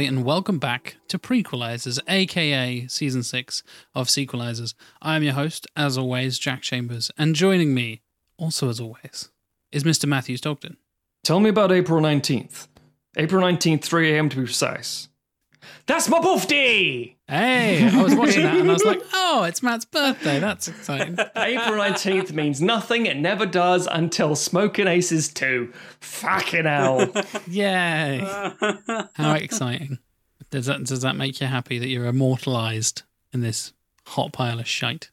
everybody, and welcome back to Prequelizers, aka Season 6 of Sequelizers. I am your host, as always, Jack Chambers, and joining me, also as always, is Mr. Matthew Stockton. Tell me about April 19th. April 19th, 3 a.m. to be precise. That's my birthday! Hey, I was watching that and I was like, oh, it's Matt's birthday. That's exciting. April 19th means nothing, it never does until Smoking Aces 2. Fucking hell. Yay. How exciting. Does that, does that make you happy that you're immortalized in this hot pile of shite?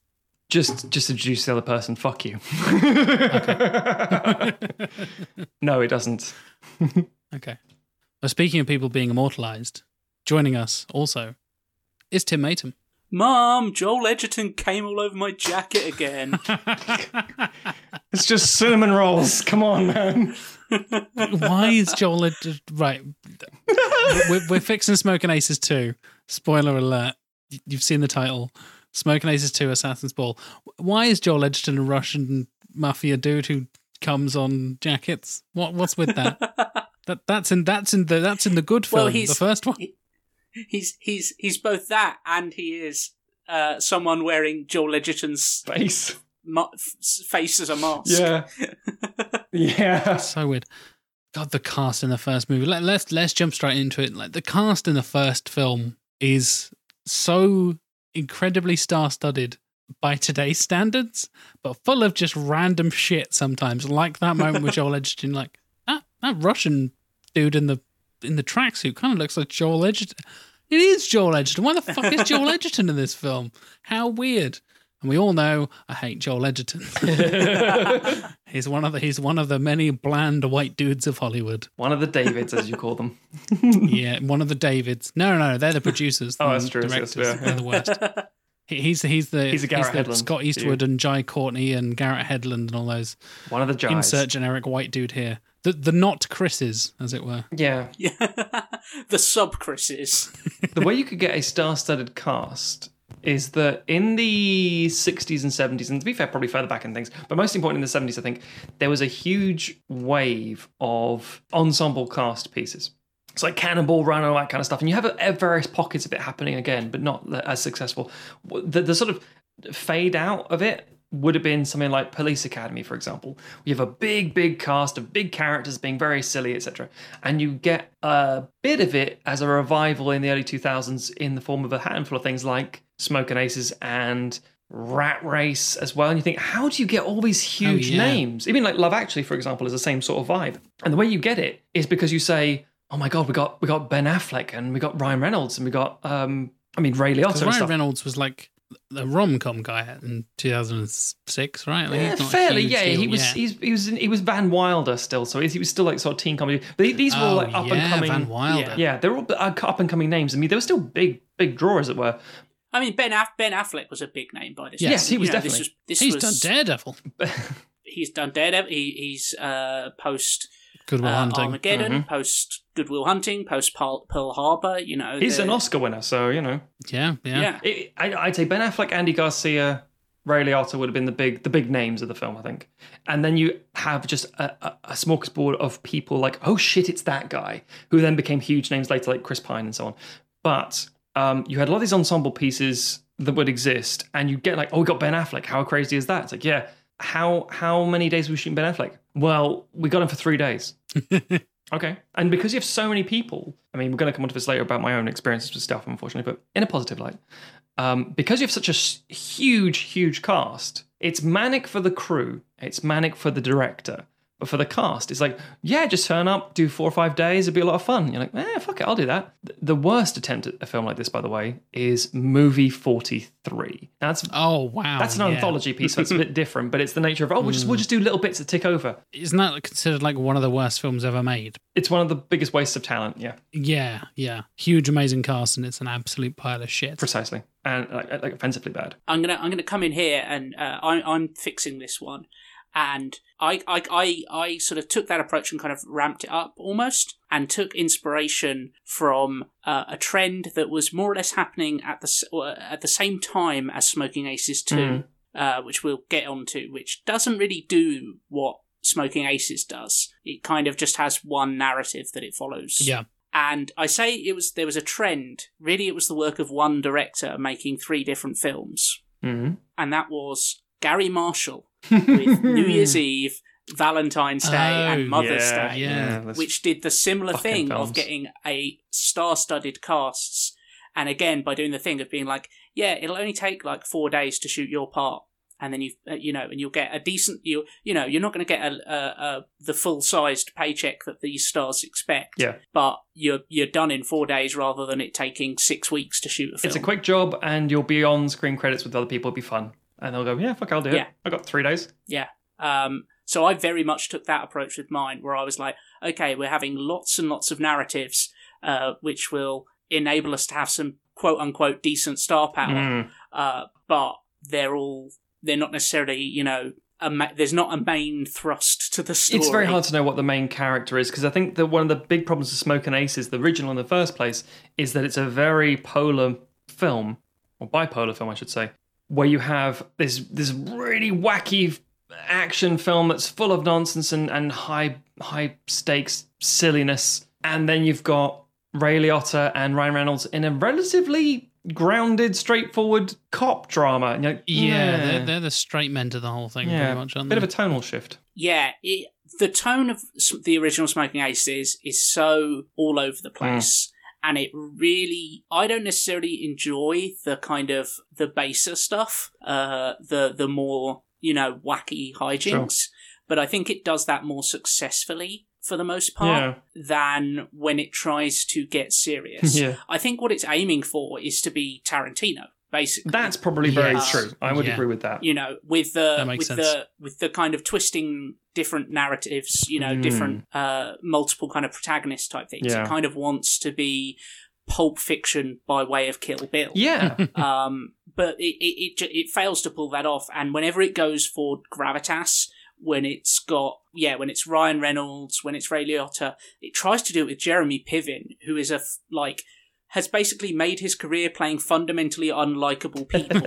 just just introduce the other person. Fuck you. no, it doesn't. Okay. Well, speaking of people being immortalized, joining us also is Tim Matum. Mom, Joel Edgerton came all over my jacket again. It's just cinnamon rolls. Come on, man. Why is Joel Edgerton. right? We're, we're fixing Smoking Aces 2. Spoiler alert. You've seen the title. Smoking Aces 2 Assassin's Ball. Why is Joel Edgerton a Russian mafia dude who comes on jackets? What what's with that? that that's in that's in the that's in the good film, Well, he's- the first one. He's he's he's both that and he is uh, someone wearing Joel Edgerton's Face. ma- f- face as a mask. Yeah. Yeah. so weird. God, the cast in the first movie. Let, let's let's jump straight into it. Like the cast in the first film is so incredibly star-studded by today's standards, but full of just random shit sometimes. Like that moment with Joel Edgerton, like that that Russian dude in the in the tracksuit kind of looks like Joel Edgerton. It is Joel Edgerton. Why the fuck is Joel Edgerton in this film? How weird. And we all know I hate Joel Edgerton. he's one of the he's one of the many bland white dudes of Hollywood. One of the Davids, as you call them. Yeah, one of the Davids. No, no, no, they're the producers. Oh, the that's true, yes, Directors. yeah. They're the worst. He's he's the He's a Garrett the Hedlund Scott to you. Eastwood and Jai Courtney and Garrett Hedlund and all those One of the Jais. insert generic white dude here. The the not Chris's, as it were. Yeah. Yeah. the sub Chris's. the way you could get a star-studded cast is that in the 60s and 70s and to be fair probably further back in things but most important in the 70s i think there was a huge wave of ensemble cast pieces it's like cannonball run and all that kind of stuff and you have various pockets of it happening again but not as successful the, the sort of fade out of it would have been something like Police Academy, for example. You have a big, big cast of big characters being very silly, etc. And you get a bit of it as a revival in the early 2000s in the form of a handful of things like Smoking Aces and Rat Race as well. And you think, how do you get all these huge yeah. names? Even like Love Actually, for example, is the same sort of vibe. And the way you get it is because you say, oh my God, we got we got Ben Affleck and we got Ryan Reynolds and we got, um, I mean, Ray Liotta and Ryan. Reynolds was like the rom com guy in 2006, right? Like, Yeah, he's not fairly. Yeah, deal he was. yet. He's, he was. He was Van Wilder still, so he was still like sort of teen comedy. But these were all Oh, like up yeah, and coming. Van Wilder. Yeah, they're all uh, up and coming names. I mean, they were still big, big drawers, as it were. I mean, Ben Aff- Ben Affleck was a big name by this. Yes, time. he was You know, this definitely. this He's was, done Daredevil, He's done Daredevil. He, he's uh, post Goodwill uh, Hunting. Armageddon, post Goodwill Hunting, post Pearl, Pearl Harbor. You know, He's the- an Oscar winner, so you know. Yeah, yeah. Yeah. It, I, I'd say Ben Affleck, Andy Garcia, Ray Liotta would have been the big, the big names of the film, I think. And then you have just a, a, a smorgasbord of people like, oh shit, it's that guy, who then became huge names later, like Chris Pine and so on. But um, you had a lot of these ensemble pieces that would exist, and you get like, oh, we got Ben Affleck. How crazy is that? It's like, yeah. How how many days were we shooting Ben Affleck? Well, we got him for three days. Okay. And because you have so many people, I mean, we're going to come onto this later about my own experiences with stuff, unfortunately, but in a positive light. Um, because you have such a huge, huge cast, it's manic for the crew, it's manic for the director. But for the cast, it's like, yeah, just turn up, do four or five days, it'd be a lot of fun. You're like, eh, fuck it, I'll do that. The worst attempt at a film like this, by the way, is movie 43. Now, that's Oh wow, that's an yeah. anthology piece, so it's a bit different, but it's the nature of, oh, we'll just, we'll just do little bits that tick over. Isn't that considered like one of the worst films ever made? It's one of the biggest wastes of talent, yeah. Yeah, yeah. Huge, amazing cast, and it's an absolute pile of shit. Precisely, and like, like offensively bad. I'm gonna I'm gonna come in here and uh, I'm I'm fixing this one, and I, I I I sort of took that approach and kind of ramped it up almost, and took inspiration from uh, a trend that was more or less happening at the uh, at the same time as Smoking Aces Two, Mm. uh, which we'll get onto, which doesn't really do what Smoking Aces does. It kind of just has one narrative that it follows. Yeah. And I say it was there was a trend. Really, it was the work of one director making three different films, hmm and that was Gary Marshall with New Year's Eve, Valentine's Day, Oh, and Mother's yeah, Day, yeah. which did the similar thing films. of getting a star-studded casts, and again by doing the thing of being like, yeah, it'll only take like four days to shoot your part. And then you, uh, you know, and you'll get a decent, you, you know, you're not going to get a, a, a the full sized paycheck that these stars expect. Yeah. But you're you're done in four days rather than it taking six weeks to shoot a film. It's a quick job, and you'll be on screen credits with other people. It'll be fun, and they'll go, "Yeah, fuck, I'll do Yeah. it. I got three days." Yeah. Um, so I very much took that approach with mine, where I was like, okay, we're having lots and lots of narratives, uh, which will enable us to have some quote unquote decent star power, Mm. uh, but they're all they're not necessarily, you know, a ma- there's not a main thrust to the story. It's very hard to know what the main character is because I think that one of the big problems of Smoking Aces, the original in the first place, is that it's a very polar film, or bipolar film, I should say, where you have this this really wacky action film that's full of nonsense and, and high high stakes silliness, and then you've got Ray Liotta and Ryan Reynolds in a relatively grounded, straightforward cop drama. You're like, Yeah, "Nah." they're, they're the straight men to the whole thing, yeah, pretty much, aren't bit they? of a tonal shift. yeah, it, the tone of the original Smoking Aces is so all over the place. Mm. And it really, I don't necessarily enjoy the kind of the baser stuff, uh, the the more you know wacky hijinks. But I think it does that more successfully for the most part than when it tries to get serious. Yeah. I think what it's aiming for is to be Tarantino, basically That's probably very Yes. true. I would Yeah. agree with that. you know with the with sense. the with the kind of twisting different narratives you know Mm. different uh multiple kind of protagonist type things Yeah. it kind of wants to be pulp fiction by way of kill bill Yeah. um but it it, it it fails to pull that off and whenever it goes for gravitas when it's got yeah when it's Ryan Reynolds when it's Ray Liotta it tries to do it with Jeremy Piven who is a f- like has basically made his career playing fundamentally unlikable people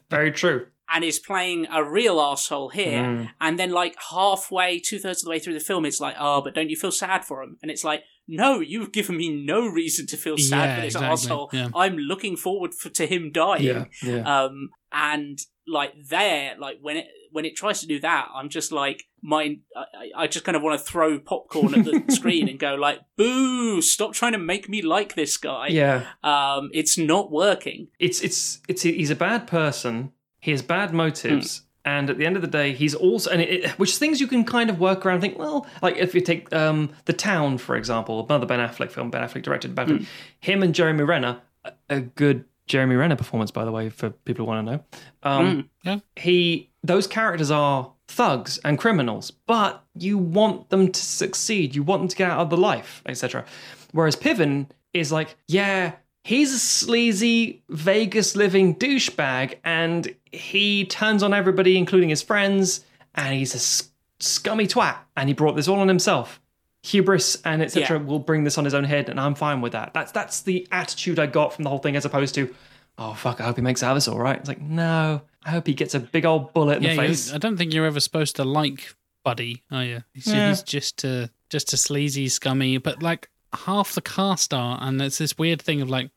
very true. and is playing a real asshole here. Mm. And then, like halfway, two thirds of the way through the film, it's like, oh, but don't you feel sad for him? And it's like, no, you've given me no reason to feel sad Yeah, for this exactly, asshole. yeah. I'm looking forward for, to him dying. yeah. Um, and like there, like when it when it tries to do that, I'm just like, my, I, I just kind of want to throw popcorn at the screen and go like, boo! Stop trying to make me like this guy. yeah. Um, it's not working. It's it's it's he's a bad person. He has bad motives. And at the end of the day, he's also, and it, it- which things you can kind of work around. and Think, well, like if you take um, the Town for example, another Ben Affleck film. Ben Affleck directed. Ben Affleck. Him and Jeremy Renner, a, a good Jeremy Renner performance, by the way, for people who want to know. Um, Yeah. he those characters are thugs and criminals but you want them to succeed. You want them to get out of the life etc whereas piven is like yeah he's a sleazy vegas living douchebag and he turns on everybody including his friends and he's a scummy twat and he brought this all on himself. Hubris and etc Yeah. will bring this on his own head and i'm fine with that. That's that's the attitude i got from the whole thing as opposed to oh fuck i hope he makes out of this all right. It's like no i hope he gets a big old bullet in yeah, the face I don't think you're ever supposed to like Buddy, are you? He's, Yeah. he's just a just a sleazy, scummy. But like half the cast are, and it's this weird thing of like,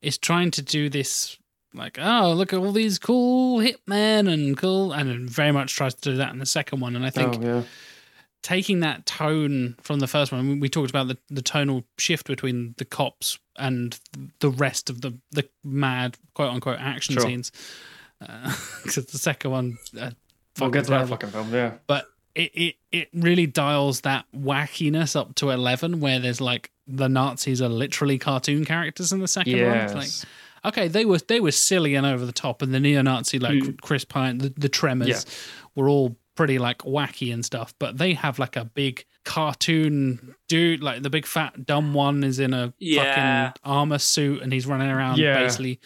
it's trying to do this like, oh, look at all these cool hitmen and cool, and very much tries to do that in the second one. And I think oh yeah taking that tone from the first one, we- we talked about the, the tonal shift between the cops and the rest of the the mad quote unquote action Sure. scenes. Because the second one, uh, we'll fucking get to that fucking film yeah but it, it it really dials that wackiness up to eleven, where there's like the Nazis are literally cartoon characters in the second one. It's like, okay, they were they were silly and over the top, and the neo-Nazi like Chris Pine, the, the Tremors, Yeah. were all pretty like wacky and stuff. But they have like a big cartoon dude, like the big fat dumb one is in a Yeah. fucking armor suit and he's running around Yeah. basically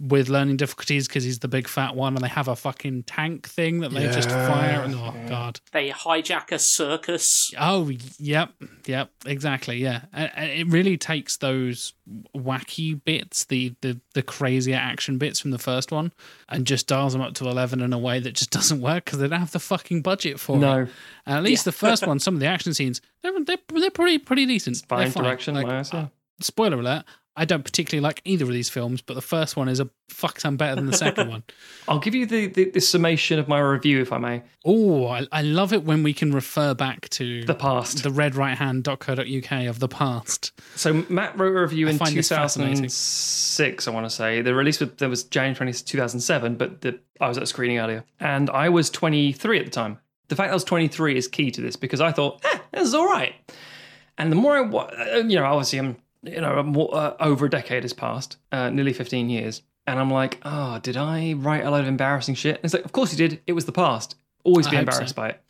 with learning difficulties because he's the big fat one, and they have a fucking tank thing that they just fire. And, oh god! They hijack a circus. Oh yep, yep, exactly. Yeah, and, and it really takes those wacky bits, the the the crazier action bits from the first one, and just dials them up to eleven in a way that just doesn't work because they don't have the fucking budget for No. it. And at least the first one, some of the action scenes, they're they're, they're pretty pretty decent. Fine They're direction, Like, wise, yeah. Uh, spoiler alert. I don't particularly like either of these films, but the first one is a fuck ton better than the second one. I'll give you the, the, the summation of my review, if I may. Oh, I, I love it when we can refer back to The past. the redrighthand.co.uk of the past. So Matt wrote a review in find this 2006, I want to say. The release was, there was January 20, 2007, but the, I was at a screening earlier. And I was 23 at the time. The fact I was 23 is key to this because I thought, eh, this is all right. And the more I, uh, you know, obviously I'm, you know, more, uh, over a decade has passed, uh, nearly 15 years. And I'm like, oh, did I write a load of embarrassing shit? And it's like, of course you did. It was the past. Always be hope so. embarrassed by it.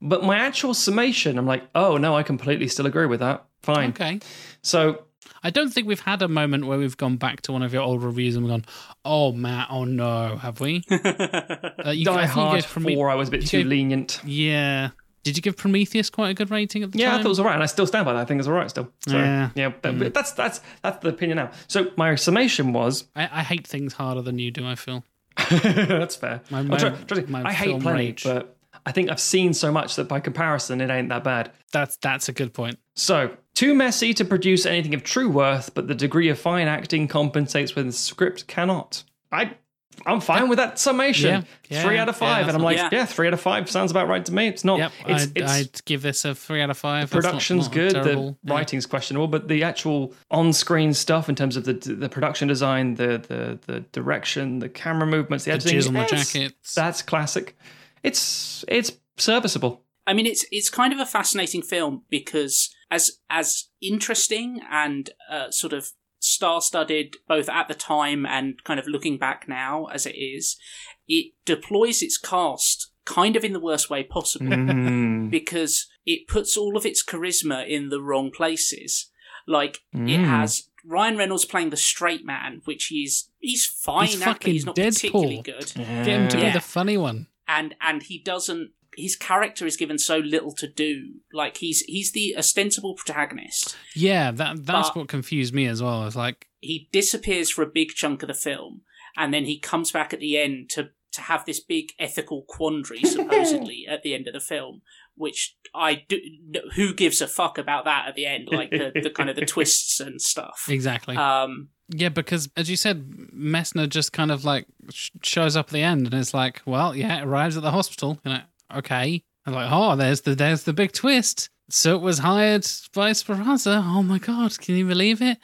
But my actual summation, I'm like, oh, no, I completely still agree with that. Fine. Okay. So I don't think we've had a moment where we've gone back to one of your old reviews and gone, "Oh, Matt, oh no," have we? Uh, you, Die I think you Hard Promet- 4, I was a bit too gave- lenient. Yeah. Did you give Prometheus quite a good rating at the Yeah, I thought it was all right, and I still stand by that. I think it's all right still. So, Yeah. yeah, but, but mm. that's that's that's the opinion now. So my summation was I, I hate things harder than you do. I feel. that's fair. My- my- try- try- my I hate plenty, rage. but I think I've seen so much that by comparison, it ain't that bad. That's that's a good point. So, too messy to produce anything of true worth, but the degree of fine acting compensates when the script cannot. I, I'm fine with that summation. Yeah, three yeah, out of five, that's and I'm like, Yeah. yeah, three out of five sounds about right to me. It's not. Yep, it's, I'd, it's, I'd give this a three out of five. That's not- production's not good Terrible. the writing's questionable but the actual on-screen stuff in terms of the the production design the the the direction the camera movements the, The editing jizz on the it's- jackets. that's classic it's it's serviceable I mean, it's it's kind of a fascinating film because as as interesting and uh, sort of star-studded both at the time and kind of looking back now as it is, it deploys its cast kind of in the worst way possible Mm. because it puts all of its charisma in the wrong places. Like it Mm. has Ryan Reynolds playing the straight man, which he's he's fine He's at, but fucking he's not particularly Deadpool. good Get him to Yeah. be the funny one. and and he doesn't his character is given so little to do like he's he's the ostensible protagonist Yeah, that that's what confused me as well. It's like, he disappears for a big chunk of the film and then he comes back at the end to to have this big ethical quandary supposedly at the end of the film which i do who gives a fuck about that at the end like the, the kind of the twists and stuff exactly. um Yeah, because as you said, Messner just kind of like sh- shows up at the end, and it's like, well, yeah, it arrives at the hospital. You know, okay, and like, oh, there's the there's the big twist. So it was hired by Speranza. Oh my god, can you believe it?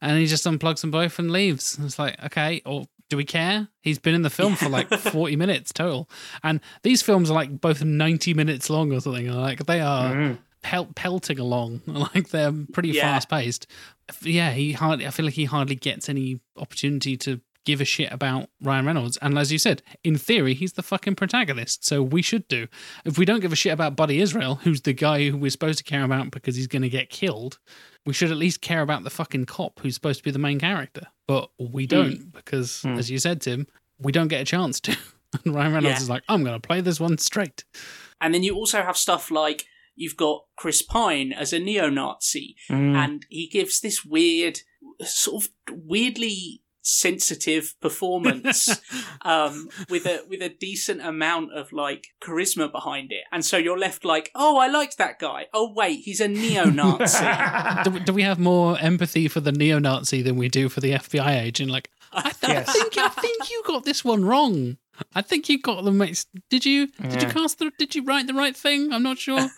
And he just unplugs them both and leaves. It's like, okay, or do we care? He's been in the film for like forty minutes total, and these films are like both ninety minutes long or something. Like they are Mm. pel- pelting along, like they're pretty Yeah. fast paced. Yeah, he hardly. I feel like he hardly gets any opportunity to give a shit about Ryan Reynolds. And as you said, in theory, he's the fucking protagonist, so we should do. If we don't give a shit about Buddy Israel, who's the guy who we're supposed to care about because he's going to get killed, we should at least care about the fucking cop who's supposed to be the main character. But we don't because, as you said, Tim, we don't get a chance to. And Ryan Reynolds Yeah. is like, I'm going to play this one straight. and then you also have stuff like you've got chris pine as a neo-nazi Mm. and he gives this weird, sort of weirdly sensitive performance um, with a with a decent amount of like charisma behind it, and so you're left like, oh, I liked that guy. Oh wait, he's a neo-Nazi. do, we- do we have more empathy for the neo-Nazi than we do for the FBI agent? Like, I, th- Yes. I think I think you got this one wrong. I think you got the mix. Did you? Did you cast the? Did you write the right thing? I'm not sure.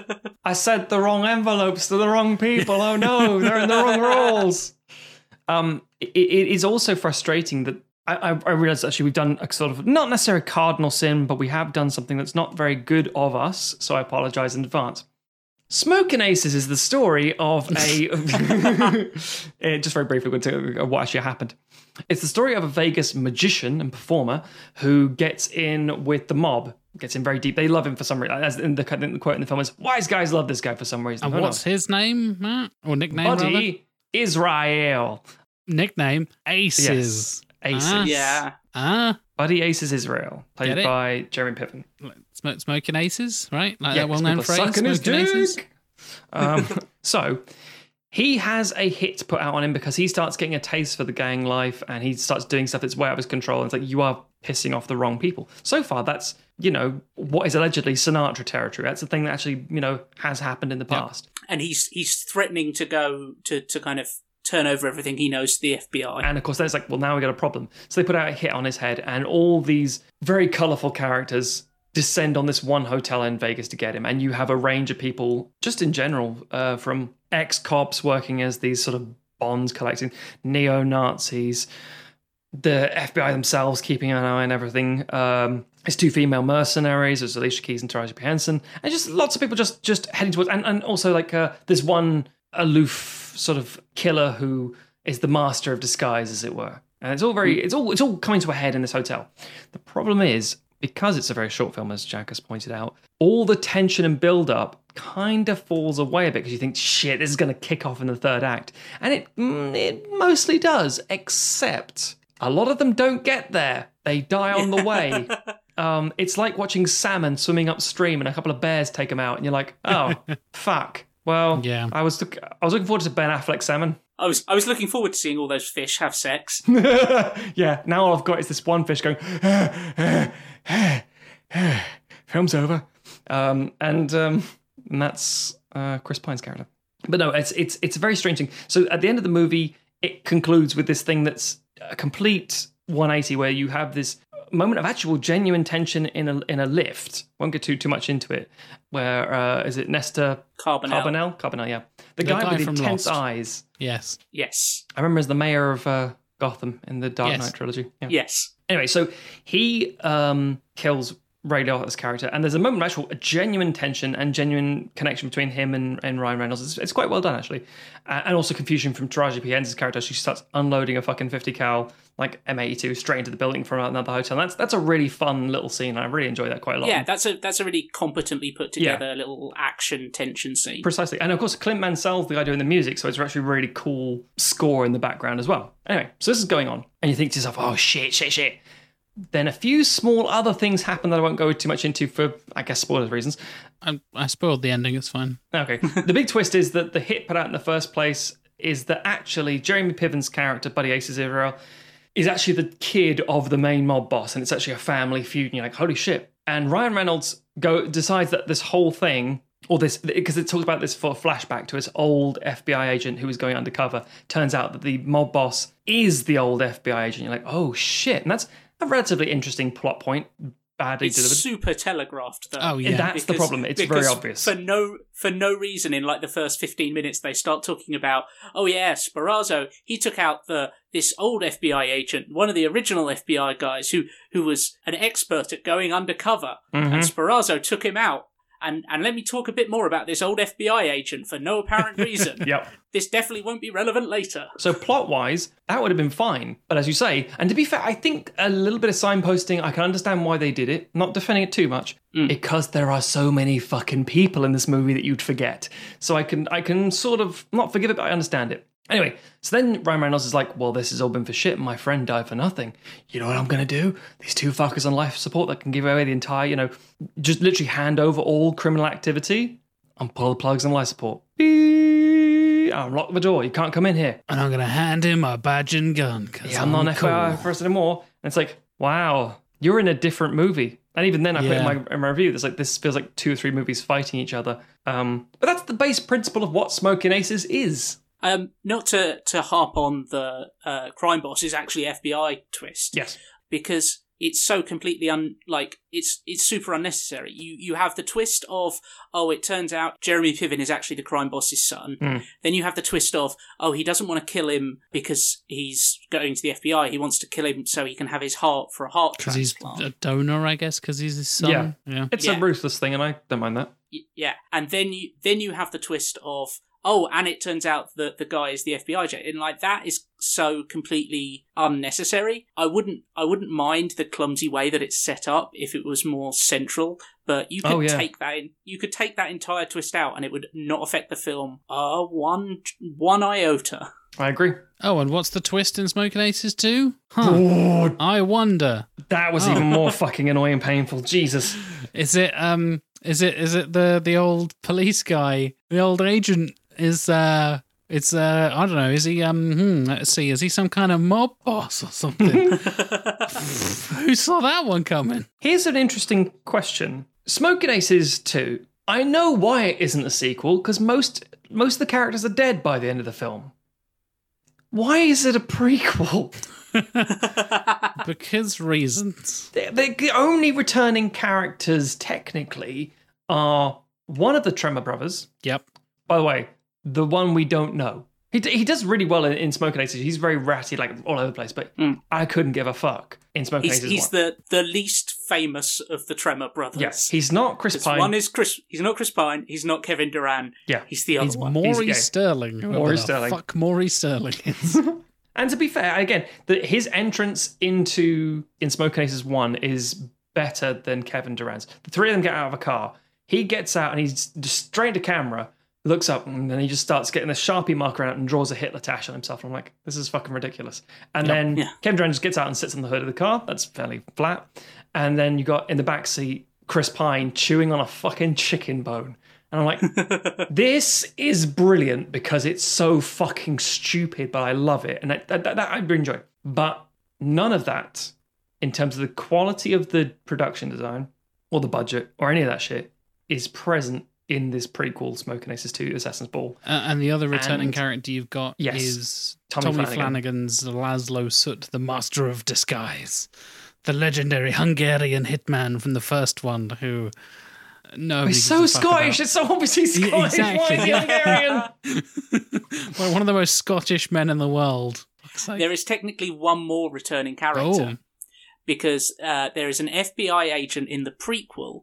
I sent the wrong envelopes to the wrong people. Oh no, they're in the wrong roles. Um, it, it is also frustrating that I, I, realize actually we've done a sort of not necessarily cardinal sin, but we have done something that's not very good of us. So I apologize in advance. Smoking Aces is the story of a. Just very briefly, what actually happened. It's the story of a Vegas magician and performer who gets in with the mob. Gets in very deep. They love him for some reason. As in the, in the quote in the film is, "Wise guys love this guy for some reason." and what's his name, Matt? Or nickname? Buddy Israel. Nickname Aces. Aces. Ah. Yeah. Ah, Buddy Aces Israel, played by Jeremy Piven. smoke, smoking aces, right? Like that well-known phrase. sucking his Smoking aces. dick. Um, so he has a hit put out on him because he starts getting a taste for the gang life and he starts doing stuff that's way out of his control. And it's like you are pissing off the wrong people. So far, that's you know what is allegedly Sinatra territory. That's the thing that actually you know has happened in the past. And he's he's threatening to go to, to kind of turn over everything he knows to the FBI. And of course, then it's like, well, now we got a problem. So they put out a hit on his head, and all these very colourful characters descend on this one hotel in Vegas to get him. And you have a range of people, just in general, uh, from ex cops working as these sort of bonds collecting, neo Nazis, the FBI themselves keeping an eye on everything. Um, there's two female mercenaries. There's Alicia Keys and Taraji P Henson, and just lots of people just just heading towards. And, and also like uh, there's one aloof sort of killer who is the master of disguise, as it were. And it's all very it's all it's all coming to a head in this hotel. The problem is because it's a very short film, as Jack has pointed out, all the tension and build up kind of falls away a bit because you think, shit, this is going to kick off in the third act. And it, mm, it mostly does, except a lot of them don't get there. They die on the way. Um, it's like watching salmon swimming upstream and a couple of bears take them out, and you're like, oh, fuck. Well, Yeah. I was look- I was looking forward to Ben Affleck salmon. I was I was looking forward to seeing all those fish have sex. yeah, now all I've got is this one fish going, film's over. Um, and, um, and that's uh, Chris Pine's character. But no, it's it's it's a very strange thing. So at the end of the movie, it concludes with this thing that's a complete 180, where you have this moment of actual genuine tension in a in a lift. Won't get too too much into it. Where uh, is it? Nestor Carbonell. Carbonell? Carbonell, yeah, the, The guy, guy with the intense Lost. eyes. Yes. Yes. I remember as the mayor of uh, Gotham in the Dark Yes. Knight trilogy. Yeah. Yes. Anyway, so he um, kills Ray Liotta's character, and there's a moment of actual a genuine tension and genuine connection between him and, and Ryan Reynolds. It's, it's quite well done, actually. Uh, and also confusion from Taraji P. Henson's character. She starts unloading a fucking 50 cal, like M82, straight into the building from another hotel. That's that's a really fun little scene. I really enjoy that quite a lot. Yeah, that's a that's a really competently put together little action tension scene. Precisely. And of course, Clint Mansell's the guy doing the music, so it's actually a really cool score in the background as well. Anyway, so this is going on, and you think to yourself, oh shit, shit, shit. Then a few small other things happen that I won't go too much into for, I guess, spoilers reasons. I, I spoiled the ending. It's fine. Okay. the big twist is that the hit put out in the first place is that actually Jeremy Piven's character, Buddy Aces Israel, is actually the kid of the main mob boss, and it's actually a family feud. And you're like, holy shit! And Ryan Reynolds go decides that this whole thing, or this, because it talks about this for a flashback to his old FBI agent who was going undercover. Turns out that the mob boss is the old FBI agent. You're like, oh shit! And that's a relatively interesting plot point, badly It's delivered. super telegraphed though. Oh, yeah. That's the problem. It's very obvious. For no for no reason in like the first fifteen minutes they start talking about, oh yeah, Sparazzo, he took out the this old FBI agent, one of the original FBI guys who who was an expert at going undercover. Mm-hmm. And Sparazzo took him out. And and let me talk a bit more about this old FBI agent for no apparent reason. Yep. This definitely won't be relevant later. So plot wise, that would have been fine. But as you say, and to be fair, I think a little bit of signposting, I can understand why they did it. Not defending it too much. Because there are so many fucking people in this movie that you'd forget. So I can I can sort of not forgive it, but I understand it. Anyway, so then Ryan Reynolds is like, well, this has all been for shit. My friend died for nothing. You know what I'm going to do? These two fuckers on life support that can give away the entire, you know, just literally hand over all criminal activity and pull the plugs on life support. Beep. I'll lock the door. You can't come in here. And I'm gonna hand him a badge and gun. 'cause Yeah, I'm not an cool. FBI for us anymore. And it's like, wow, you're in a different movie. And even then, I put in my, in my review, there's like this feels like two or three movies fighting each other. Um, but that's the base principle of what Smoking Aces is. Um, not to to harp on the uh, crime boss is actually FBI twist. Yes. because it's so completely un like it's it's super unnecessary. You you have the twist of oh it turns out Jeremy Piven is actually the crime boss's son. Mm. Then you have the twist of oh he doesn't want to kill him because he's going to the FBI. He wants to kill him so he can have his heart for a heart Because he's transplant. a donor, I guess, because he's his son. Yeah. yeah. It's Yeah. a ruthless thing, and I don't mind that. Y- yeah, and then you then you have the twist of oh, and it turns out that the guy is the FBI agent, and like that is so completely unnecessary. I wouldn't I wouldn't mind the clumsy way that it's set up if it was more central, but you could Oh, yeah. take that in, you could take that entire twist out, and it would not affect the film uh one one iota. I agree. Oh, and what's the twist in Smoking Aces 2? Huh. Oh, I wonder. that was Oh. even more fucking annoying and painful. Jesus. Is it um is it is it the the old police guy, the old agent is uh it's uh I don't know, is he um hmm, let's see, is he some kind of mob boss or something? Who saw that one coming? Here's an interesting question. Smoking Aces 2. I know why it isn't a sequel, because most most of the characters are dead by the end of the film. Why is it a prequel? Because reasons. The, the only returning characters, technically, are one of the Tremor brothers. Yep. By the way, the one we don't know. He, d- he does really well in, in Smoking Aces. He's very ratty, like all over the place, but Mm. I couldn't give a fuck in Smoking he's Aces he's 1. the, the least famous of the Tremor brothers. yes, he's not Chris Pine. One is Chris. He's not Chris Pine. He's not Kevin Durand. Yeah. He's the other He's one. Maurice gay. Sterling. whoever Maurice the Sterling. Fuck Maurice Sterling. And to be fair, again, the, his entrance into in Smoking Aces one is better than Kevin Durand's. The three of them get out of a car. He gets out and he's just straight to camera, looks up, and then he just starts getting a sharpie marker out and draws a Hitler tash on himself. And I'm like, this is fucking ridiculous. And then Yeah. Kevin Durand just gets out and sits on the hood of the car. That's fairly flat. And then you got in the back seat Chris Pine chewing on a fucking chicken bone. And I'm like, this is brilliant because it's so fucking stupid, but I love it. And that, that, that, that I really enjoy. But none of that, in terms of the quality of the production design or the budget or any of that shit, is present in this prequel Smoking Aces 2 Assassin's Ball. Uh, and the other returning And- character you've got Yes, is Tommy Tommy, Flanagan. Flanagan's Laszlo Soot, the master of disguise, the legendary Hungarian hitman from the first one, who no, He's so Scottish. It's so obviously Yeah, Scottish. Why is he exactly. Hungarian? well, one of the most Scottish men in the world. Fuck's sake. There is technically one more returning character Oh. because uh, there is an FBI agent in the prequel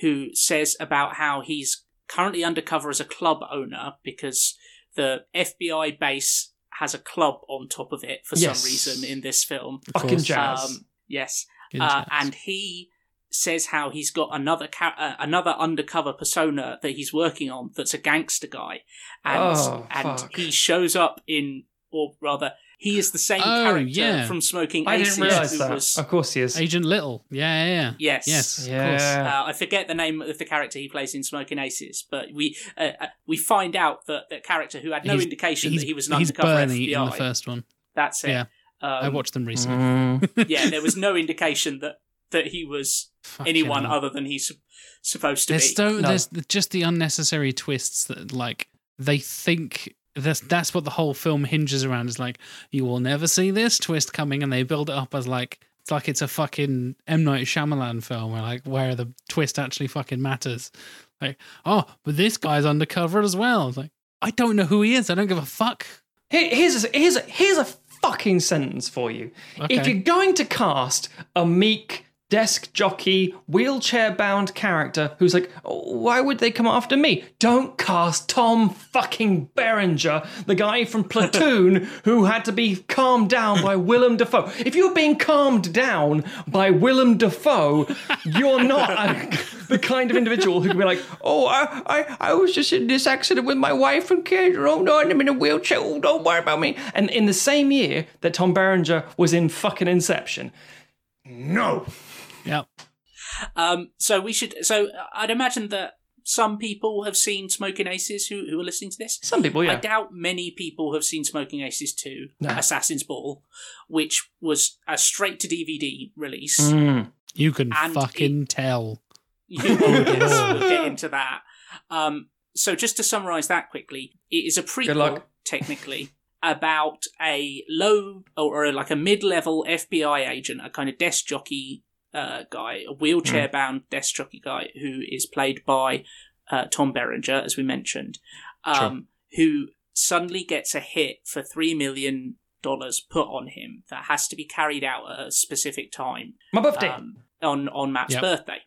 who says about how he's currently undercover as a club owner because the FBI base has a club on top of it for Yes. some reason in this film. Fucking jazz. Um, yes, uh, jazz. and he says how he's got another ca- uh, another undercover persona that he's working on that's a gangster guy, and Oh, and fuck. he shows up in, or rather, he is the same Oh, character yeah. from Smoking I Aces. didn't realize that. was- Of course he is. Agent Little. Yeah, yeah, yeah. Yes. Yes, of Yeah. course. uh, I forget the name of the character he plays in Smoking Aces, but we uh, uh, we find out that that character who had no He's- indication he's, that he was an he's undercover Bernie FBI. in the first one. That's it. Yeah. Um, I watched them recently. Mm. yeah, there was no indication that that he was Fucking anyone hell. other than he's sup- supposed to There's be. so No. there's just the unnecessary twists that like they think that's that's what the whole film hinges around is like you will never see this twist coming and they build it up as like it's like it's a fucking M Night Shyamalan film where like where the twist actually fucking matters. Like oh, but this guy's undercover as well. It's like I don't know who he is. I don't give a fuck. Here- Here's a, here's a, here's a fucking sentence for you. If you're going to cast a meek desk jockey wheelchair bound character who's like, "Oh, why would they come after me? Don't cast Tom fucking Berenger, the guy from Platoon who had to be calmed down by Willem Dafoe. If you're being calmed down by Willem Dafoe, you're not a, the kind of individual who can be like, oh, I, I, I was just in this accident with my wife and kids. Oh no, I'm in a wheelchair. Oh, don't worry about me. And in the same year that Tom Berenger was in fucking Inception. No. Yeah. Um, so we should. So I'd imagine that some people have seen Smoking Aces who who are listening to this. Some people, yeah. I doubt many people have seen Smoking Aces 2, No. Assassin's Ball, which was a straight to DVD release. Mm. You can And fucking tell. You- yes, we'll get into that. Um, so just to summarize that quickly, it is a prequel, technically, about a low or, or like a mid-level FBI agent, a kind of desk jockey uh, guy, a wheelchair-bound desk jockey guy who is played by uh, Tom Berenger, as we mentioned, um, who suddenly gets a hit for three million dollars put on him that has to be carried out at a specific time My birthday. um, on on Matt's Yep. birthday.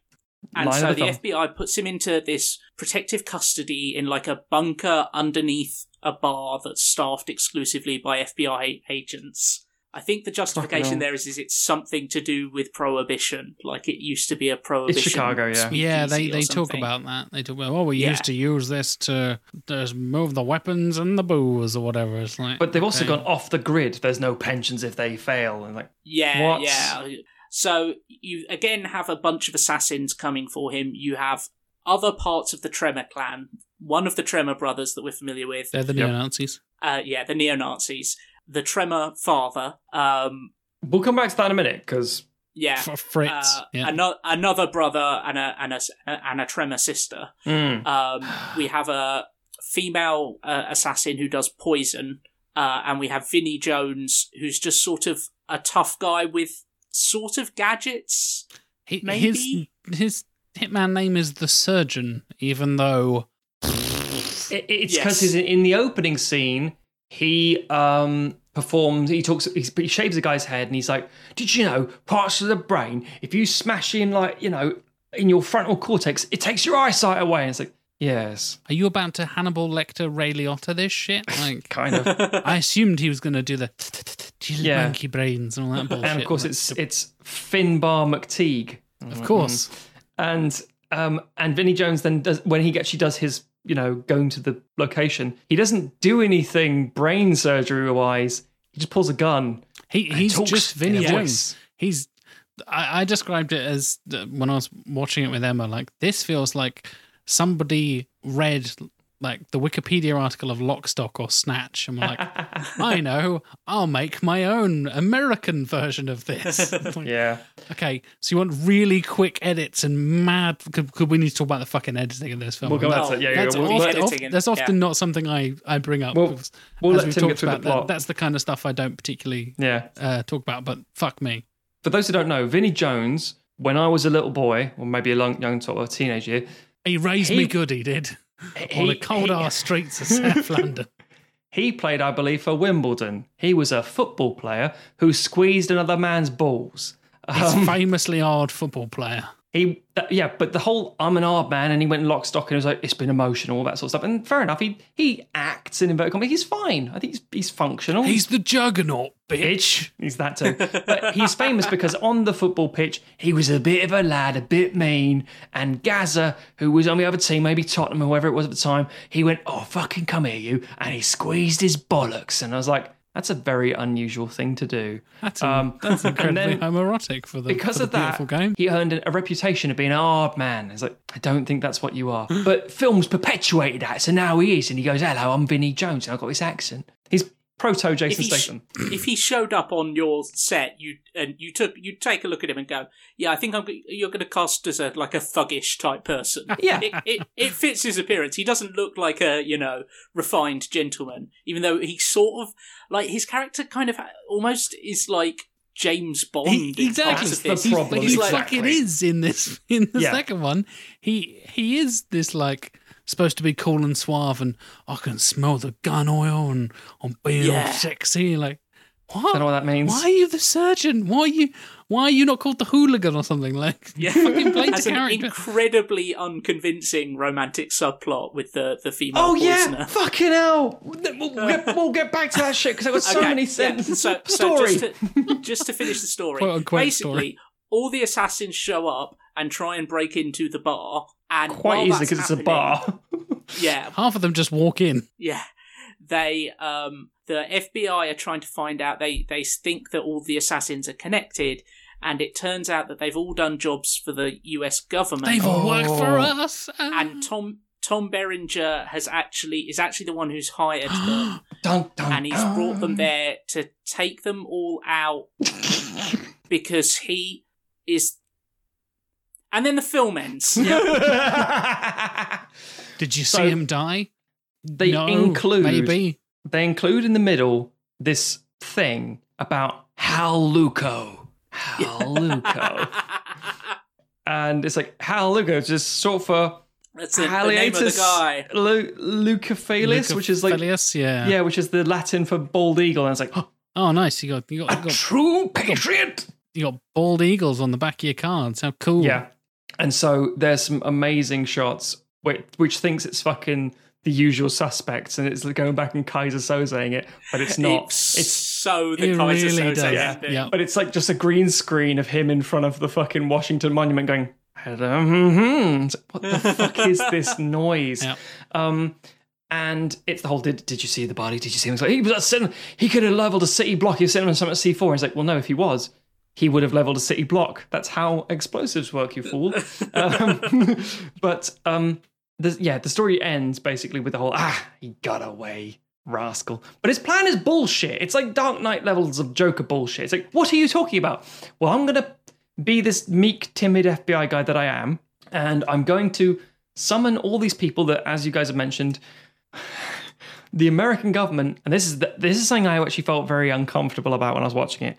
And Line so the the. FBI puts him into this protective custody in like a bunker underneath a bar that's staffed exclusively by FBI agents. I think the justification there is is it's something to do with prohibition, like it used to be a prohibition. It's Chicago, yeah. Yeah, they, they talk about that. They talk about, oh, we Yeah. used to use this to just move the weapons and the booze or whatever. It's like, But they've also okay. gone off the grid. There's no pensions if they fail, and like Yeah, What? yeah. So you again have a bunch of assassins coming for him. You have other parts of the Tremor clan. One of the Tremor brothers that we're familiar with. They're the neo Nazis. Uh, yeah, the neo Nazis. The Tremor father. Um, we'll come back to that in a minute because yeah. Fritz. Uh, yeah. ano- another brother and a and a and a Tremor sister. Um, we have a female uh, assassin who does poison, uh, and we have Vinnie Jones, who's just sort of a tough guy with sort of gadgets. He- maybe? His, his hitman name is the Surgeon, even though it, it's because he's in, in the opening scene. He um performs. He talks. He, shaves a guy's head, and he's like, "Did you know parts of the brain? If you smash in like you know in your frontal cortex, it takes your eyesight away." And it's like, yes, are you about to Hannibal Lecter Ray Liotta this shit? Like, kind of. I assumed he was going to do the Yeah. monkey brains and all that bullshit. and of course, it's it's Finbar McTeague. of course. and um and Vinnie Jones then does when he actually does his you know going to the location he doesn't do anything brain surgery wise he just pulls a gun He he's talks just in Vinnie a Jones. voice. He's. I, I described it as uh, when I was watching it with Emma. Like this feels like somebody read like the Wikipedia article of Lockstock or Snatch, and were like, I know, I'll make my own American version of this. Like, yeah Okay, so you want really quick edits and mad? Could, could we need to talk about the fucking editing of this film? we'll go That's- back to that yeah, yeah we'll, often- and- that's often yeah. not something I, I bring up. Well, because we'll as we've Tim get talked through the about, that- plot. that's the kind of stuff I don't particularly yeah uh, talk about. But fuck me. for those who don't know Vinnie Jones when I was a little boy or maybe a long, young sort of a teenager He raised He- me good, he did. On the cold he- ass streets of South London. he played I believe for Wimbledon he was a football player who squeezed another man's balls He's Um, a famously hard football player. He, that, yeah, but the whole I'm an hard man, and he went lock stock and it was like, it's been emotional, all that sort of stuff. And fair enough, he he acts in inverted commas. He's fine. I think he's he's functional. He's the juggernaut, bitch. bitch. He's that too. but he's famous because on the football pitch, he was a bit of a lad, a bit mean. And Gazza, who was on the other team, maybe Tottenham or whoever it was at the time, he went, "Oh, fucking come here, you!" And he squeezed his bollocks. And I was like, that's a very unusual thing to do. That's, Um, that's incredibly then- homoerotic for the, because for the of that, game. he earned a reputation of being a hard man. It's like, I don't think that's what you are. but films perpetuated that, so now he is. And he goes, hello, I'm Vinnie Jones, and I've got this accent. He's proto Jason he sh- Statham. if he showed up on your set, you and you took you'd take a look at him and go, "Yeah, I think I'm, you're going to cast as a like a thuggish type person." Yeah. it, it it fits his appearance. He doesn't look like a you know refined gentleman, even though he sort of like his character kind of almost is like James Bond. He, exactly. parts of the problem, he He's like, fucking exactly. is in this in the Yeah. second one. He he is this like supposed to be cool and suave and I can smell the gun oil and I'm being Yeah. all sexy. Like what? Don't know what that means. Why are you the surgeon? Why are you why are you not called the hooligan or something? Like yeah, fucking play has the an character. incredibly unconvincing romantic subplot with the the female Oh poisoner. yeah, fucking hell! We'll get, we'll get back to that shit because I've got so Okay, many yeah, sentences. So, so story. just, to, just to finish the story, Quote, unquote basically, story. all the assassins show up and try and break into the bar, and Quite while easily because it's a bar. Yeah, Half of them just walk in. yeah. They, um, the FBI are trying to find out. They they think that all the assassins are connected, and it turns out that they've all done jobs for the U.S. government. They've all worked for Oh. us. and Tom Tom Berenger has actually is actually the one who's hired them. dun, dun, and he's brought them there to take them all out because he is. And then the film ends. Did you So- see him die? They no, include maybe. they include in the middle this thing about Hal Luco. Hal Luco. and it's like Hal Luco, just sort for That's the, the name of the Haliaeetus guy. Lu- Lucophalis, which is like Lucophalis, yeah. yeah, which is the Latin for bald eagle. And it's like Oh, nice. You got you got, a you got true patriot. you got bald eagles on the back of your cards. How cool! Yeah. And so there's some amazing shots which, which thinks it's fucking the usual suspects and it's going back and Kaiser Sozeing it, but it's not. It's It's so the It Kaiser really Soze does. ending. Yeah. But it's like just a green screen of him in front of the fucking Washington Monument going, hello, hmm what the fuck is this noise? Yeah. Um, and it's the whole did, did you see the body? Did you see him? It's like, he was at cin- he could have leveled a city block. He was sitting on something at C4. He's like, well, no, if he was, he would have leveled a city block. That's how explosives work, you fool. um, but um, the, yeah, the story ends basically with the whole ah, he got away, rascal. But his plan is bullshit. It's like Dark Knight levels of Joker bullshit. It's like, what are you talking about? Well, I'm gonna be this meek, timid FBI guy that I am, and I'm going to summon all these people that, as you guys have mentioned, the American government, and this is the, this is something I actually felt very uncomfortable about when I was watching it.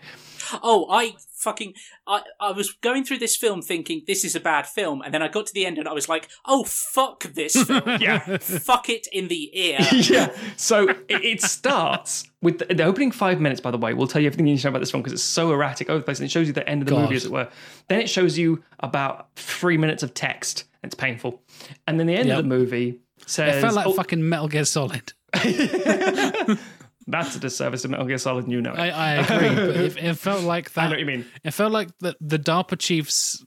Oh, I fucking I, I was going through this film thinking this is a bad film, and then I got to the end and I was like, oh fuck this film. Yeah. fuck it in the ear. yeah. So it, it starts with the, the opening five minutes. By the way, we'll tell you everything you need to know about this film because it's so erratic over the place, and it shows you the end of the God. movie, as it were. Then it shows you about three minutes of text. It's painful, and then the end Yep. of the movie says, It felt like oh, fucking Metal Gear Solid. "That's a disservice to Metal Gear Solid." and You know it. I, I agree, but it, it felt like that. I know what you mean. It felt like the, the DARPA chiefs,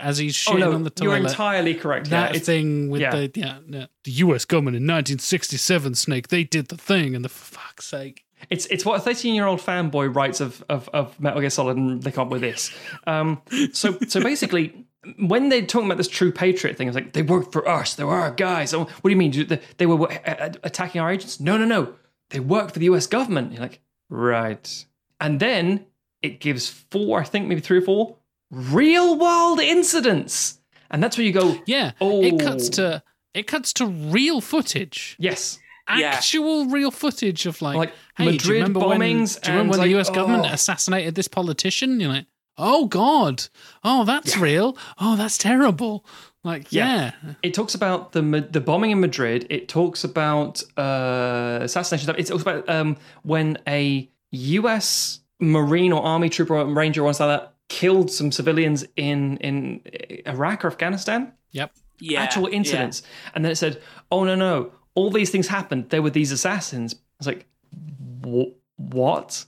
as he's Oh shitting no, on the toilet. you're entirely correct. Yeah, that it's, thing with yeah. the yeah, yeah, the U.S. government in 1967, Snake, they did the thing, and the fuck's sake, It's it's what a 13 year old fanboy writes of, of of Metal Gear Solid, and they come up with this. Um, so so basically, when they're talking about this true patriot thing, it's like they worked for us. They were our guys. Oh, what do you mean? They, were uh, attacking our agents? No, no, no. They work for the U.S. government. You're like, right. And then it gives four, I think maybe three or four real world incidents, and that's where you go. yeah, Oh. it cuts to it cuts to real footage, Yes, Yeah. actual real footage of like, Like hey, do you Madrid remember when, bombings do you remember when like, the U.S. government oh. assassinated this politician? You're like, oh god, oh that's real, oh that's terrible. Like, yeah, It talks about the the bombing in Madrid. It talks about uh, assassination. It talks about um, when a U.S. Marine or Army trooper or Ranger or something like that killed some civilians in in Iraq or Afghanistan. yep, Yeah. Actual yeah. incidents, and then it said, "Oh no, no! All these things happened. There were these assassins." I was like, "What?"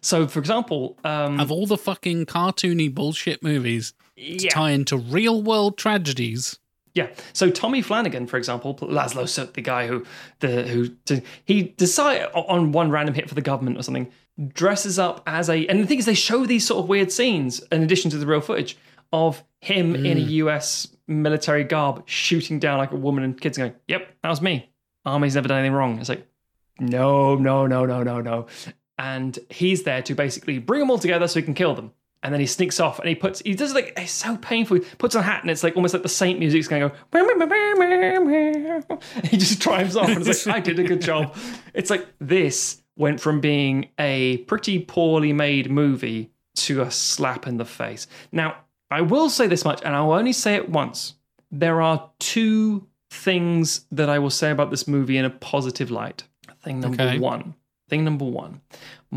So, for example, um, of all the fucking cartoony bullshit movies to yeah, tie into real world tragedies. Yeah. So Tommy Flanagan, for example, Laszlo Soot, the guy who the who he decide on one random hit for the government or something, dresses up as a and the thing is they show these sort of weird scenes in addition to the real footage of him in a mm. US military garb shooting down like a woman and kids going, Yep, that was me. Army's never done anything wrong. It's like, no, no, no, no, no, no. And he's there to basically bring them all together so he can kill them. And then he sneaks off and he puts, he does like, it's so painful. He puts on a hat and it's like almost like the Saint music's going to go, he just drives off and it's like, I did a good job. It's like this went from being a pretty poorly made movie to a slap in the face. Now, I will say this much, and I'll only say it once. There are two things that I will say about this movie in a positive light. Thing number Okay. one. Thing number one.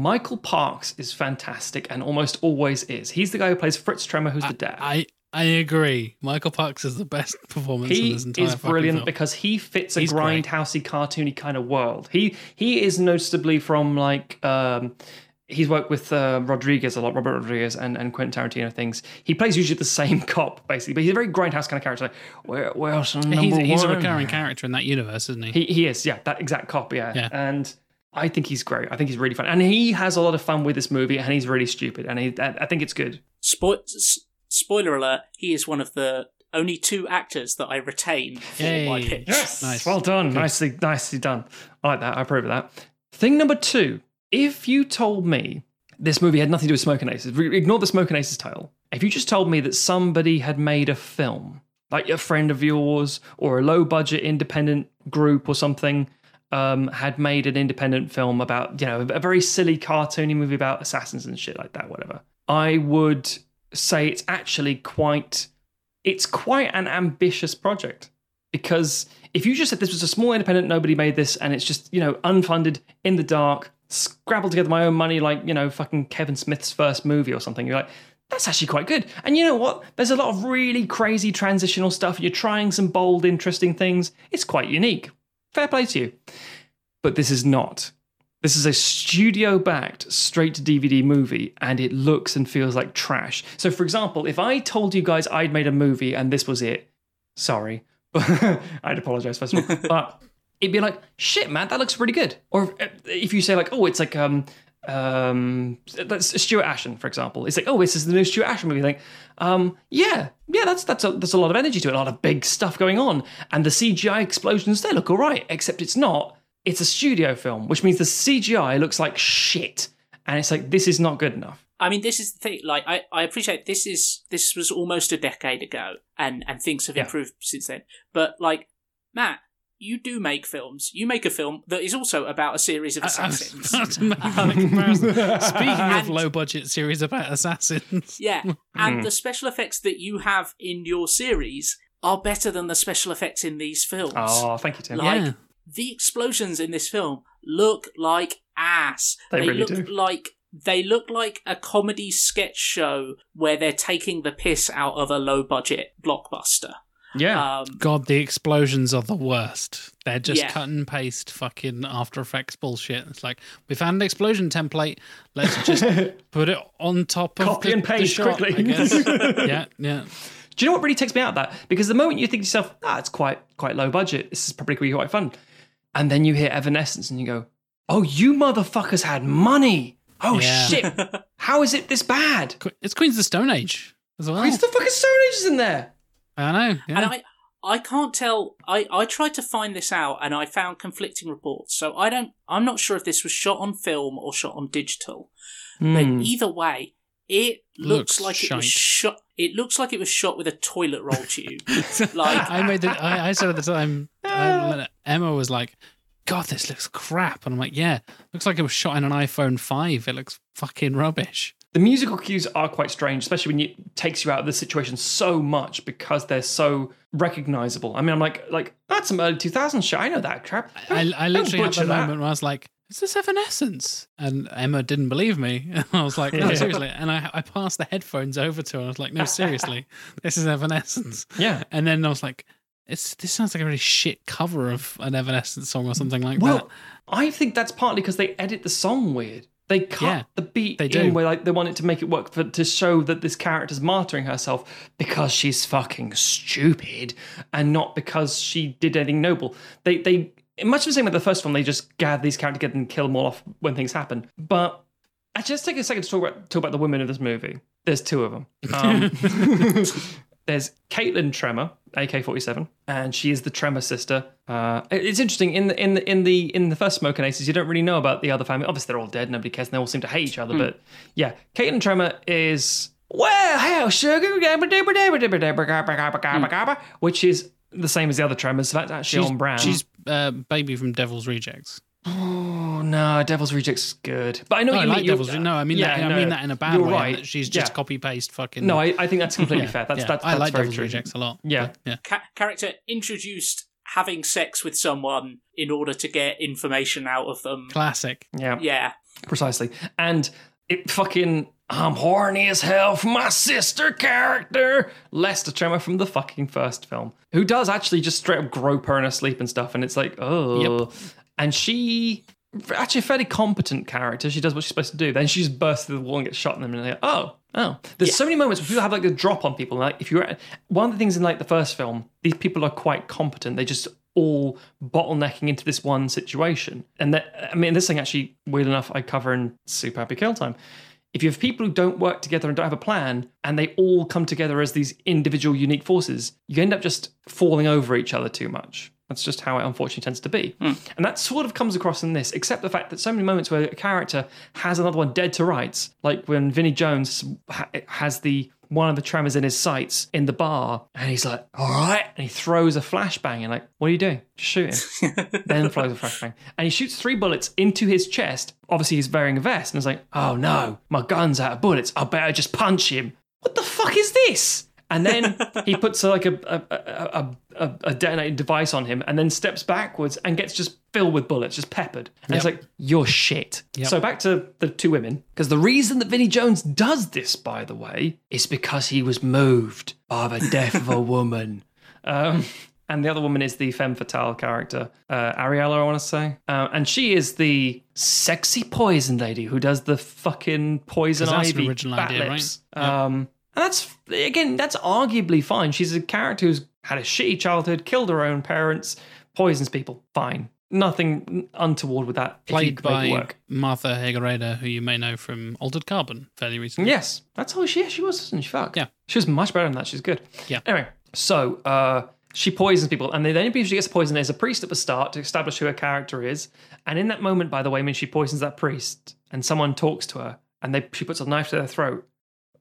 Michael Parks is fantastic and almost always is. He's the guy who plays Fritz Tremor, who's the dad. I I agree. Michael Parks is the best performance in he this entire is brilliant film. because he fits a He's grindhousey, cartoony kind of world. He he is noticeably from like um, he's worked with uh, Rodriguez a lot, Robert Rodriguez and, and Quentin Tarantino things. He plays usually the same cop basically, but he's a very grindhouse kind of character. Like where where else? He's, he's a recurring character in that universe, isn't he? He he is, yeah, that exact cop, yeah. Yeah. And I think he's great. I think he's really fun, and he has a lot of fun with this movie, and he's really stupid, and he, I I think it's good. Spo- s- spoiler alert: He is one of the only two actors that I retain for my Yay. pitch. Nice. Well done. Nicely, nicely done. I like that. I approve of that. Thing number two: if you told me this movie had nothing to do with Smoking Aces, ignore the Smoking Aces title. If you just told me that somebody had made a film, like a friend of yours or a low-budget independent group or something, um, had made an independent film about, you know, a very silly cartoony movie about assassins and shit like that, whatever. I would say it's actually quite, it's quite an ambitious project because if you just said this was a small independent, nobody made this, and it's just you know unfunded in the dark, scrabbled together my own money like you know fucking Kevin Smith's first movie or something, you're like. That's actually quite good. And you know what? There's a lot of really crazy transitional stuff. You're trying some bold, interesting things. It's quite unique. Fair play to you. But this is not. This is a studio backed straight to DVD movie and it looks and feels like trash. So, for example, if I told you guys I'd made a movie and this was it, sorry, I'd apologize first of all, but it'd be like, shit, man, that looks really good. Or if you say, like, oh, it's like, um, um, that's Stuart Ashen, for example. It's like, oh, this is the new Stuart Ashen movie. Like, um, yeah, yeah, that's that's a, there's a lot of energy to it, a lot of big stuff going on, and the CGI explosions they look all right, except it's not. It's a studio film, which means the CGI looks like shit, and it's like this is not good enough. I mean, this is the thing. Like, I, I appreciate this is this was almost a decade ago, and and things have Yeah. improved since then. But like, Matt, you do make films. You make a film that is also about a series of assassins. about to make that. Speaking of low budget series about assassins, yeah, and hmm. the special effects that you have in your series are better than the special effects in these films. Oh, thank you, Tim. Like- yeah, the explosions in this film look like ass. They really look do. like they look like a comedy sketch show where they're taking the piss out of a low budget blockbuster. Yeah. Um, God, the explosions are the worst. They're just Yeah. cut and paste fucking After Effects bullshit. It's like we found an explosion template. Let's just put it on top of Copy the, and the paste shot, quickly. I guess. yeah, yeah. Do you know what really takes me out of that? Because the moment you think to yourself, ah, it's quite quite low budget. This is probably going to be quite fun. And then you hear Evanescence and you go, oh, you motherfuckers had money. Oh Yeah. shit. How is it this bad? It's Queens of the Stone Age as well. Why is the fucking Stone Age is in there? I know. Yeah. And I, I can't tell. I, I tried to find this out, and I found conflicting reports. So I don't. I'm not sure if this was shot on film or shot on digital. But Hmm. either way, it looks, Looks like it was shot. It looks like it was shot with a toilet roll tube. like I made the. I, I said at the time, I, Emma was like, "God, this looks crap," and I'm like, "Yeah, looks like it was shot in an iPhone five. It looks fucking rubbish." The musical cues are quite strange, especially when it takes you out of the situation so much because they're so recognizable. I mean, I'm like, like that's some early 2000s shit. I know that crap. I, I don't literally had that. moment where I was like, "Is this Evanescence?" And Emma didn't believe me. And I was like, "No, Yeah. seriously." And I, I passed the headphones over to her. and I was like, "No, seriously, this is Evanescence." Yeah. And then I was like, "It's this sounds like a really shit cover of an Evanescence song or something like that." Well, I think that's partly because they edit the song weird. They cut Yeah, the beat they in do. where like they wanted to make it work for to show that this character's martyring herself because she's fucking stupid and not because she did anything noble. They they much the same with the first one, They just gather these characters together and kill them all off when things happen. But I just take a second to talk about talk about the women of this movie. There's two of them. Um, there's Caitlin Tremor, AK-47, and she is the Tremor sister. Uh, it's interesting in the in the in the in the first Smoking Aces, you don't really know about the other family. Obviously, they're all dead. Nobody cares. And they all seem to hate each other. But yeah, Caitlin Tremor is well, hell, sugar, which is the same as the other Tremors. So that's actually she's, on brand. She's uh, baby from Devil's Rejects. Oh no, Devil's Rejects good, but I know No, what I you like mean. You're- No, I mean yeah, that. I mean that in a bad you're way. Right. She's just Yeah. copy paste fucking. No, I, I think that's completely yeah, fair. That's yeah. that's, I like Devil's true. Rejects a lot. Yeah. but yeah. ca- character introduced having sex with someone in order to get information out of them. Classic. Yeah. Yeah. Precisely. And it fucking I'm horny as hell for my sister character, Lester Tremor from the fucking first film, who does actually just straight up grope her in her sleep and stuff. And it's like, oh. And she, actually a fairly competent character. She does what she's supposed to do. Then she just bursts through the wall and gets shot in. And they're like, oh, oh. There's so many moments where people have like a drop on people. Like, if you're at, one of the things in like the first film, these people are quite competent. They just all bottlenecking into this one situation. And that, I mean, this thing actually, weird enough, I cover in Super Happy Kill Time. If you have people who don't work together and don't have a plan, and they all come together as these individual unique forces, you end up just falling over each other too much. That's just how it unfortunately tends to be. Hmm. And that sort of comes across in this, except the fact that so many moments where a character has another one dead to rights, like when Vinnie Jones ha- has the one of the tremors in his sights in the bar, and he's like, "All right," and he throws a flashbang, and like, "What are you doing? Just shoot him." then throws a flashbang, and he shoots three bullets into his chest. Obviously, he's wearing a vest, and he's like, "Oh no, my gun's out of bullets. I better just punch him." What the fuck is this? And then he puts like a a, a, a, a, detonating device on him, and then steps backwards and gets just filled with bullets, just peppered. And it's like, "You're shit." Yep. So back to the two women, because the reason that Vinnie Jones does this, by the way, is because he was moved by the death of a woman. Um, and the other woman is the femme fatale character, uh, Ariella, I want to say. Uh, and she is the sexy poison lady who does the fucking poison 'Cause that's an ivy original bat idea, lips. right? Yeah. Um, and that's again, that's arguably fine. She's a character who's had a shitty childhood, killed her own parents, poisons people. Fine, nothing untoward with that. Played could make it by work. Martha Higareda, who you may know from Altered Carbon fairly recently. Yes, that's all she. She was, wasn't she? Fuck. Yeah. she was much better than that. She's good. Yeah. Anyway, so uh, she poisons people, and the only people she gets poisoned is a priest at the start to establish who her character is. And in that moment, by the way, when she poisons that priest, and someone talks to her, and they she puts a knife to their throat,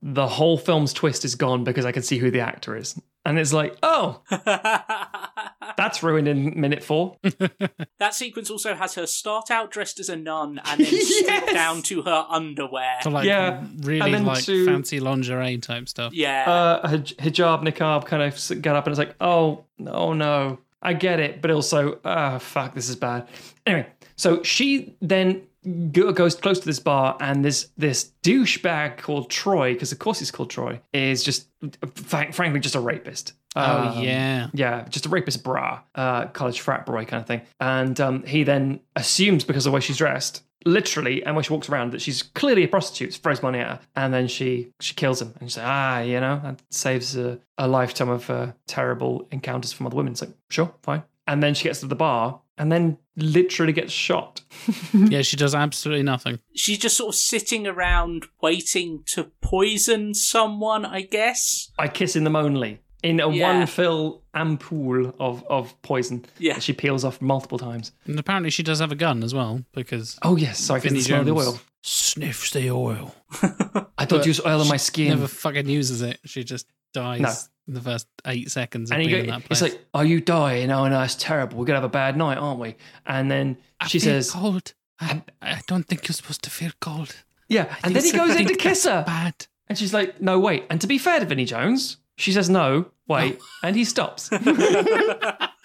the whole film's twist is gone because I can see who the actor is, and it's like, oh, that's ruined in minute four. that sequence also has her start out dressed as a nun and then strip Yes! down to her underwear. So like Yeah, really like to- fancy lingerie type stuff. Yeah. uh, hijab, niqab kind of s- get up and it's like, oh, oh no, I get it, but also, ah, fuck, this is bad. Anyway, so she then go- goes close to this bar, and this this douchebag called Troy, because of course he's called Troy, is just frank- frankly just a rapist. Oh Um, yeah. yeah, just a rapist bra, uh, college frat boy kind of thing. And um, he then assumes because of the way she's dressed, literally, and when she walks around, that she's clearly a prostitute, throws money at her, and then she she kills him. And she's like, ah, you know, that saves a, a lifetime of uh, terrible encounters from other women. It's like, sure, fine. And then she gets to the bar and then literally gets shot. Yeah, she does absolutely nothing. She's just sort of sitting around waiting to poison someone, I guess. By kissing them only in a Yeah. one fill ampoule of, of poison Yeah. that she peels off multiple times. And apparently she does have a gun as well because Oh, yes, sorry, Vinnie because smell the Jones oil. sniffs the oil. I don't But use oil on my skin. Never fucking uses it. She just dies No. In the first eight seconds of and go, in that it's like, "Are you dying? Oh no, it's terrible. We're gonna have a bad night, aren't we?" And then I she says, cold. I, I don't think you're supposed to feel cold. "Yeah." And then he goes in to kiss her, Bad. and she's like, "No, wait." And to be fair to Vinnie Jones, she says, "No, wait," and he stops.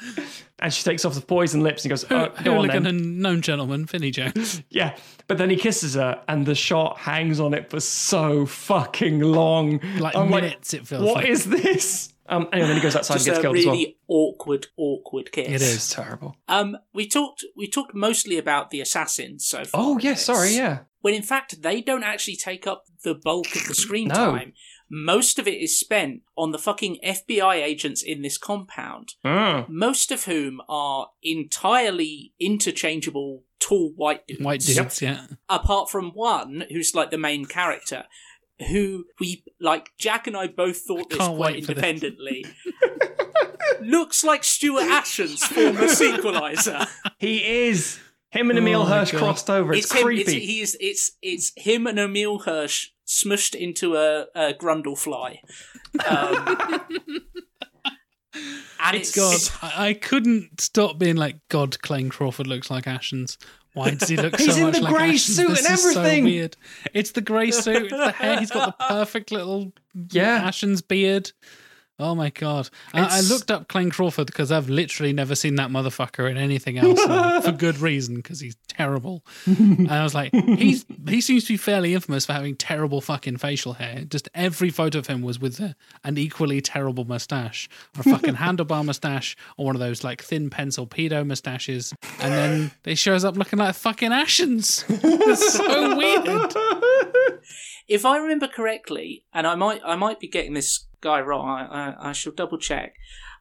and she takes off the poison lips and goes, oh, "Go on Hooligan then." and known gentleman, Vinnie Jones. Yeah, but then he kisses her, and the shot hangs on it for so fucking long, Like I'm minutes, it feels What like. is this? Um, anyway, then he goes outside Just and gets a killed as well. really awkward, awkward kiss. It is. It's terrible. Um, we talked we talked mostly about the assassins so far. Oh in yeah, this, sorry, yeah. When in fact they don't actually take up the bulk of the screen No. time. Most of it is spent on the fucking FBI agents in this compound, Mm. most of whom are entirely interchangeable tall white dudes. White dudes, yeah. apart from one who's like the main character who we like jack and i both thought this quite wait this. independently looks like stuart ashen's former sequelizer He is. Him and Emile Oh Hirsch crossed over. It's, it's him creepy. it's, he is, it's it's him and emile hirsch smushed into a, a Brundlefly um, and it's, God, it's I, I couldn't stop being like, God, Clayne Crawford looks like Ashens. Why does he look so much like He's in the like grey Ashens? suit This and is so everything. weird. It's the grey suit, it's the hair. He's got the perfect little Yeah. Ashens beard. Oh my god! I, I looked up Clayne Crawford because I've literally never seen that motherfucker in anything else for good reason because he's terrible. and I was like, he's he seems to be fairly infamous for having terrible fucking facial hair. Just every photo of him was with a, an equally terrible mustache, or a fucking handlebar mustache, or one of those like thin pencil pedo mustaches. And then he shows up looking like fucking Ashens. it's so weird. if I remember correctly, and I might I might be getting this guy wrong, I, I, I shall double check.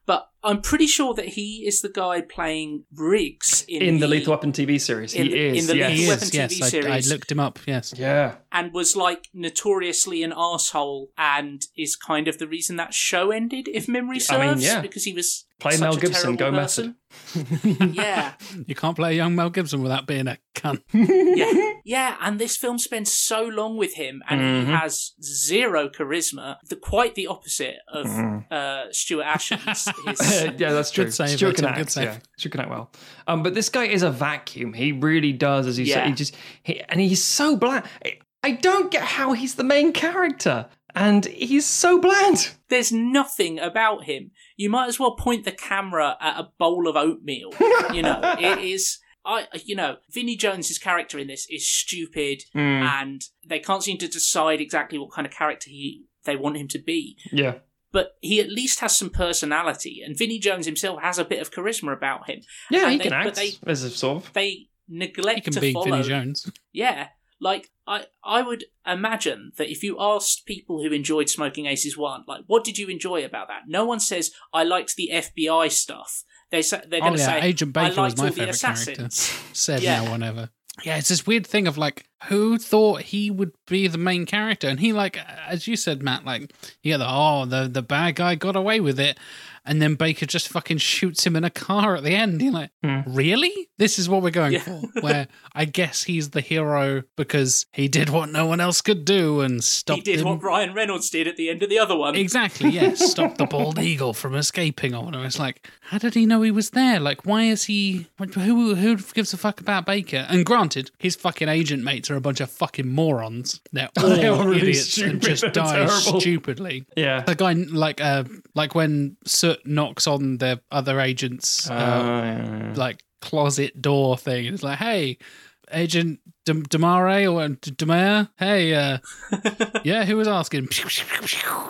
But I'm pretty sure that he is the guy playing Riggs in, in the Lethal Weapon TV series. in he the- is. in the yes. Lethal Weapon is, yes. TV I, I looked him up, yes. Yeah. and was like notoriously an asshole, and is kind of the reason that show ended, if memory I mean, serves, yeah. because he was Play such Mel Gibson, terrible go person. yeah, You can't play a young Mel Gibson without being a cunt. yeah, yeah. And this film spends so long with him, and Mhm. he has zero charisma. The quite the opposite of uh, Stuart Ashens. His, yeah, that's true. Good save, Stuart can good act. save. Yeah, Stuart can act well. Um, but this guy is a vacuum. He really does, as you Yeah. said. He just he, and he's so bland. I- I don't get how he's the main character, and he's so bland. There's nothing about him. You might as well point the camera at a bowl of oatmeal. You know, it is. I, you know, Vinnie Jones's character in this is stupid, Mm. and they can't seem to decide exactly what kind of character he they want him to be. Yeah. but he at least has some personality. And Vinnie Jones himself has a bit of charisma about him. Yeah, And he they- can but act they- as a sort of. They neglect He can to be follow. Vinnie Jones. Yeah, like I, I would imagine that if you asked people who enjoyed Smoking Aces one, like, what did you enjoy about that? No one says I liked the FBI stuff. They say they're Oh going to yeah, say Agent I Baker was liked my favorite character. Said Yeah. now, whenever. Yeah, it's this weird thing of like, who thought he would be the main character? And he like, as you said, Matt, like, yeah, the oh, the the bad guy got away with it, and then Baker just fucking shoots him in a car at the end. You're like, Hmm. really? This is what we're going Yeah. for? Where I guess he's the hero because he did what no one else could do and stopped He did him. what Ryan Reynolds did at the end of the other one. Exactly, yes. Stop the bald eagle from escaping or whatever. It's like, how did he know he was there? Like, why is he. Who, who gives a fuck about Baker? And granted, his fucking agent mates are a bunch of fucking morons. They're all They're really idiots and just die terrible. stupidly. Yeah. The guy, like, uh, like when Soot knocks on the other agent's, Uh, uh, yeah. like, closet door thing. It's like, hey, Agent D- Damare or D- Demare, hey, uh, yeah, who was asking?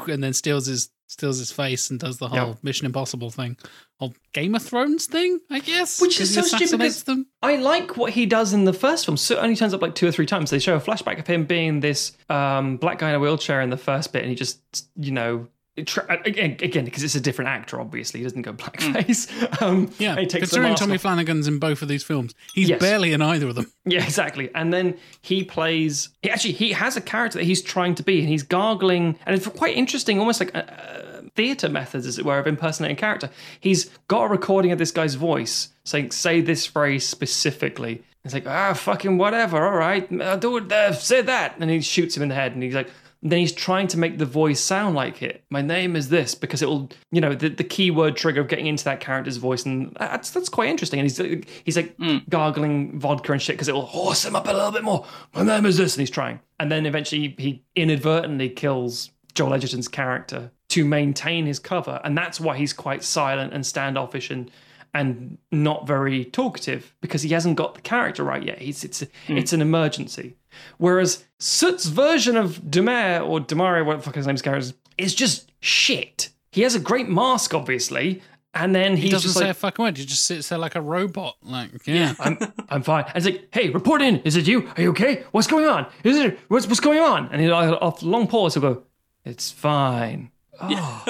And then steals his steals his face and does the whole Yeah. Mission Impossible thing, or Game of Thrones thing, I guess. Which is so stupid because- them. I like what he does in the first film. So it only turns up like two or three times. They show a flashback of him being this um, black guy in a wheelchair in the first bit, and he just, you know, tra- again, again because it's a different actor. Obviously, he doesn't go blackface. Um, Yeah, he takes considering Tommy off. Flanagan's in both of these films, he's Yes. barely in either of them. Yeah, exactly. And then he plays. He actually, he has a character that he's trying to be, and he's gargling, and it's quite interesting, almost like uh, uh, theatre methods, as it were, of impersonating character. He's got a recording of this guy's voice saying, "Say this phrase specifically." It's like, ah, fucking whatever. All right, I'll do it. Uh, say that, and he shoots him in the head, and he's like. Then he's trying to make the voice sound like it. My name is this because it will, you know, the, the keyword trigger of getting into that character's voice, and that's that's quite interesting. And he's he's like hmm. gargling vodka and shit because it will horse him up a little bit more. My name is this, and he's trying. And then eventually he inadvertently kills Joel Edgerton's character to maintain his cover, and that's why he's quite silent and standoffish and and not very talkative because he hasn't got the character right yet. He's it's hmm. it's an emergency. Whereas Soot's version of Demare or Demare, what the fuck his name's character is, is just shit. He has a great mask, obviously, and then He doesn't just say like, a fucking word. He just sits there like a robot. Like, yeah. I'm I'm fine. And it's like, hey, report in. Is it you? Are you okay? What's going on? Is it what's what's going on? And he'll off long pause, he'll go, It's fine. Oh,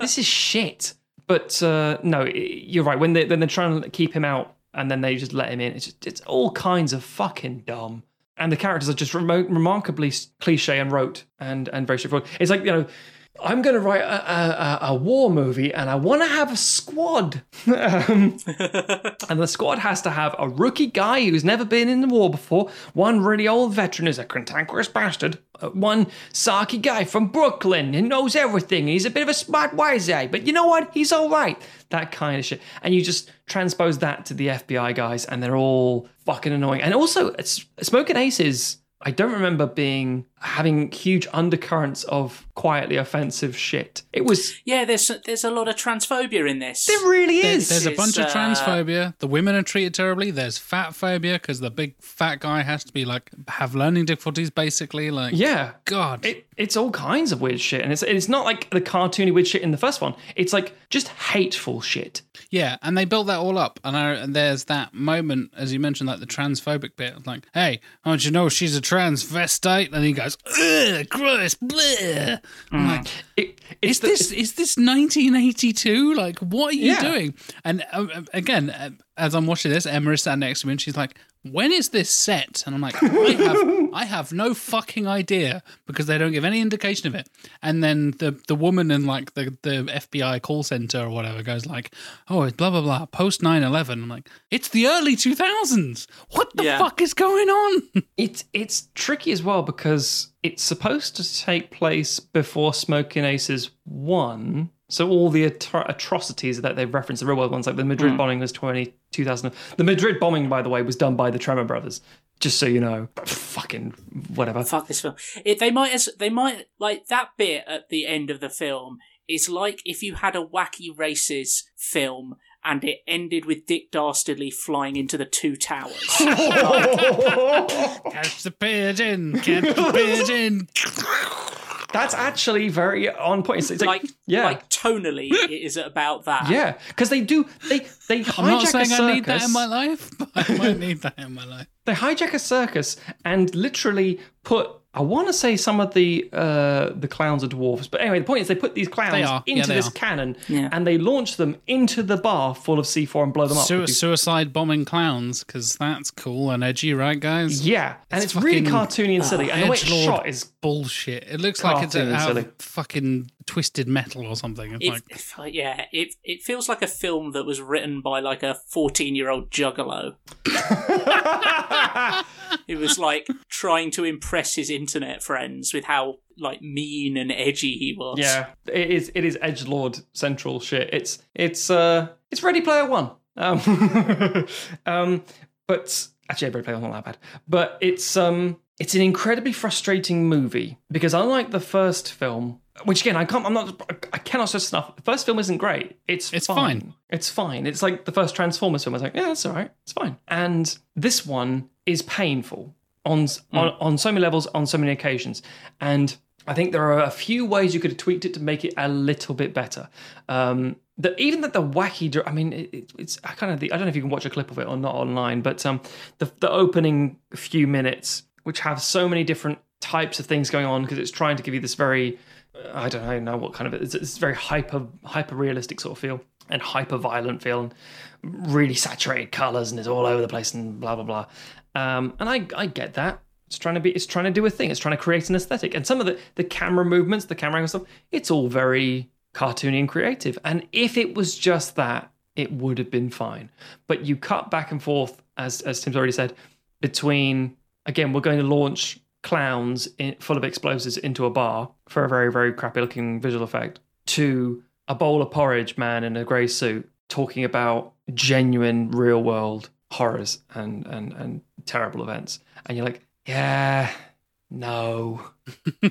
this is shit. But uh, no, you're right. When they then they're trying to keep him out, and then they just let him in. It's just, it's all kinds of fucking dumb. And the characters are just remo- remarkably cliche and rote and and very straightforward. It's like you know. I'm going to write a, a, a- a war movie and I want to have a squad. um, and the squad has to have a rookie guy who's never been in the war before, one really old veteran who's a cantankerous bastard, uh, one sarky guy from Brooklyn who knows everything. He's a bit of a smart wise guy, but you know what? He's all right. That kind of shit. And you just transpose that to the FBI guys, and they're all fucking annoying. And also, Smoking Aces. I don't remember being having huge undercurrents of quietly offensive shit. It was Yeah, there's there's a lot of transphobia in this. There really There- is. there's a It's, bunch of uh, transphobia. The women are treated terribly. There's fat phobia because the big fat guy has to be like have learning difficulties basically. Like, yeah. God, It, it's all kinds of weird shit, and it's it's not like the cartoony weird shit in the first one. It's like just hateful shit. Yeah, and they built that all up, and, I, and there's that moment, as you mentioned, like the transphobic bit, like, "Hey, don't you know she's a transvestite?" And he goes, "Ugh, gross, bleh." I'm like, "Is it's the- this is this 1982? Like, what are you Yeah. doing?" And um, um, again, uh, as I'm watching this, Emma is sat next to me, and she's like, "When is this set?" And I'm like, "I have, I have no fucking idea because they don't give any indication of it." And then the the woman in like the the FBI call center or whatever goes like, "Oh, it's blah blah blah post 9/11." I'm like, "It's the early 2000s. What the Yeah. fuck is going on?" It's it's tricky as well because it's supposed to take place before Smoking Aces one. So all the atro- atrocities that they've referenced, the real world ones, like the Madrid hmm. bombing was 20, 2000. The Madrid bombing, by the way, was done by the Tremor brothers. Just so you know, fucking whatever. Fuck this film. It, they might as they might like that bit at the end of the film is like if you had a wacky races film and it ended with Dick Dastardly flying into the two towers. Catch the pigeon, catch the pigeon. That's actually very on point. It's, it's like, like yeah, like tonally it is about that yeah, because they do they they hijack I'm not a saying circus. I need that in my life, but I might need that in my life. they hijack a circus and literally put I want to say some of the uh, the clowns are dwarfs, but anyway, the point is they put these clowns They are. Yeah, into this are. cannon Yeah. and they launch them into the bar full of C4 and blow them up. Sui- with suicide bombing clowns, because that's cool and edgy, right, guys? yeah, and It's it's, really cartoony and silly, and the way it's shot is Bullshit. It looks like it's Cartoon out silly. of fucking twisted metal or something. It's it, like, if- yeah, it it feels like a film that was written by like a fourteen-year-old juggalo. It was like trying to impress his internet friends with how like mean and edgy he was. yeah, it is it is edge lord central shit. It's it's uh it's Ready Player One. Um, um but actually Ready Player One's not that bad. But it's um it's an incredibly frustrating movie because unlike the first film, which again I can't I'm not I cannot stress enough. The first film isn't great. It's It's fine. fine. It's fine. It's like the first Transformers film. I was like, yeah, that's all right. It's fine. And this one is painful on on, on so many levels, on so many occasions. And I think there are a few ways you could have tweaked it to make it a little bit better. Um, the, even that the wacky, I mean, it, it- it's I kind of the, I don't know if you can watch a clip of it or not online, but um, the the opening few minutes, which have so many different types of things going on, because it's trying to give you this very I don't know, what kind of it's, it's very hyper hyper realistic sort of feel and hyper violent feel and really saturated colors and it's all over the place and blah blah blah. Um, and I I get that. It's trying to be it's trying to do a thing. It's trying to create an aesthetic. And some of the the camera movements, the camera angle stuff, it's all very cartoony and creative. And if it was just that, it would have been fine. But you cut back and forth, as as Tim's already said, between again, we're going to launch clowns in, full of explosives into a bar for a very very crappy looking visual effect to a bowl of porridge man in a grey suit talking about genuine real world horrors and and and terrible events. And you're like yeah no.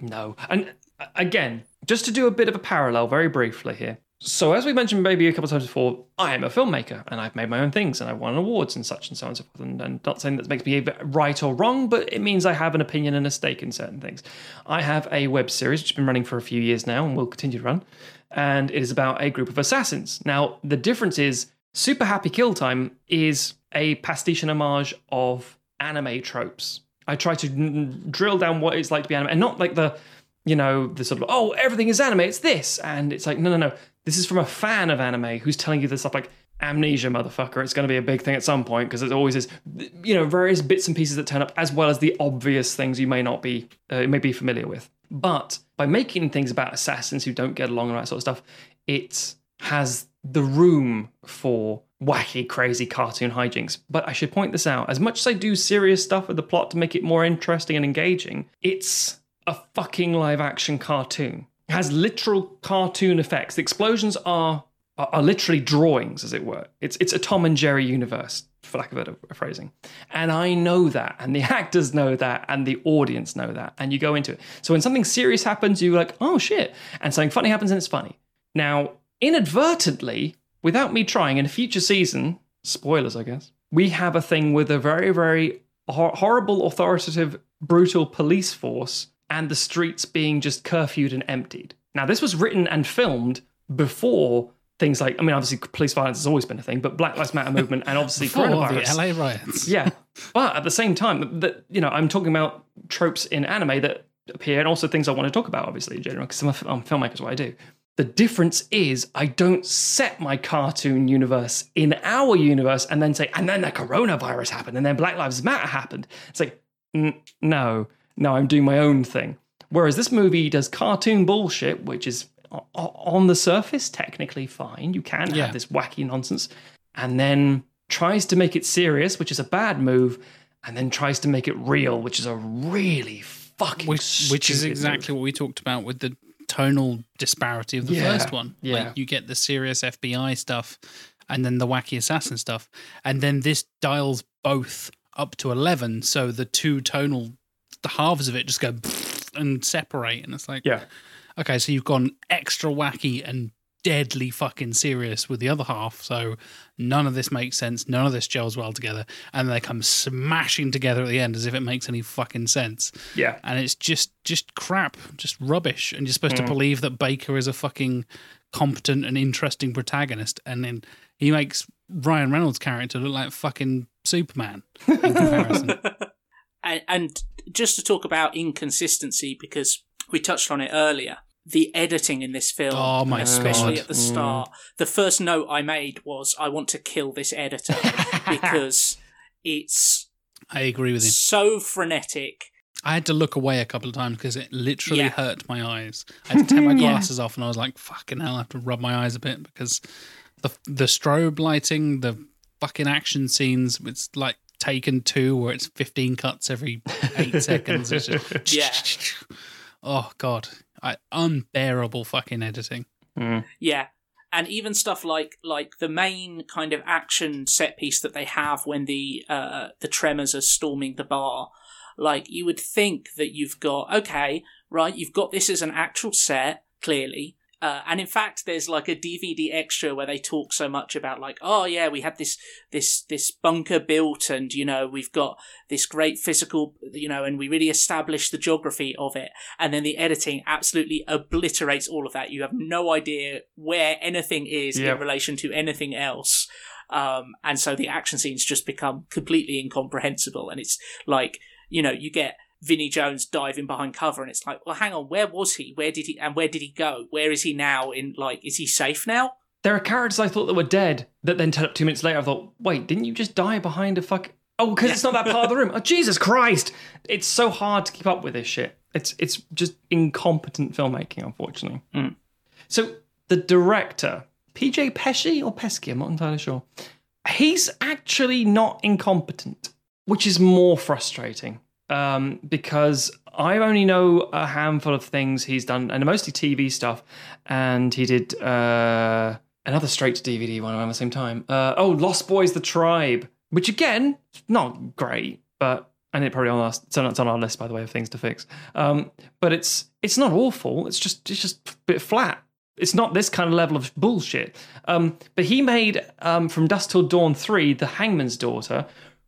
No. And uh, again just to do a bit of a parallel very briefly here so as we mentioned maybe a couple of times before i am a filmmaker and i've made my own things and i've won awards and such and so on and so forth. And, and not saying that makes me right or wrong but it means i have an opinion and a stake in certain things. I have a web series which has been running for a few years now and will continue to run. And it is about a group of assassins. Now the difference is super happy kill time is a pastiche and homage of anime tropes. I try to n- drill down what it's like to be anime and not like the you know, the sort of, oh, everything is anime, it's this. And it's like, no, no, no. This is from a fan of anime who's telling you this stuff like, amnesia, motherfucker. It's going to be a big thing at some point because it always is, you know, various bits and pieces that turn up, as well as the obvious things you may not be, uh, may be familiar with. But by making things about assassins who don't get along and that sort of stuff, it has the room for wacky, crazy cartoon hijinks. But I should point this out as much as I do serious stuff with the plot to make it more interesting and engaging, it's a fucking live action cartoon. Has literal cartoon effects. The explosions are, are are literally drawings, as it were. It's it's a Tom and Jerry universe, for lack of better phrasing. And I know that, and the actors know that, and the audience know that, and you go into it. So when something serious happens, you're like, oh shit, and something funny happens, and it's funny. Now, inadvertently, without me trying, in a future season, spoilers, I guess, we have a thing with a very, very hor- horrible, authoritative, brutal police force and the streets being just curfewed and emptied. Now, this was written and filmed before things like, I mean, obviously, police violence has always been a thing, but Black Lives Matter movement and obviously For the coronavirus. LA riots. Yeah, but at the same time, that you know, I'm talking about tropes in anime that appear, and also things I want to talk about, obviously, in general, because I'm a, I'm a filmmaker, is what I do. The difference is I don't set my cartoon universe in our universe and then say, and then the coronavirus happened, and then Black Lives Matter happened. It's like, n- no, no, I'm doing my own thing. Whereas this movie does cartoon bullshit, which is on the surface technically fine. You can Yeah. have this wacky nonsense, and then tries to make it serious, which is a bad move, and then tries to make it real, which is a really fucking which which is exactly move. what we talked about with the tonal disparity of the Yeah, first one. yeah. Like you get the serious FBI stuff and then the wacky assassin stuff. And then this dials both up to 11. So the two tonal, the halves of it just go and separate. And it's like, Yeah, okay, so you've gone extra wacky and deadly fucking serious with the other half. So none of this makes sense. None of this gels well together. And they come smashing together at the end as if it makes any fucking sense. Yeah. And it's just just crap, just rubbish. And you're supposed Mm. to believe that Baker is a fucking competent and interesting protagonist. And then he makes Ryan Reynolds' character look like fucking Superman in comparison. and, and just to talk about inconsistency, because we touched on it earlier, the editing in this film, Oh my especially God. at the start, the first note I made was, "I want to kill this editor because it's I agree with him. so frenetic." I had to look away a couple of times because it literally Yeah. hurt my eyes. I had to take my Yeah. glasses off and I was like, fucking hell, I have to rub my eyes a bit because the the strobe lighting, the fucking action scenes, it's like taken two where it's 15 cuts every eight seconds. It's just, Yeah. Oh, God. I, unbearable fucking editing. Mm. Yeah. And even stuff like like the main kind of action set piece that they have when the uh, the tremors are storming the bar, like you would think that you've got okay, right? You've got this as an actual set, clearly, uh, and in fact, there's like a DVD extra where they talk so much about like, oh yeah, we had this this this bunker built, and you know we've got this great physical, you know, and we really established the geography of it and then the editing absolutely obliterates all of that. You have no idea where anything is Yep. in relation to anything else. Um, and so the action scenes just become completely incomprehensible. And it's like, you know, you get Vinnie Jones diving behind cover and it's like, well, hang on, where was he? Where did he, and where did he go? Where is he now in, like, is he safe now? There are characters I thought that were dead that then turned up two minutes later. I thought, wait, didn't you just die behind a fuck? Oh, because it's not that part of the room. Oh, Jesus Christ! It's so hard to keep up with this shit. It's it's just incompetent filmmaking, unfortunately. Mm. So the director, PJ Pesci or Pesky, I'm not entirely sure. He's actually not incompetent, which is more frustrating um, because I only know a handful of things he's done, and mostly TV stuff. And he did uh, another straight to DVD one around the same time. Uh, oh, Lost Boys: The Tribe, which again, not great, but and it probably on our on, it's on our list by the way of things to fix. Um, but it's it's not awful. It's just it's just a bit flat. It's not this kind of level of bullshit. Um, but he made um, From Dusk Till Dawn 3, The Hangman's Daughter,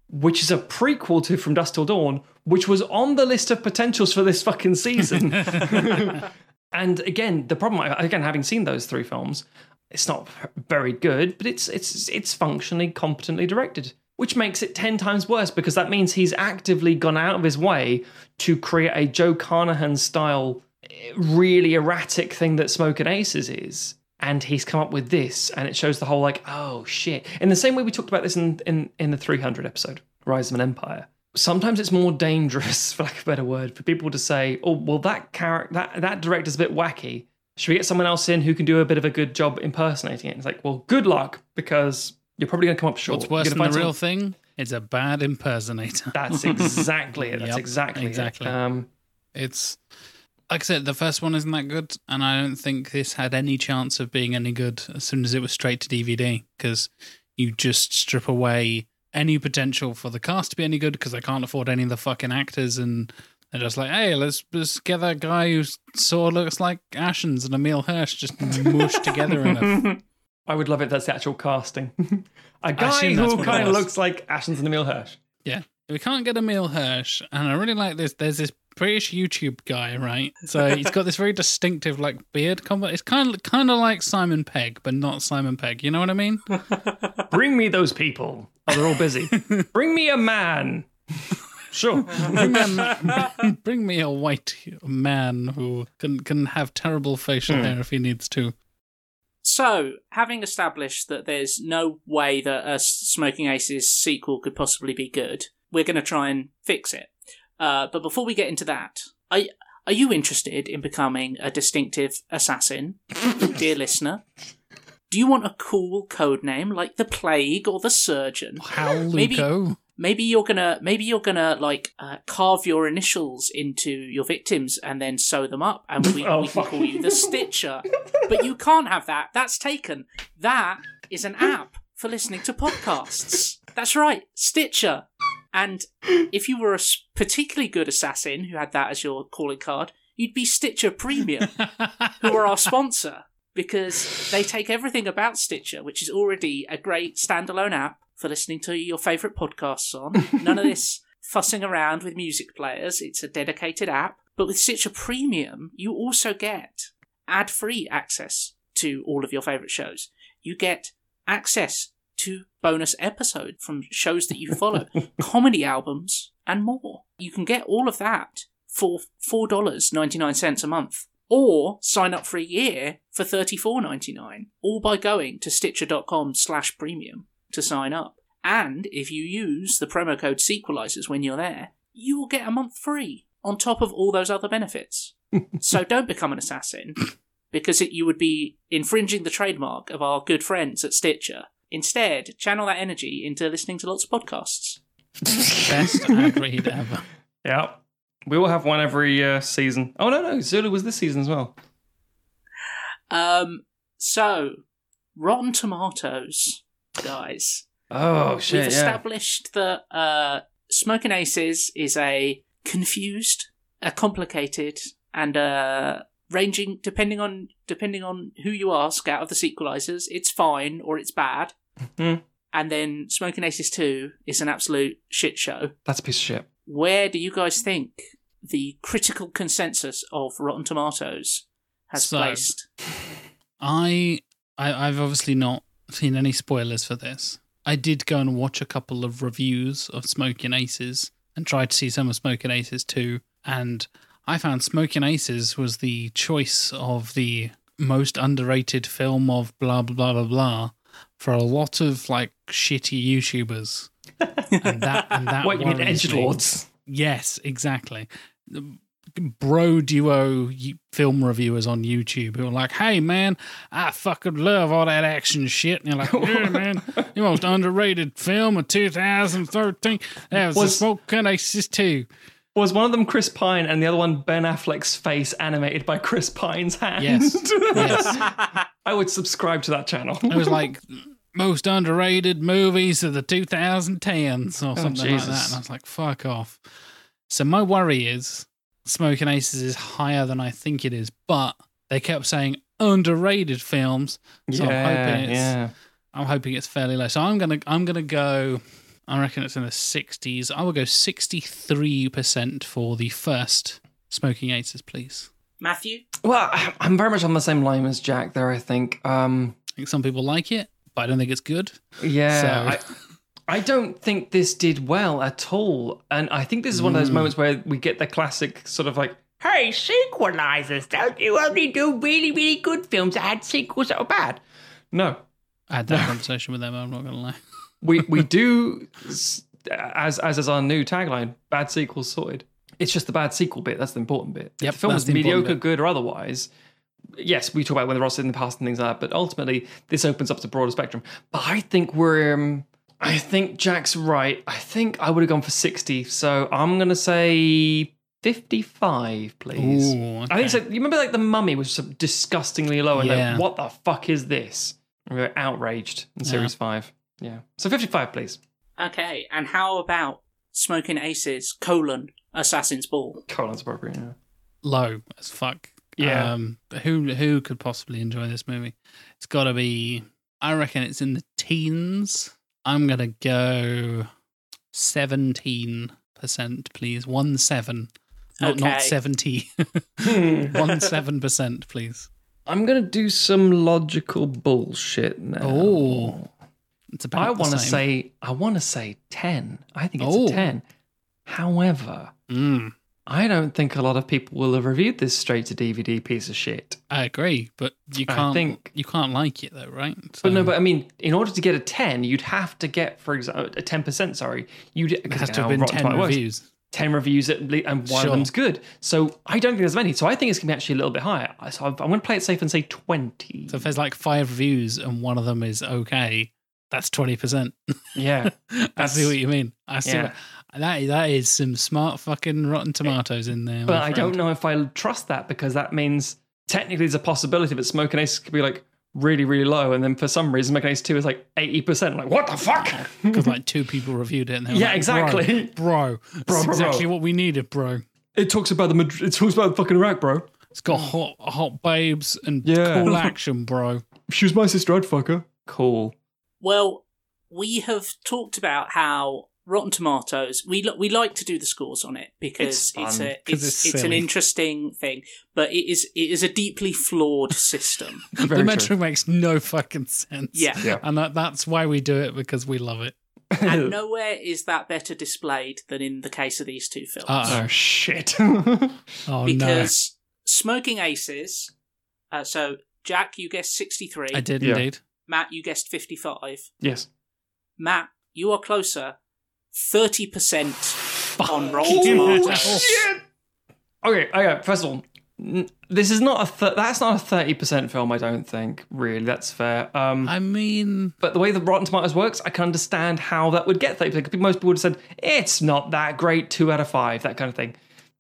which is a prequel to From Dusk Till Dawn, which was on the list of potentials for this fucking season. and again, the problem, again, having seen those three films, it's not very good, but it's it's it's functionally competently directed, which makes it ten times worse because that means he's actively gone out of his way to create a Joe Carnahan style, eh, really erratic thing that Smoking Aces is. And he's come up with this, and it shows the whole like, oh shit. In the same way we talked about this in in, in the 300 episode, Rise of an Empire. Sometimes it's more dangerous, for lack of a better word, for people to say, "Oh, well, that character, that that director's a bit wacky. Should we get someone else in who can do a bit of a good job impersonating it?" It's like, well, good luck because you're probably going to come up short. What's worse than the real someone- thing? It's a bad impersonator. That's exactly it. That's Yep, exactly exactly. It. Um, It's like I said, the first one isn't that good, and I don't think this had any chance of being any good as soon as it was straight to DVD because you just strip away any potential for the cast to be any good because they can't afford any of the fucking actors, and they're just like, hey, let's just get that guy who sort of looks like Ashens and Emile Hirsch just mushed together in a. I would love it. That's the actual casting. a guy who kind of looks like Ashens and Emile Hirsch. Yeah, we can't get Emile Hirsch, and I really like this. There's this British YouTube guy, right? So he's got this very distinctive like beard combo. It's kind of kind of like Simon Pegg, but not Simon Pegg. You know what I mean? Bring me those people. Oh, they're all busy. Bring me a man. Sure. bring, me a, bring me a white man who can can have terrible facial Hmm. hair if he needs to. So, having established that there's no way that a Smoking Aces sequel could possibly be good, we're going to try and fix it. Uh, but before we get into that, are, are you interested in becoming a distinctive assassin, dear listener? Do you want a cool code name like the Plague or the Surgeon? How Maybe- Luco? Maybe you're gonna, maybe you're gonna like uh, carve your initials into your victims and then sew them up, and we, Oh, we can call you the Stitcher. But you can't have that. That's taken. That is an app for listening to podcasts. That's right, Stitcher. And if you were a particularly good assassin who had that as your calling card, you'd be Stitcher Premium, who are our sponsor. Because they take everything about Stitcher, which is already a great standalone app for listening to your favourite podcasts on. None of this fussing around with music players. It's a dedicated app. But with Stitcher Premium, you also get ad free access to all of your favourite shows. You get access to bonus episodes from shows that you follow, comedy albums, and more. You can get all of that for $4.99 a month. Or sign up for a year for $34.99, all by going to stitcher.com slash premium to sign up. And if you use the promo code Sequelizers when you're there, you will get a month free on top of all those other benefits. so don't become an assassin because it, you would be infringing the trademark of our good friends at Stitcher. Instead, channel that energy into listening to lots of podcasts. Best ad read ever. Yeah. We will have one every uh, season. Oh, no, no. Zulu was this season as well. Um, so, Rotten Tomatoes, guys. Oh, shit! We've shit. Yeah. established that uh, Smoking Aces is a confused, a complicated, and uh, ranging depending on depending on who you ask out of the sequelizers, it's fine or it's bad. Hmm. And then Smoking Aces Two is an absolute shit show. That's a piece of shit. Where do you guys think the critical consensus of Rotten Tomatoes has So- placed? I, I I've obviously not seen any spoilers for this. I did go and watch a couple of reviews of Smoking Aces and tried to see some of Smoking Aces too, and I found Smoking Aces was the choice of the most underrated film of blah blah blah blah blah for a lot of like shitty YouTubers. And that and that what, you mean edge lords? Yes, exactly. Bro duo film reviewers on YouTube who are like, "Hey man, I fucking love all that action shit," and you're like, "Yeah man, the most underrated film of 2013. That was, Was- the Smoking Aces 2." Was one of them Chris Pine and the other one Ben Affleck's face animated by Chris Pine's hand? Yes. Yes, I would subscribe to that channel. it was like most underrated movies of the 2010s or something like that, and I was like, "Fuck off." So my worry is Smoking Aces is higher than I think it is, but they kept saying underrated films, so I'm hoping it's yeah. I'm hoping it's fairly low. So I'm gonna I'm gonna go. I reckon it's in the 60s. I will go 63% for the first Smoking Aces, please. Matthew? Well, I- I'm very much on the same line as Jack there, I think. Um, I think some people like it, but I don't think it's good. yeah. So- I, I don't think this did well at all. And I think this is one of those mm. moments where we get the classic sort of like, hey, sequelizers, don't you only do really, really good films that had sequels that were bad? No. I had that conversation with them. I'm not gonna lie. we we do as as is our new tagline bad sequels sorted it's just the bad sequel bit that's the important bit if the film was mediocre good or otherwise yes we talk about when the ross in the past and things like that but ultimately this opens up to broader spectrum but i think we're um, i think jack's right i think i would have gone for 60 so i'm gonna say 55 please Ooh, I think so. okay. You remember, like the Mummy was so disgustingly low, and Yeah. like, what the fuck is this? We were outraged in Yeah. Series Five. Yeah. So fifty-five, please. Okay, and how about Smoking Aces, colon, Assassin's Ball? Colon's appropriate. Yeah. Low as fuck. Yeah. Um, who who could possibly enjoy this movie? It's got to be. I reckon it's in the teens. I'm gonna go seventeen percent, please. One seven, not Okay. not seventy. One seven percent, please. I'm gonna do some logical bullshit now. Oh, it's about. I want to say. I want to say ten. I think it's Oh. a ten. However, Mm, I don't think a lot of people will have reviewed this straight to DVD piece of shit. I agree, but you can't. I think- you can't like it though, right? But no, but I mean, in order to get a ten, you'd have to get, for example, uh, a ten percent. Sorry, you'd it has to have been ten reviews. 10 reviews at le- and one Sure. of them's good. So I don't think there's many. So I think it's going to be actually a little bit higher. So I'm going to play it safe and say 20. So if there's like five reviews and one of them is okay, that's twenty percent. yeah. I see what you mean. I see. Yeah. What, that that is some smart fucking Rotten Tomatoes in there. But I don't know if I trust that because that means technically there's a possibility that Smoke and Ace could be like really, really low. And then for some reason, Smoke and Ace 2 is like 80%. like, what the fuck? because like two people reviewed it and they were Yeah, like, exactly. bro, bro, Bro, that's bro, exactly bro. what we needed, bro. it talks about the Madrid, it talks about fucking Iraq, bro. It's got hot, hot babes and Yeah. cool action, bro. If she was my sister, I'd fuck her. Cool. Well, we have talked about how Rotten Tomatoes. We li- we like to do the scores on it because It's it's, fun, a 'cause it's, it's it's, an interesting thing, but it is it is a deeply flawed system. Very the true. metric makes no fucking sense. Yeah. Yeah. And that, that's why we do it because we love it. and nowhere is that better displayed than in the case of these two films. Uh-oh. Oh shit. Oh, because Smoking Aces. Uh, so Jack, you guessed sixty three. I did Yeah. indeed. Matt, you guessed fifty five. yes. Matt, you are closer. Thirty percent on Rotten Fucking Tomatoes. shit. Okay, okay. First of all, n- this is not a th- that's not a thirty percent film. I don't think. Really, that's fair. Um, I mean, but the way the Rotten Tomatoes works, I can understand how that would get thirty percent. Most people would have said it's not that great. Two out of five. That kind of thing.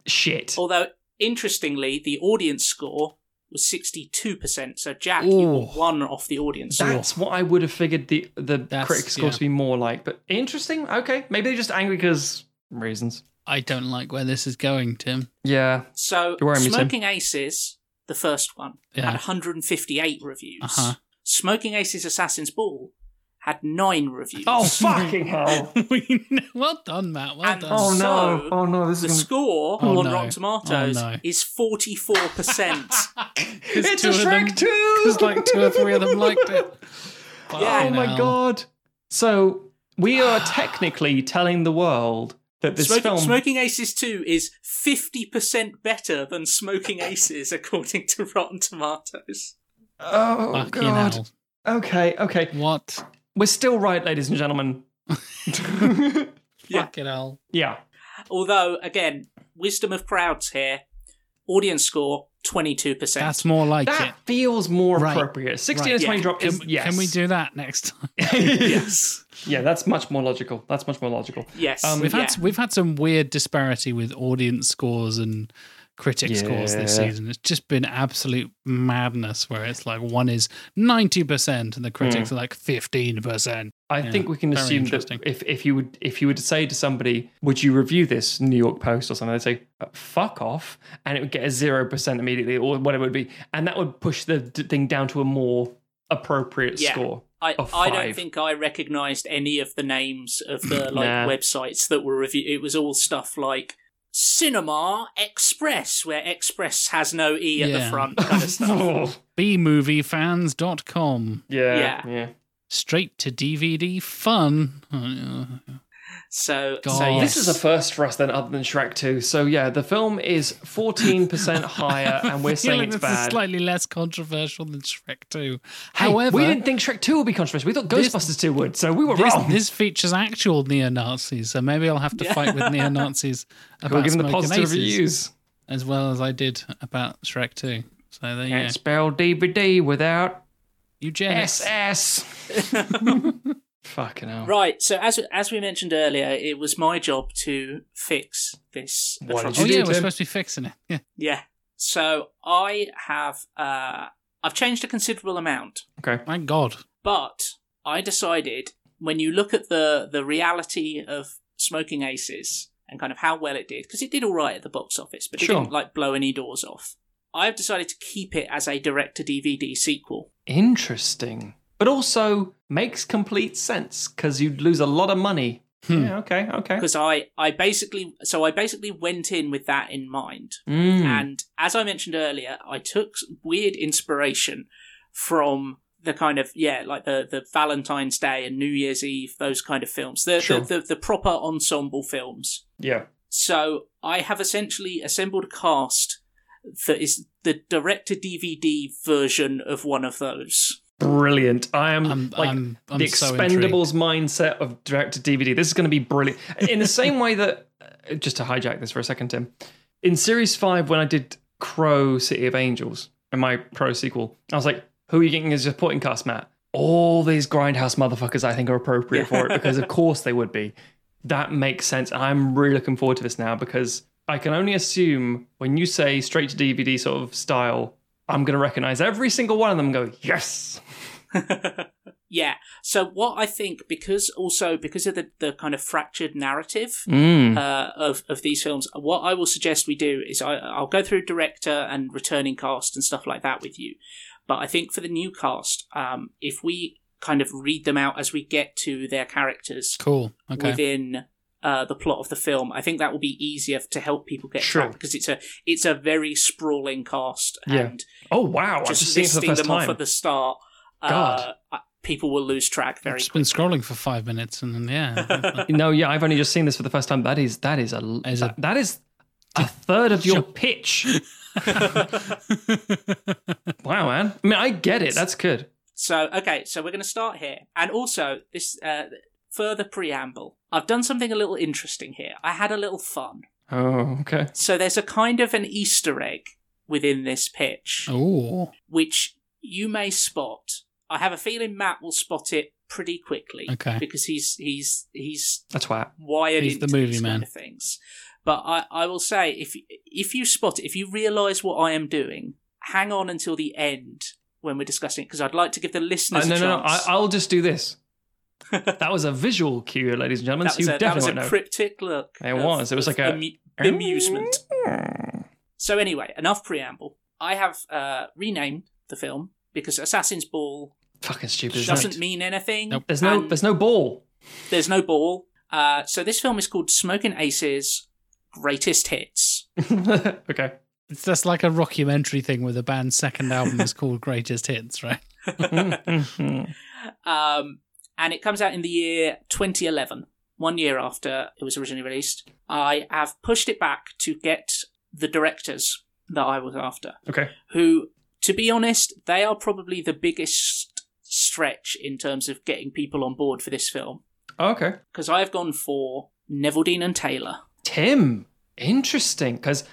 Shit. Although, interestingly, the audience score was 62%. So, Jack, you were one off the audience score. That's what I would have figured the the That's- critic score yeah. to be more like. But interesting. Okay, maybe they're just angry because reasons. I don't like where this is going, Tim. Yeah. So, You're me, Smoking Aces, the first one, Yeah. had 158 reviews. Uh-huh. Smoking Aces Assassin's Ball had nine reviews. Oh fucking hell. We well done, Matt. Well And- done. Oh no. So, Oh no. This the is gonna score Oh, on no. Rotten Tomatoes Oh, no. is 44%. It's a of them- Shrek 2! Because like two or three of them liked it. Yeah. Oh Fucking my god. So we are technically telling the world that this Smoking, film Smoking Aces 2 is 50% better than Smoking Aces, according to Rotten Tomatoes. Oh Fucking god. hell. Okay, okay. What? We're still right, ladies and gentlemen. Yeah. Fucking hell. yeah. Although, again, wisdom of crowds here. Audience score, 22%. That's more like That it. feels more Right. appropriate. 16 Right. and 20 Yeah. drop Can, is yes. can we do that next time? yes. Yeah, that's much more logical. That's much more logical. Yes. Um, We've yeah. had we've had some weird disparity with audience scores and critic scores this season. It's just been absolute madness where it's like one is ninety percent and the critics are like fifteen percent. I Yeah, think we can assume that if, if you would if you were to say to somebody, would you review this New York Post or something, they'd say, "Uh, fuck off, and it would get a zero percent immediately or whatever it would be, and that would push the d- thing down to a more appropriate Yeah. score. I, I don't think I recognised any of the names of the like Nah. websites that were review. It was all stuff like Cinema Express, where Express has no e at the front, kind of stuff. bmoviefans.com. yeah, Yeah. yeah. Straight to DVD fun. Yeah. So, so yes. This is a first for us then, other than Shrek 2. So yeah, the film is 14% higher, and we're saying it's bad. slightly less controversial than Shrek 2. Hey, However, we didn't think Shrek 2 would be controversial. We thought This- Ghostbusters 2 would, so we were this, wrong. this features actual neo Nazis, so maybe I'll have to fight with neo Nazis about giving the positive Aces, reviews. as well as I did about Shrek 2. So there you go. Can't spell DVD without Eugenics. SS. Fucking hell. right. So as as we mentioned earlier, it was my job to fix this. What did Oh atrocity. yeah, we're supposed to be fixing it. Yeah. Yeah. So I have uh I've changed a considerable amount, Okay. My God. but I decided when you look at the the reality of Smoking Aces and kind of how well it did, because it did all right at the box office, but it Sure. didn't like blow any doors off. I've decided to keep it as a direct to DVD sequel. Interesting. But also makes complete sense because you'd lose a lot of money. Hmm. Yeah, okay, okay. Because I, I basically so I basically went in with that in mind. Mm. And as I mentioned earlier, I took weird inspiration from the kind of yeah, like the the Valentine's Day and New Year's Eve, those kind of films, the Sure. the, the, the proper ensemble films. yeah. So I have essentially assembled a cast that is the director DVD version of one of those. Brilliant. I am I'm, like I'm, I'm the so intrigued. Expendables mindset of direct to DVD. This is going to be brilliant. In the same way that, uh, just to hijack this for a second, Tim, in series five, when I did Crow City of Angels and my Crow sequel, I was like, who are you getting as your supporting cast, Matt? All these grindhouse motherfuckers I think are appropriate for it because, of course, they would be. That makes sense. I'm really looking forward to this now because I can only assume when you say straight to DVD sort of style, I'm going to recognize every single one of them and go, yes. Yeah. So what I think, because also because of the, the kind of fractured narrative Mm. uh, of of these films, what I will suggest we do is I, I'll go through director and returning cast and stuff like that with you. But I think for the new cast, um, if we kind of read them out as we get to their characters Cool. Okay. within uh, the plot of the film, I think that will be easier to help people get Sure. track because it's a it's a very sprawling cast Yeah. and oh wow! I've just, just seen it for the listing first them off at the start. God. Uh, people will lose track very I've just been scrolling for five minutes and then, yeah. No, yeah, I've only just seen this for the first time. That is that is a Is that, it- that is a third of your pitch. Wow, man. I mean, I get it. That's good. So, okay, so we're going to start here. And also, this uh, further preamble. I've done something a little interesting here. I had a little fun. Oh, okay. So, there's a kind of an Easter egg within this pitch, oh, which you may spot. I have a feeling Matt will spot it pretty quickly. Okay. Because he's he's he's That's why. wired He's into the movie these kind man. of things. But I, I will say, if if you spot it, if you realise what I am doing, hang on until the end when we're discussing it, because I'd like to give the Uh, listeners no, a no, no. I, I'll just do this. that was a visual cue, ladies and gentlemen. that was, you a, that was a won't know. cryptic look. It of- was. It was like a- amu- amusement. So anyway, enough preamble. I have uh, renamed the film because Assassin's Ball Fucking stupid. isn't doesn't it? mean anything. Nope. There's no. There's no ball. there's no ball. Uh, so this film is called Smoking Aces Greatest Hits. okay. it's just like a rockumentary thing where the band's second album is called Greatest Hits, right? Um, and it comes out in the year 2011, one year after it was originally released. I have pushed it back to get the directors that I was after, okay. who, to be honest, they are probably the biggest stretch in terms of getting people on board for this film. Okay. Because I've gone for Neveldine and Taylor. Tim, interesting. Because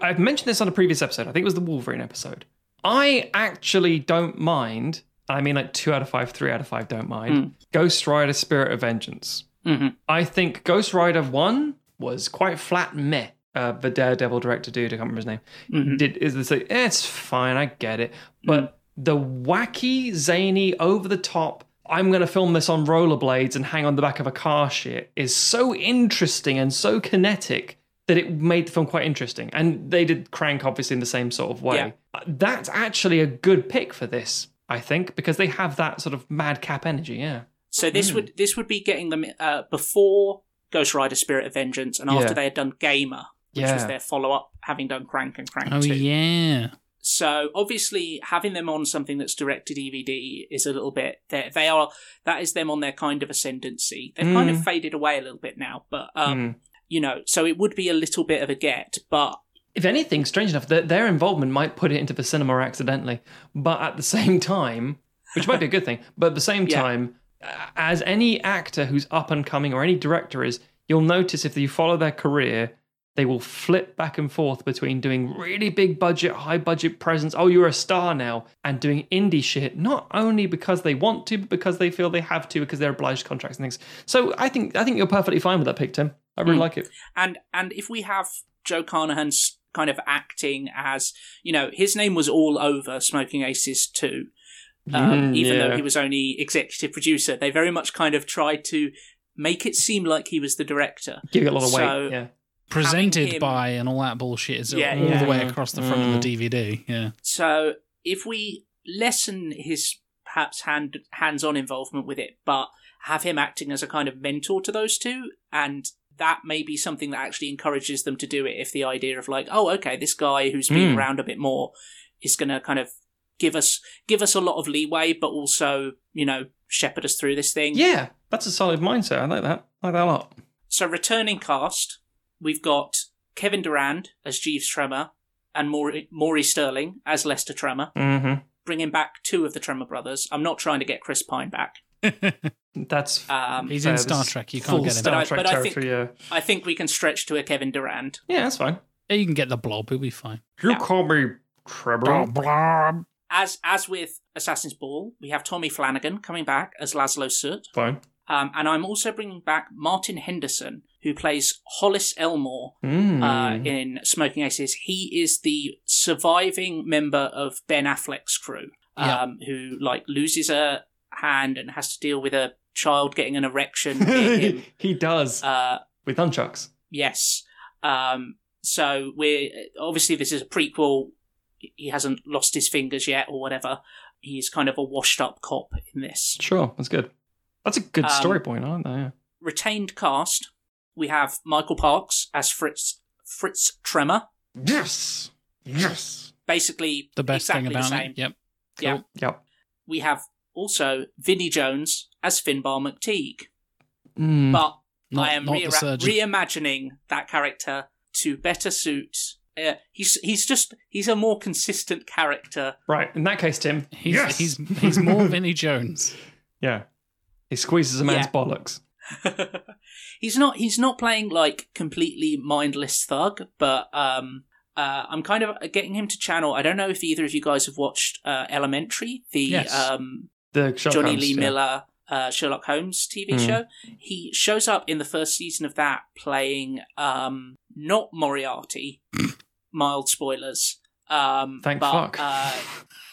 I've mentioned this on a previous episode. I think it was the Wolverine episode. I actually don't mind. I mean, like two out of five, three out of five don't mind. Mm. Ghost Rider: Spirit of Vengeance. hmm I think Ghost Rider one was quite flat meh. Uh, the Daredevil director dude, I can't remember his name. Mhm. Did is this like, eh, it's fine, I get it. But the wacky, zany, over the top, I'm gonna film this on rollerblades and hang on the back of a car shit is so interesting and so kinetic that it made the film quite interesting. And they did Crank obviously in the same sort of way. Yeah. Uh, That's actually a good pick for this, I think, because they have that sort of madcap energy, yeah. So this would this would be getting them uh, before Ghost Rider: Spirit of Vengeance, and after Yeah. they had done Gamer, which was their follow up, having done Crank and Crank Oh, yeah. So obviously, having them on something that's direct to DVD is a little bit. They they are that is them on their kind of ascendancy. They've kind of Mm. faded away a little bit now, but um, Mm. you know, so it would be a little bit of a get, but if anything, strange enough, their, their involvement might put it into the cinema accidentally. But at the same time, which might be a good thing, but at the same Yeah. time, as any actor who's up and coming or any director is, you'll notice if you follow their career, they will flip back and forth between doing really big budget, high budget presence. Oh, you're a star now, and doing indie shit. Not only because they want to, but because they feel they have to, because they're obliged to contracts and things. So I think I think you're perfectly fine with that pick, Tim. I really Mm. like it. and and if we have Joe Carnahan's kind of acting as you know, his name was all over Smoking Aces too. Um, Mm, even yeah. though he was only executive producer, they very much kind of tried to make it seem like he was the director. Give it a lot of weight. Yeah. Presented him- by and all that bullshit is Yeah, all yeah. the way across the front Mm. of the DVD. Yeah. So if we lessen his perhaps hand hands-on involvement with it, but have him acting as a kind of mentor to those two, and that may be something that actually encourages them to do it. If the idea of like, oh, okay, this guy who's been Mm. around a bit more is going to kind of give us give us a lot of leeway, but also you know shepherd us through this thing. Yeah, that's a solid mindset. I like that. I like that a lot. So returning cast, we've got Kevin Durand as Jeeves Tremor and Maury, Maury Sterling as Lester Tremor Mm-hmm. bringing back two of the Tremor brothers. I'm not trying to get Chris Pine back. That's Um, He's in Star Trek. You can't get him. But Star I- Trek but I think- territory. yeah. I think we can stretch to a Kevin Durand. yeah, that's fine. Yeah, you can get the blob. It'll be fine. You Yeah. call me Trevor. As as with Assassin's Ball, we have Tommy Flanagan coming back as Laszlo Soot. Fine. Um, and I'm also bringing back Martin Henderson, who plays Hollis Elmore Mm. uh, in Smoking Aces. He is the surviving member of Ben Affleck's crew, Yeah. um, who like loses a hand and has to deal with a child getting an erection he does Uh, with nunchucks. yes. Um, so we're obviously this is a prequel. He hasn't lost his fingers yet, or whatever. He's kind of a washed-up cop in this. Sure, that's good. That's a good Um, story point, aren't they? Yeah. Retained cast. We have Michael Parks as Fritz Fritz Tremor. Yes, yes. Basically, The best exactly thing about the same. it. Yep. Cool. Yep. We have also Vinnie Jones as Finbar McTeague. Mm. But Not, I am not rea- the reimagining that character to better suit. Uh, he's he's just he's a more consistent character. right. In that case, Tim. he's, yes. he's he's more Vinnie Jones. yeah. He squeezes a man's Yeah. bollocks. he's not he's not playing like completely mindless thug, but um, uh, I'm kind of getting him to channel. I don't know if either of you guys have watched uh, Elementary, the Yes. um, The Sherlock Jonny Holmes, Lee yeah. Miller uh, Sherlock Holmes TV Mhm. show. He shows up in the first season of that playing um, not Moriarty. mild spoilers. Um, Thank but, fuck. Uh,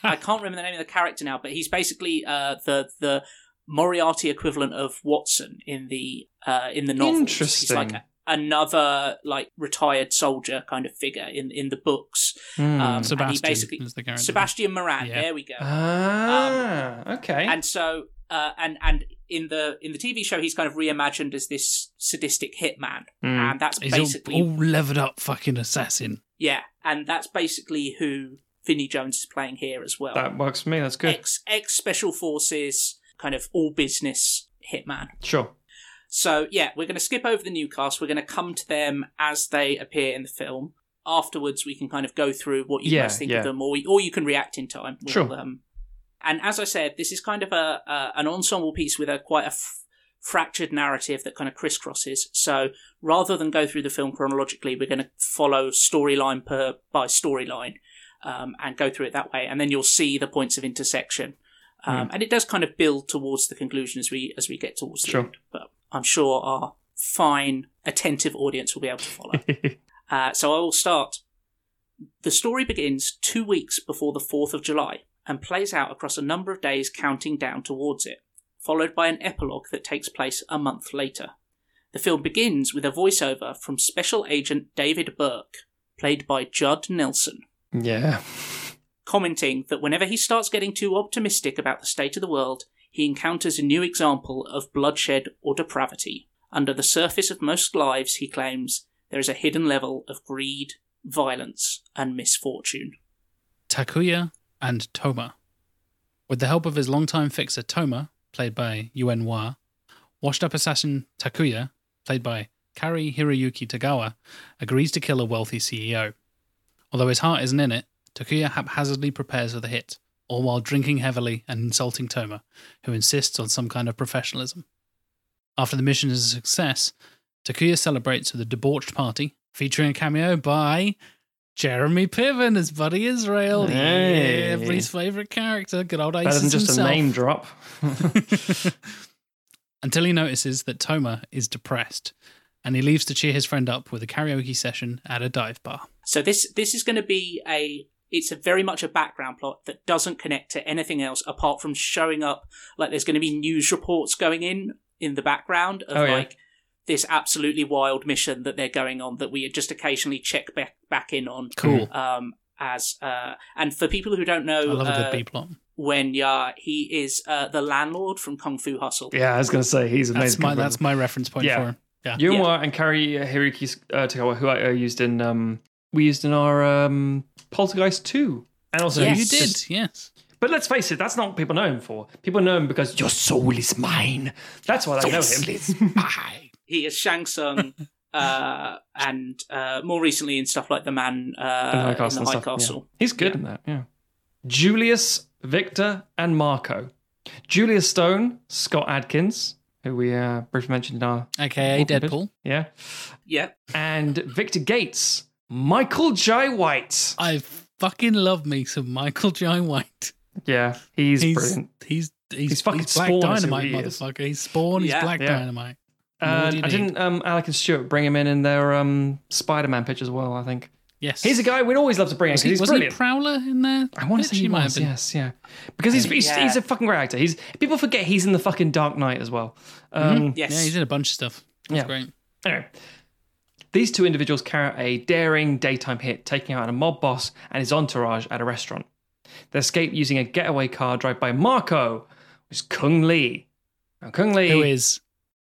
I can't remember the name of the character now, but he's basically uh, the the Moriarty equivalent of Watson in the uh, in the novels. He's like a, another like retired soldier kind of figure in in the books. Hmm. Um, Sebastian basically is the character. Sebastian Moran. Yeah. There we go. ah, okay. And so, uh, and and in the in the TV show, he's kind of reimagined as this sadistic hitman, Hmm. and that's He's all, basically all levered up fucking assassin. yeah, and that's basically who Vinnie Jones is playing here as well. that works for me. That's good. Ex ex special forces, kind of all business hitman. Sure. So yeah, we're going to skip over the new cast. We're going to come to them as they appear in the film. Afterwards, we can kind of go through what you Yeah, guys think yeah. of them, or or you can react in time. We'll, Sure. Um, and as I said, this is kind of a, a an ensemble piece with a quite a f- fractured narrative that kind of crisscrosses. So rather than go through the film chronologically, we're going to follow storyline per by storyline um, and go through it that way, and then you'll see the points of intersection. Um, And it does kind of build towards the conclusion as we as we get towards the Sure. end. But I'm sure our fine, attentive audience will be able to follow. Uh, so I will start. The story begins two weeks before the 4th of July and plays out across a number of days counting down towards it, followed by an epilogue that takes place a month later. The film begins with a voiceover from Special Agent David Burke, played by Judd Nelson, yeah. Commenting that whenever he starts getting too optimistic about the state of the world, he encounters a new example of bloodshed or depravity. Under the surface of most lives, he claims, there is a hidden level of greed, violence, and misfortune. Takuya and Toma. With the help of his longtime fixer Toma, played by Yuen Wah, washed up assassin Takuya, played by Cary Hiroyuki Tagawa, agrees to kill a wealthy CEO. Although his heart isn't in it, Takuya haphazardly prepares for the hit, all while drinking heavily and insulting Toma, who insists on some kind of professionalism. After the mission is a success, Takuya celebrates with a debauched party, featuring a cameo by Jeremy Piven as Buddy Israel. Hey. Yeah, everybody's favourite character. Good old Better Isis than just himself. a name drop. Until he notices that Toma is depressed, and he leaves to cheer his friend up with a karaoke session at a dive bar. So this this is going to be a it's a very much a background plot that doesn't connect to anything else apart from showing up like there's going to be news reports going in in the background of Oh, yeah. like this absolutely wild mission that they're going on that we just occasionally check back back in on. Cool. Um, as uh, and for people who don't know, I love a uh, good B plot. when Ya he is uh, the landlord from Kung Fu Hustle. Yeah, I was going to say he's That's amazing. my that's my reference point Yeah. for him. Yeah. Yuma and Cary uh, Hiroki uh, Tagawa, who I uh, used in um, we used in our um, Poltergeist two, and also Yes. You did, yes. But let's face it, that's not what people know him for. People know him because your soul is mine. That's why they know him. He is Shang Tsung. Uh, and uh, more recently in stuff like the man uh, In High Castle. the High stuff, yeah. Castle. He's good Yeah. in that. Yeah. Julius, Victor, and Marco. Julius Stone, Scott Adkins, who we uh, briefly mentioned in our AKA Walking Dead. Deadpool. yeah, Yeah, and Victor Gates, Michael Jai White. I fucking love me some Michael Jai White. Yeah, he's, He's brilliant. he's he's, He's fucking Black Spawn is who Dynamite, he motherfucker. He's Spawn. He's Yeah. Black Yeah. Dynamite. Uh, I didn't um, Alec and Stewart bring him in in their um, Spider-Man pitch as well. I think. Yes. He's a guy we'd always love to bring in Was, 'cause he, he's was he. Prowler in there? I want to say he might have was, been. yes, yeah. Because he's he's, Yeah. he's a fucking great actor. He's people forget he's in the fucking Dark Knight as well. Um, Yes. Yeah, he's in a bunch of stuff. That's Yeah. great. Anyway, these two individuals carry out a daring daytime hit, taking out a mob boss and his entourage at a restaurant. They escape using a getaway car driven by Marco, which is Cung Le. Now, Cung Le, Who is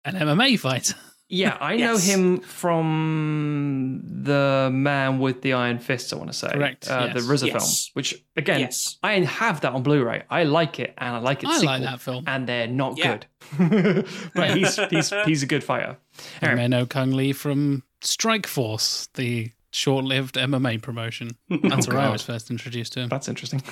an MMA fighter? yeah, I know him from the man with the iron fists. I want to say, Correct, uh, the yes. RZA Yes. film, which again, Yes. I have that on Blu-ray. I like it, and I like it. I sequel, like that film. and they're not Yeah. good. but he's he's he's a good fighter. You Anyway, may know Cung Le from Strikeforce, the short-lived MMA promotion. That's where I God. was first introduced to him. that's interesting.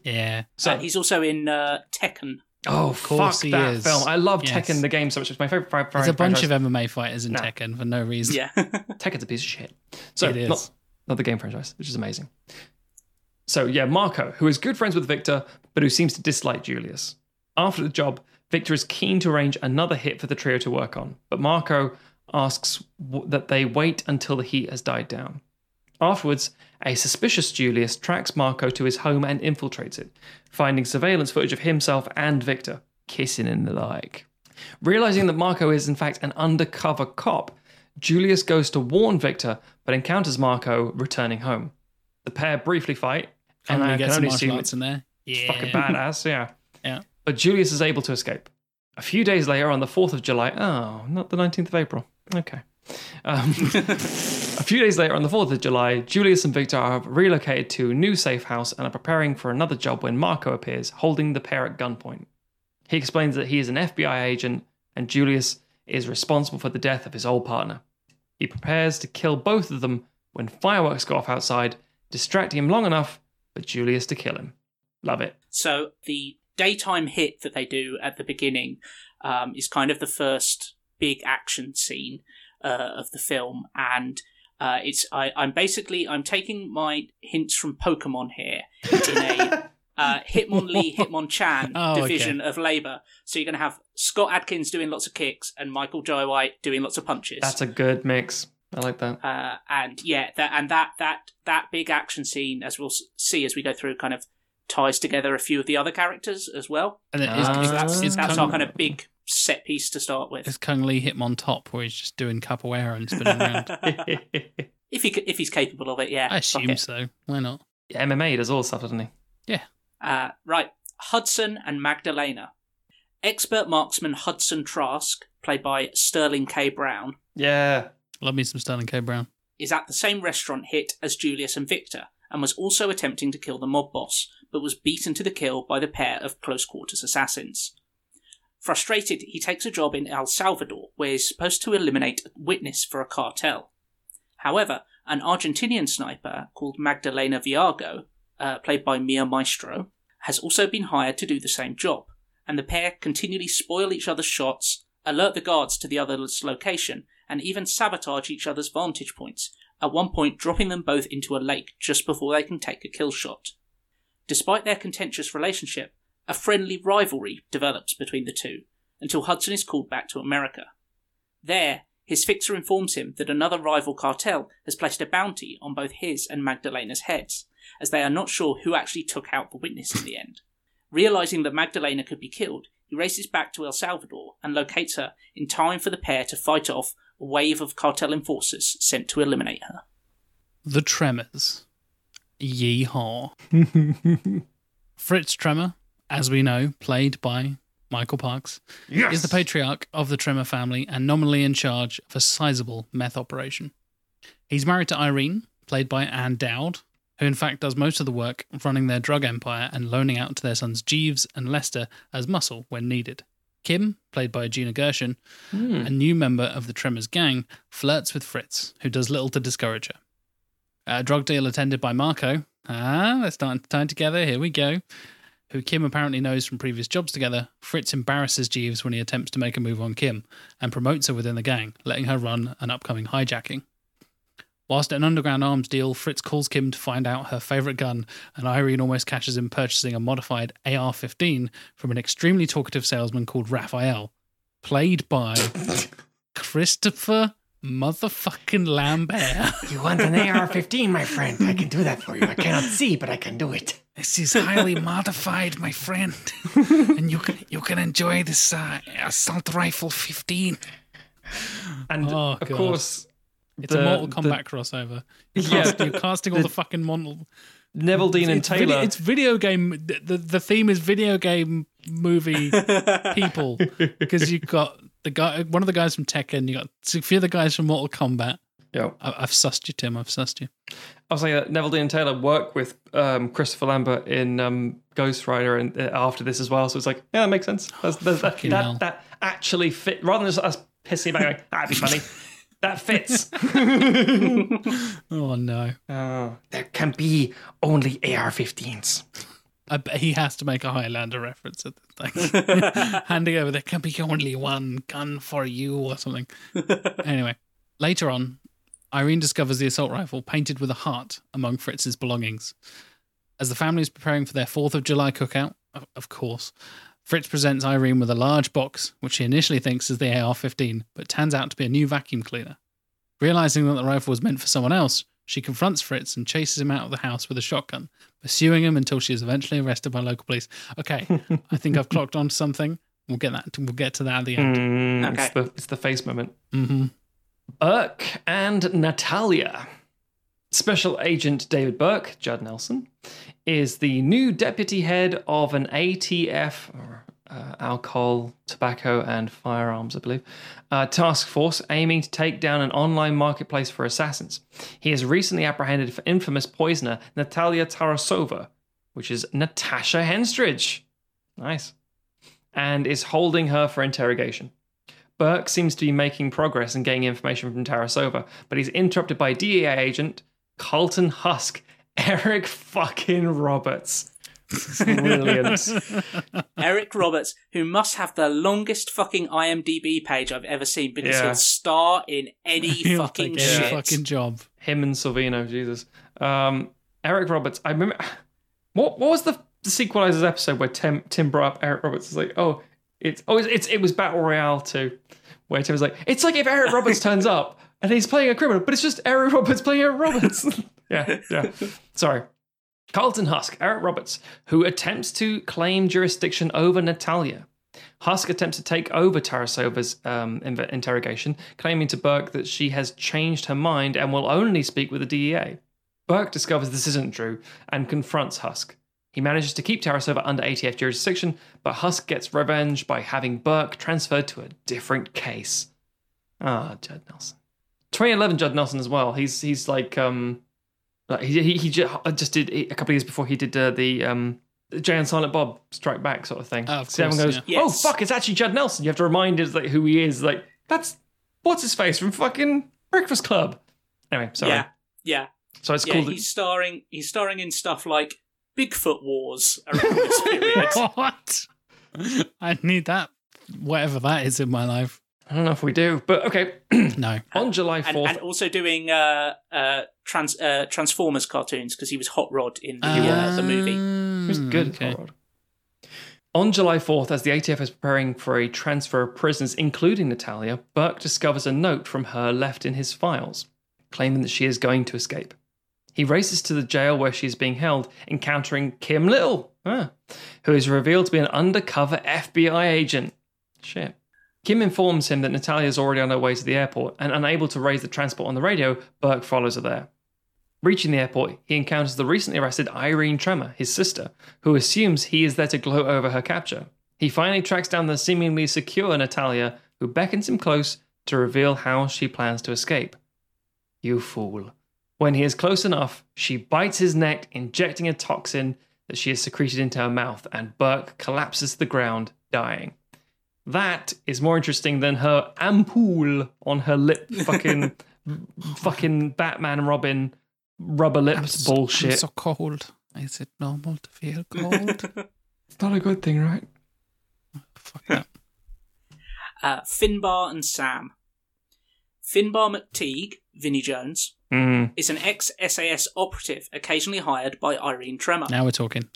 Yeah. so Uh, he's also in uh, Tekken. Oh, course fuck he that is. film. I love Yes. Tekken, the game, so much. It's my favorite. fri- There's a bunch franchise. of MMA fighters in No. Tekken for no reason. Yeah. Tekken's a piece of shit. So, It is. Not, not the game franchise, which is amazing. So, yeah, Marco, who is good friends with Victor, but who seems to dislike Julius. After the job, Victor is keen to arrange another hit for the trio to work on, but Marco asks w- that they wait until the heat has died down. Afterwards, a suspicious Julius tracks Marco to his home and infiltrates it, finding surveillance footage of himself and Victor kissing and the like. Realizing that Marco is, in fact, an undercover cop, Julius goes to warn Victor, but encounters Marco returning home. The pair briefly fight, and I can only martial assume it's in there. Yeah. fucking badass, yeah. Yeah. But Julius is able to escape. A few days later, on the 4th of July, oh, not the 19th of April. Okay. Um, a few days later, on the 4th of July, Julius and Victor are relocated to a new safe house and are preparing for another job when Marco appears, holding the pair at gunpoint. He explains that he is an FBI agent and Julius is responsible for the death of his old partner. He prepares to kill both of them when fireworks go off outside, distracting him long enough for Julius to kill him. Love it. So the daytime hit that they do at the beginning um, is kind of the first big action scene uh, of the film, and uh, it's I, I'm basically I'm taking my hints from Pokemon here in a uh, Hitmonlee Hitmonchan Oh, okay. division of Labour. So you're going to have Scott Adkins doing lots of kicks and Michael Jai White doing lots of punches. That's a good mix. I like that. uh, and yeah, that and that that that big action scene, as we'll see as we go through, kind of ties together a few of the other characters as well. And it is, Ah. is, That's, is, that's Kung, our kind of big set piece to start with. is Cung Le hit on top, where he's just doing capoeira and spinning around? If he if he's capable of it, yeah. I assume it. so. Why not? Yeah, MMA does all stuff, doesn't he? Yeah. Uh, right, Hudson and Magdalena. Expert marksman Hudson Trask, played by Sterling K. Brown, Yeah. Love me some Sterling K. Brown. is at the same restaurant hit as Julius and Victor, and was also attempting to kill the mob boss, but was beaten to the kill by the pair of close quarters assassins. Frustrated, he takes a job in El Salvador, where he's supposed to eliminate a witness for a cartel. However, an Argentinian sniper called Magdalena Viago, uh, played by Mia Maestro, has also been hired to do the same job, and the pair continually spoil each other's shots, alert the guards to the other's location, and even sabotage each other's vantage points, at one point dropping them both into a lake just before they can take a kill shot. Despite their contentious relationship, a friendly rivalry develops between the two, until Hudson is called back to America. There, his fixer informs him that another rival cartel has placed a bounty on both his and Magdalena's heads, as they are not sure who actually took out the witness in the end. Realizing that Magdalena could be killed, he races back to El Salvador and locates her in time for the pair to fight off a wave of cartel enforcers sent to eliminate her. The Tremors. Yeehaw. Fritz Tremor, as we know, played by Michael Parks, Yes. is the patriarch of the Tremor family and nominally in charge of a sizable meth operation. He's married to Irene, played by Ann Dowd, who in fact does most of the work running their drug empire and loaning out to their sons Jeeves and Lester as muscle when needed. Kim, played by Gina Gershon, Hmm. a new member of the Tremors gang, flirts with Fritz, who does little to discourage her. A drug deal attended by Marco. Ah, they're starting to tie together. Here we go. Who Kim apparently knows from previous jobs together. Fritz embarrasses Jeeves when he attempts to make a move on Kim and promotes her within the gang, letting her run an upcoming hijacking. Whilst at an underground arms deal, Fritz calls Kim to find out her favourite gun, and Irene almost catches him purchasing a modified AR 15 from an extremely talkative salesman called Raphael, played by Christopher Motherfucking Lambert. You want an AR-15, my friend? I can do that for you. I cannot see, but I can do it. This is highly modified, my friend, and you can you can enjoy this uh, assault rifle 15. And Oh, of God. course, It's the- a Mortal the- Kombat crossover. You're, Yeah. cast- you're casting all the, fucking Mortal. Neveldine and it's, video, Taylor. it's video game. The, the the theme is video game movie people because you've got the guy, one of the guys from Tekken. You got a few of the guys from Mortal Kombat. yeah. I, I've sussed you, Tim. I've sussed you. I was saying that Neveldine Taylor work with um, Christopher Lambert in um, Ghost Rider and uh, after this as well. So it's like, yeah, that makes sense. That's, that's, that, that, that actually fit rather than just us pissing about going, that'd be funny. that fits. Oh no! Oh, there can be only AR-15s. I bet he has to make a Highlander reference at the thing. Handing over, there can be only one gun for you, or something. anyway, later on, Irene discovers the assault rifle painted with a heart among Fritz's belongings. As the family is preparing for their 4th of July cookout, of- of course, Fritz presents Irene with a large box, which she initially thinks is the AR 15, but turns out to be a new vacuum cleaner. Realizing that the rifle was meant for someone else, she confronts Fritz and chases him out of the house with a shotgun, pursuing him until she is eventually arrested by local police. Okay, I think I've clocked on to something. We'll get that. We'll get to that at the end. Mm, Okay. it's, the, it's the face moment. hmm Burke and Natalia. Special Agent David Burke, Judd Nelson, is the new deputy head of an ATF, or uh, alcohol, tobacco, and firearms, I believe, uh, task force aiming to take down an online marketplace for assassins. He has recently apprehended for infamous poisoner Natalia Tarasova, which is Natasha Henstridge. Nice. And is holding her for interrogation. Burke seems to be making progress and getting information from Tarasova, but he's interrupted by DEA agent Carlton Husk, Eric fucking Roberts. Brilliant. Eric Roberts, who must have the longest fucking IMDb page I've ever seen because Yeah. he'll star in any He'll fucking take any shit. fucking job. Him and Silvino, Jesus. Um, Eric Roberts, I remember. What what was the, the Sequelizers episode where Tim Tim brought up Eric Roberts? It's like, oh, it's oh, it's, it's it was Battle Royale too, where Tim was like, it's like if Eric Roberts turns up and he's playing a criminal, but it's just Eric Roberts playing Eric Roberts. yeah, yeah. Sorry. Carlton Husk, Eric Roberts, who attempts to claim jurisdiction over Natalia. Husk attempts to take over Tarasova's um, interrogation, claiming to Burke that she has changed her mind and will only speak with the DEA. Burke discovers this isn't true and confronts Husk. He manages to keep Tarasova under ATF jurisdiction, but Husk gets revenge by having Burke transferred to a different case. Ah, Judd Nelson. 2011 Judd Nelson as well. He's he's like um like he he, he ju- just did a couple of years before he did uh, the um Jay and Silent Bob Strike Back sort of thing. Oh, of so everyone course, goes, yeah. "Oh Yes. fuck, it's actually Judd Nelson." You have to remind us like who he is. Like that's what's his face from fucking Breakfast Club. Anyway, sorry. Yeah, yeah, So it's yeah. called He's starring. He's starring in stuff like Bigfoot Wars around this period. what? I need that, whatever that is in my life. I don't know if we do, but okay. No. On July fourth, and also doing uh, uh, trans, uh, Transformers cartoons because he was Hot Rod in the, Ah. uh, the movie. It was good. Okay. Hot Rod. On July 4th, as the ATF is preparing for a transfer of prisoners, including Natalia, Burke discovers a note from her left in his files, claiming that she is going to escape. He races to the jail where she is being held, encountering Kim Little, ah, who is revealed to be an undercover FBI agent. Shit. Kim informs him that Natalia is already on her way to the airport, and unable to raise the transport on the radio, Burke follows her there. Reaching the airport, he encounters the recently arrested Irene Tremor, his sister, who assumes he is there to gloat over her capture. He finally tracks down the seemingly secure Natalia, who beckons him close to reveal how she plans to escape. You fool. When he is close enough, she bites his neck, injecting a toxin that she has secreted into her mouth, and Burke collapses to the ground, dying. That is more interesting than her ampoule on her lip, fucking, fucking Batman and Robin rubber lips so, bullshit. I'm so cold. Is it normal to feel cold? It's not a good thing, right? Fuck that. Uh, Finbar and Sam. Finbar McTeague, Vinnie Jones, Mm. is an ex SAS operative occasionally hired by Irene Tremor. Now we're talking.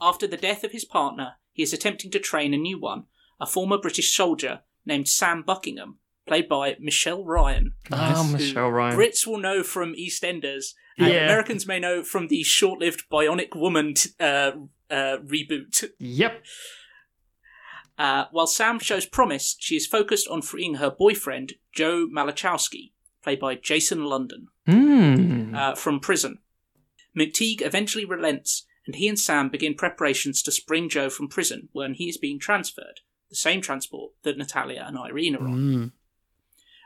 After the death of his partner, he is attempting to train a new one, a former British soldier named Sam Buckingham, played by Michelle Ryan. Ah, who Michelle Ryan. Brits will know from EastEnders, and Yeah. Americans may know from the short-lived Bionic Woman t- uh, uh, reboot. Yep. Uh, while Sam shows promise, she is focused on freeing her boyfriend, Joe Malachowski, played by Jason London, uh, from prison. McTeague eventually relents, and he and Sam begin preparations to spring Joe from prison when he is being transferred, the same transport that Natalia and Irene are on. Mm.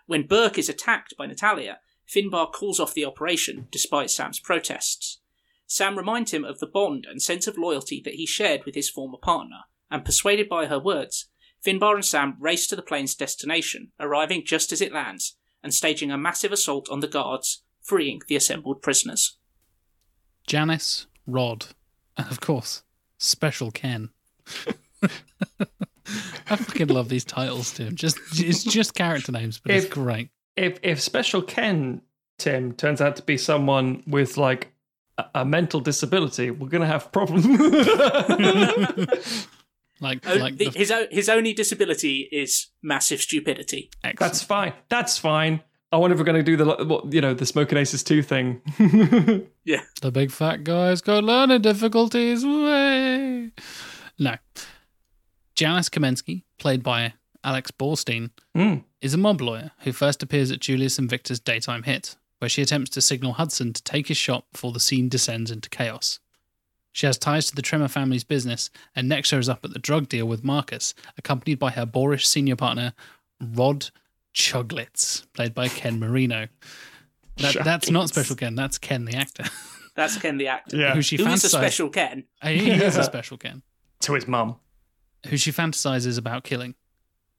When Burke is attacked by Natalia, Finbar calls off the operation despite Sam's protests. Sam reminds him of the bond and sense of loyalty that he shared with his former partner, and persuaded by her words, Finbar and Sam race to the plane's destination, arriving just as it lands, and staging a massive assault on the guards, freeing the assembled prisoners. Janice, Rod, and of course, Special Ken. I fucking love these titles, Tim. Just it's just character names, but it's great. If if Special Ken Tim turns out to be someone with like a, a mental disability, we're gonna have problems. Like Oh, like the- the his, o- his only disability is massive stupidity. excellent. That's fine. That's fine. I wonder if we're going to do the what you know the Smoking Aces two thing. Yeah, the big fat guy's got learning difficulties. Way. No. Janice Kamensky, played by Alex Borstein, Mm. is a mob lawyer who first appears at Julius and Victor's daytime hit, where she attempts to signal Hudson to take his shot before the scene descends into chaos. She has ties to the Tremor family's business and next shows up at the drug deal with Marcus, accompanied by her boorish senior partner, Rod Chuglitz, played by Ken Marino. That, that's not Special Ken, that's Ken the actor. That's Ken the actor. Yeah. who she Who is a special Ken? he is a special Ken. to his mum. Who she fantasizes about killing.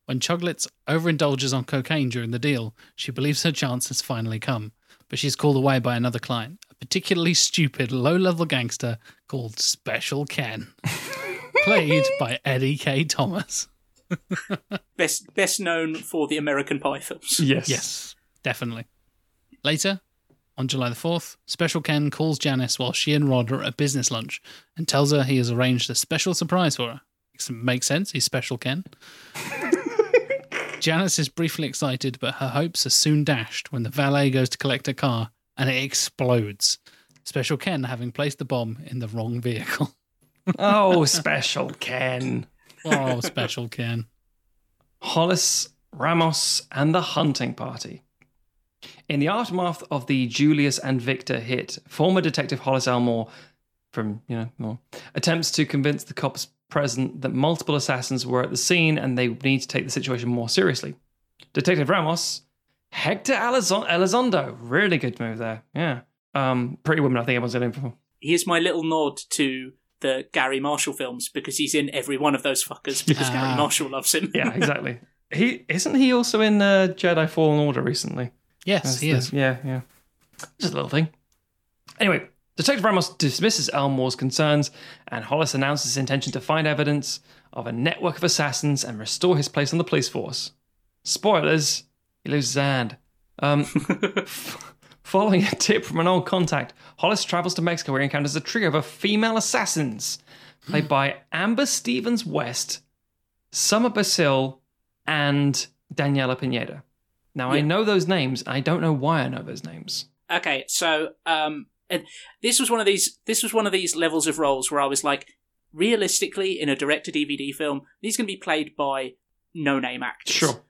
When Chuglitz overindulges on cocaine during the deal, she believes her chance has finally come, but she's called away by another client, a particularly stupid, low level gangster called Special Ken, played by Eddie Kaye Thomas. Best best known for the American Pie films. Yes. Yes, definitely. Later, on July the 4th, Special Ken calls Janice while she and Rod are at a business lunch and tells her he has arranged a special surprise for her. Makes sense, he's Special Ken. Janice is briefly excited, but her hopes are soon dashed when the valet goes to collect her car and it explodes. Special Ken having placed the bomb in the wrong vehicle. Oh, Special Ken. Oh, Special Ken. Hollis, Ramos, and the hunting party. In the aftermath of the Julius and Victor hit, former Detective Hollis Elmore, from you know more, attempts to convince the cops present that multiple assassins were at the scene and they need to take the situation more seriously. Detective Ramos, Hector Elizo- Elizondo, really good move there. Yeah, um, Pretty Woman. I think everyone's in for. Here's my little nod to the Garry Marshall films because he's in every one of those fuckers because Ah. Garry Marshall loves him. Yeah, exactly. he isn't he also in uh, Jedi Fallen Order recently? Yes, That's he the- is. Yeah, yeah. Just a little thing. Anyway, Detective Ramos dismisses Elmore's concerns, and Hollis announces his intention to find evidence of a network of assassins and restore his place on the police force. Spoilers: he loses his hand. Um, f- following a tip from an old contact, Hollis travels to Mexico where he encounters a trio of female assassins, played by Amber Stevens West, Summer Bishil, and Daniela Pineda. Now, I know those names. I don't know why I know those names. Okay, so um, and this was one of these. This was one of these levels of roles where I was like, realistically, in a direct-to-DVD film, these can be played by no-name actors. Sure.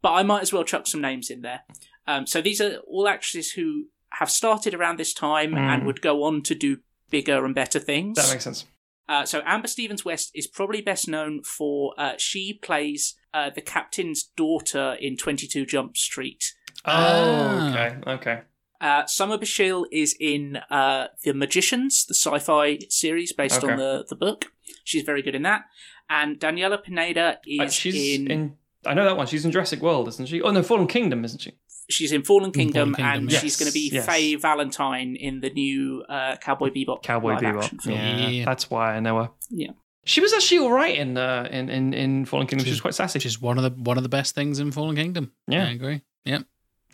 But I might as well chuck some names in there. Um, so these are all actresses who have started around this time and Mm. would go on to do bigger and better things. That makes sense. Uh, so Amber Stevens West is probably best known for uh, she plays uh, the captain's daughter in Twenty Two Jump Street. Oh, okay, okay. Uh, Summer Bishil is in uh, The Magicians, the sci-fi series based on the, the book. She's very good in that. And Daniela Pineda is Uh, she's in, in... I know that one. She's in Jurassic World, isn't she? Oh no, Fallen Kingdom, isn't she? she's in Fallen Kingdom, Kingdom, and yes. she's going to be Yes. Faye Valentine in the new uh, Cowboy Bebop Cowboy Bebop. Yeah, Yeah. that's why I know her. Yeah. She was actually all right in uh, in, in in Fallen Kingdom. She was quite sassy. Which is one of the one of the best things in Fallen Kingdom. Yeah. I agree. Yeah.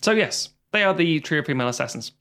So yes, they are the trio of female assassins.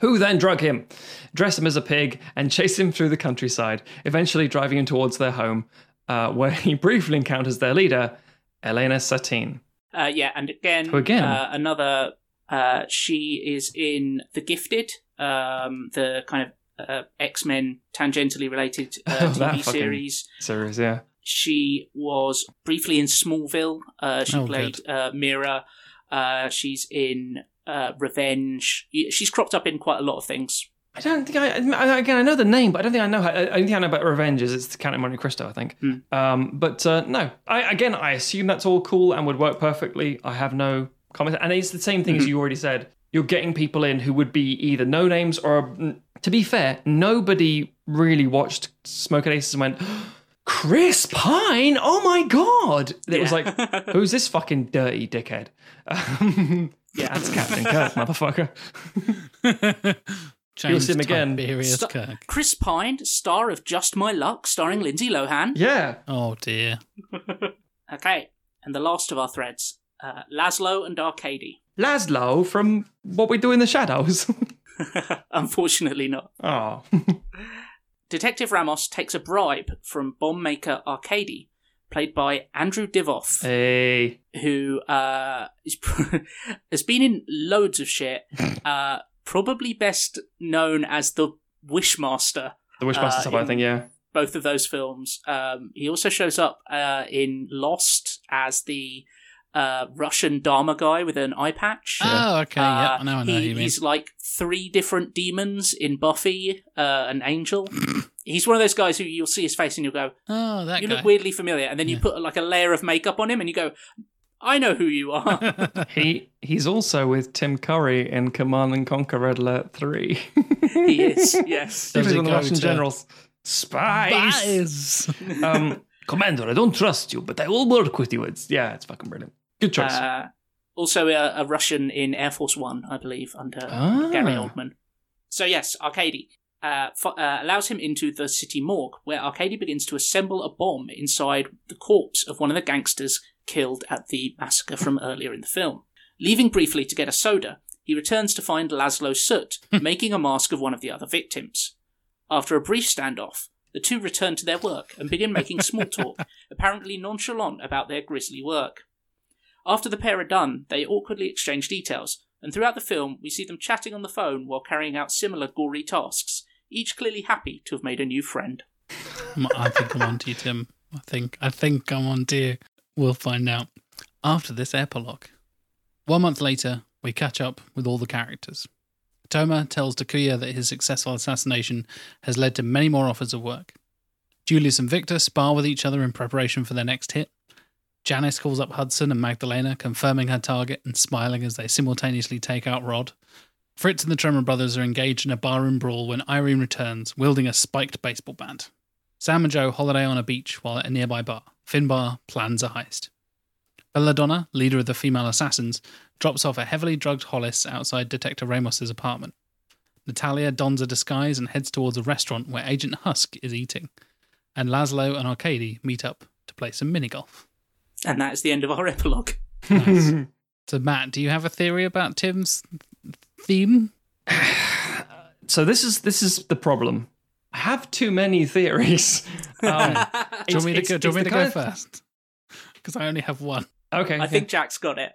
Who then drug him, dress him as a pig, and chase him through the countryside, eventually driving him towards their home, uh, where he briefly encounters their leader, Elena Satine. Uh, yeah, and again, Who again? Uh, another. Uh, she is in The Gifted, um, the kind of uh, X Men tangentially related uh, Oh, TV series. Series, yeah. She was briefly in Smallville. Uh, she Oh, played uh, Mira. Uh, she's in uh, Revenge. She's cropped up in quite a lot of things. I don't think I, again I know the name, but I don't think I know. How, I only thing I know about Revenge is it's the Count of Monte Cristo, I think. Hmm. Um, but uh, no, I again I assume that's all cool and would work perfectly. I have no comment, and it's the same thing Mm-hmm. as you already said. You're getting people in who would be either no names or, mm, to be fair, nobody really watched Smoking Aces and went. Chris Pine, oh my god! It was like, who's this fucking dirty dickhead? Um, Yeah. that's Captain Kirk, motherfucker. James see him again. Tiberius St- Kirk. Chris Pine, star of Just My Luck, starring Lindsay Lohan. Yeah, Oh dear. Okay, and the last of our threads uh, Laszlo and Arcady. Laszlo from What We Do in the Shadows. Unfortunately, not. oh. Detective Ramos takes a bribe from bomb maker Arcady, played by Andrew Divoff, Hey. who uh, is has been in loads of shit. Uh, probably best known as the Wishmaster. The Wishmaster Uh, stuff, I think, yeah. both of those films. Um, he also shows up uh, in Lost as the uh, Russian Dharma guy with an eye patch. Oh, okay. yeah, Uh, now I know he- who you mean. He's like three different demons in Buffy, uh, an angel. he's one of those guys who you'll see his face and you'll go, Oh, that you guy. look weirdly familiar, and then you Yeah. put like a layer of makeup on him and you go, I know who you are. He he's also with Tim Curry in Command and Conquer Red Alert 3. he is, yes. He Does was he one of the Russian generals. Spies! Spies. um, Commander, I don't trust you, but I will work with you. It's Yeah, it's fucking brilliant. Good choice. Uh, also a, a Russian in Air Force One, I believe, under Ah. Gary Oldman. So yes, Arcady uh, uh, allows him into the city morgue, where Arcady begins to assemble a bomb inside the corpse of one of the gangsters killed at the massacre from earlier in the film. Leaving briefly to get a soda, he returns to find Laszlo Soot making a mask of one of the other victims. After a brief standoff, the two return to their work and begin making small talk, apparently nonchalant about their grisly work. After the pair are done, they awkwardly exchange details, and throughout the film, we see them chatting on the phone while carrying out similar gory tasks, each clearly happy to have made a new friend. I think I'm on to you, Tim. I think I think I'm on to you. We'll find out after this epilogue. One month later, we catch up with all the characters. Toma tells Takuya that his successful assassination has led to many more offers of work. Julius and Victor spar with each other in preparation for their next hit. Janice calls up Hudson and Magdalena, confirming her target and smiling as they simultaneously take out Rod. Fritz and the Tremor brothers are engaged in a barroom brawl when Irene returns, wielding a spiked baseball bat. Sam and Joe holiday on a beach while at a nearby bar. Finbar plans a heist. Belladonna, leader of the female assassins, drops off a heavily drugged Hollis outside Detective Ramos's apartment. Natalia dons a disguise and heads towards a restaurant where Agent Husk is eating. And Laszlo and Arcady meet up to play some mini golf. And that is the end of our epilogue. Nice. so, Matt, do you have a theory about Tim's theme? so this is this is the problem. I have too many theories. Um, Do you want me to go, do you want me to go first? Because I only have one. okay. I think Jack's got it.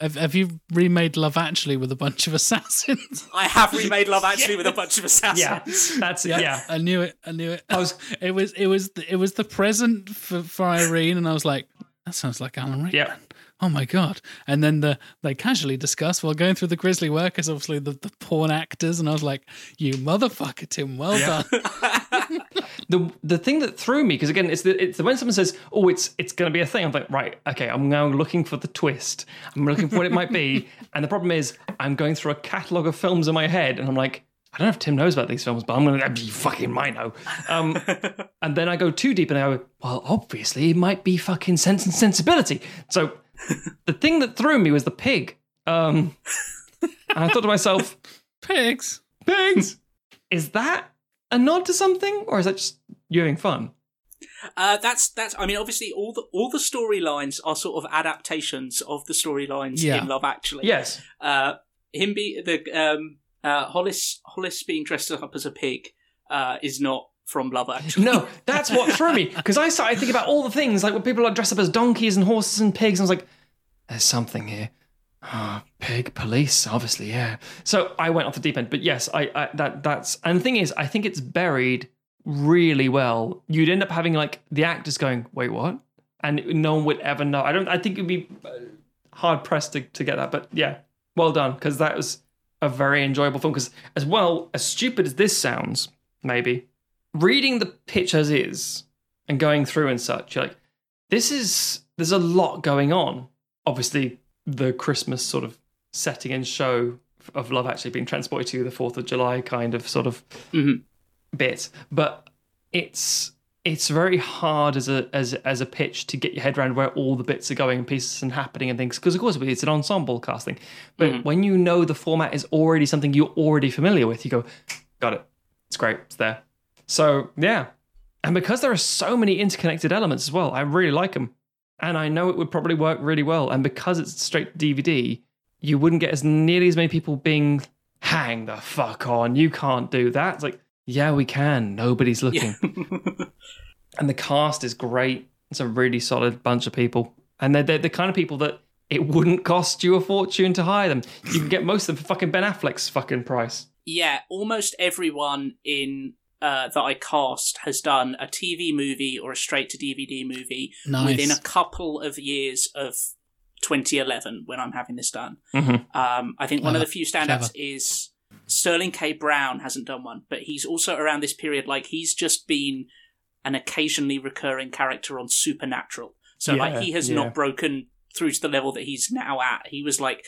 Have, have you remade Love Actually with a bunch of assassins? I have remade Love Actually with a bunch of assassins. yeah, that's it. Yeah. I knew it. I knew it. I was It was it was it was the present for, for Irene, and I was like, that sounds like Alan Rickman. Yeah. Oh my god! And then the they casually discuss while going through the grisly work is obviously the, the porn actors, and I was like, you motherfucker, Tim, well Yeah. done. the the thing that threw me because again it's the it's the, when someone says oh it's it's going to be a thing I'm like right okay I'm now looking for the twist I'm looking for what it might be and the problem is I'm going through a catalogue of films in my head and I'm like I don't know if Tim knows about these films but I'm gonna you fucking might know um, and then I go too deep and I go well obviously it might be fucking Sense and Sensibility so the thing that threw me was the pig um, and I thought to myself Pigs. pigs is that a nod to something or is that just you having fun Uh, that's that's. I mean, obviously, all the all the storylines are sort of adaptations of the storylines Yeah. in Love Actually. yes Uh, him be the um uh Hollis Hollis being dressed up as a pig uh is not from Love Actually. No, that's what threw me because I started thinking about all the things like when people are dressed up as donkeys and horses and pigs. And I was like, there's something here. Oh, pig police, obviously, yeah. So I went off the deep end, but yes, I, I that that's and the thing is, I think it's buried really well. You'd end up having like the actors going, "Wait, what?" and no one would ever know. I don't. I think it'd be uh, hard pressed to, to get that, but yeah, well done because that was a very enjoyable film. Because as well as stupid as this sounds, maybe reading the pitch as is and going through and such, you're like, this is there's a lot going on. Obviously, the Christmas sort of setting and show of Love Actually being transported to the Fourth of July kind of sort of Mhm. bit, but it's it's very hard as a as as a pitch to get your head around where all the bits are going and pieces and happening and things because of course it's an ensemble casting. But mm. when you know the format is already something you're already familiar with, you go, got it. It's great. It's there. So yeah, and because there are so many interconnected elements as well, I really like them. And I know it would probably work really well. And because it's straight DVD, you wouldn't get as nearly as many people being hang the fuck on. You can't do that. It's like, yeah, we can. Nobody's looking. and the cast is great. It's a really solid bunch of people. And they're, they're the kind of people that it wouldn't cost you a fortune to hire them. You can get most of them for fucking Ben Affleck's fucking price. yeah, almost everyone in uh, that I cast has done a TV movie or a straight to DVD movie Nice. within a couple of years of 2011 when I'm having this done. Mhm. Um, I think one of the few standouts Clever. is Sterling K. Brown hasn't done one, but he's also around this period like he's just been an occasionally recurring character on Supernatural. So Yeah, like he has yeah. not broken through to the level that he's now at. He was like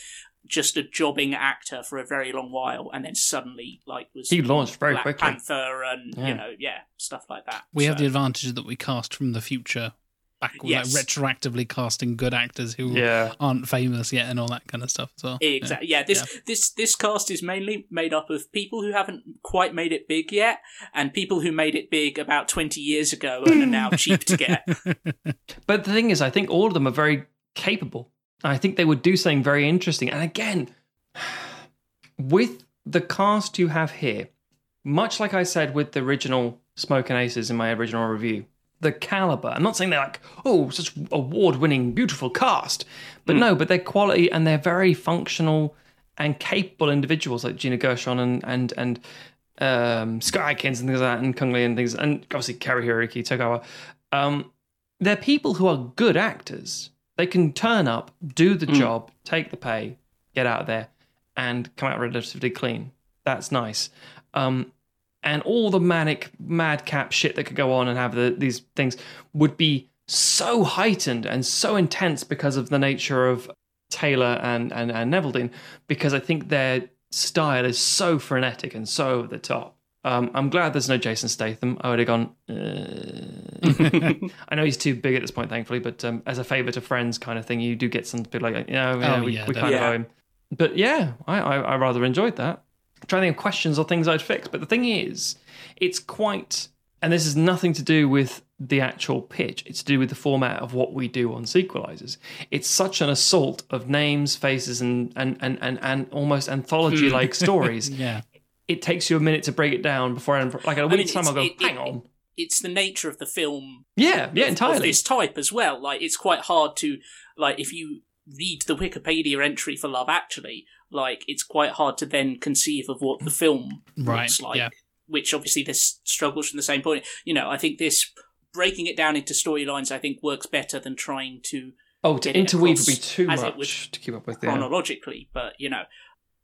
just a jobbing actor for a very long while, and then suddenly like was He launched very Black quickly. Panther and Yeah. you know yeah stuff like that. We have the advantage that we cast from the future, back Yes. like retroactively casting good actors who Yeah. aren't famous yet and all that kind of stuff as well. Exactly. Yeah. this this this cast is mainly made up of people who haven't quite made it big yet, and people who made it big about twenty years ago and are now cheap to get. But the thing is, I think all of them are very capable. I think they would do something very interesting. And again, with the cast you have here, much like I said with the original Smoking Aces in my original review, the caliber. I'm not saying they're like, oh, such award-winning, beautiful cast, but no, but they're quality and they're very functional and capable individuals like Gina Gershon and and and um, Scott Adkins and things like that, and Cung Le and things, and obviously Cary-Hiroyuki Tagawa. Um, they're people who are good actors. They can turn up, do the job, take the pay, get out of there, and come out relatively clean. That's nice. Um, and all the manic, madcap shit that could go on and have the, these things would be so heightened and so intense because of the nature of Taylor and, and, and Neveldine, because I think their style is so frenetic and so over the top. Um, I'm glad there's no Jason Statham. I would have gone. Uh... I know he's too big at this point, thankfully, but um, as a favour to friends, kind of thing, you do get some people like, you know, yeah, Oh, we, yeah, we kind of definitely. owe him. But yeah, I, I, I rather enjoyed that. Trying to think of questions or things I'd fix. But the thing is, it's quite, and this is nothing to do with the actual pitch. It's to do with the format of what we do on sequelizers. It's such an assault of names, faces, and and and and, and almost anthology-like stories. Yeah. It takes you a minute to break it down before, I, like at a I week's time, I'll go, it- hang it- on. It's the nature of the film Yeah, yeah, of entirely. this type as well. Like it's quite hard to like if you read the Wikipedia entry for Love Actually, like it's quite hard to then conceive of what the film Right, looks like. yeah. Which obviously this struggles from the same point. You know, I think this breaking it down into storylines, I think works better than trying to Oh, to it interweave would be too as it much to keep up with. Yeah. chronologically. But you know,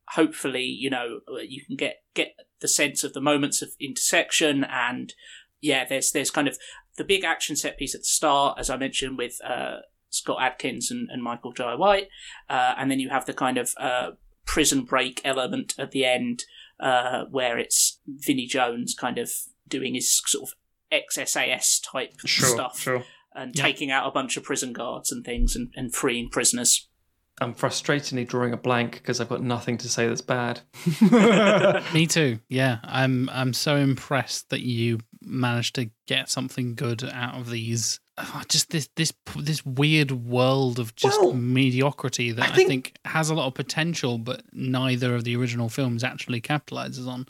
hopefully, you know, you can get get the sense of the moments of intersection and yeah, there's there's kind of the big action set piece at the start, as I mentioned with uh, Scott Adkins and, and Michael Jai White, uh, and then you have the kind of uh, prison break element at the end, uh, where it's Vinnie Jones kind of doing his sort of XSAS type Sure, stuff sure. and Yeah. taking out a bunch of prison guards and things and, and freeing prisoners. I'm frustratingly drawing a blank because I've got nothing to say that's bad. Me too. Yeah, I'm. I'm so impressed that you managed to get something good out of these. Oh, just this this this weird world of just Well, mediocrity that I I think- think, has a lot of potential, but neither of the original films actually capitalizes on.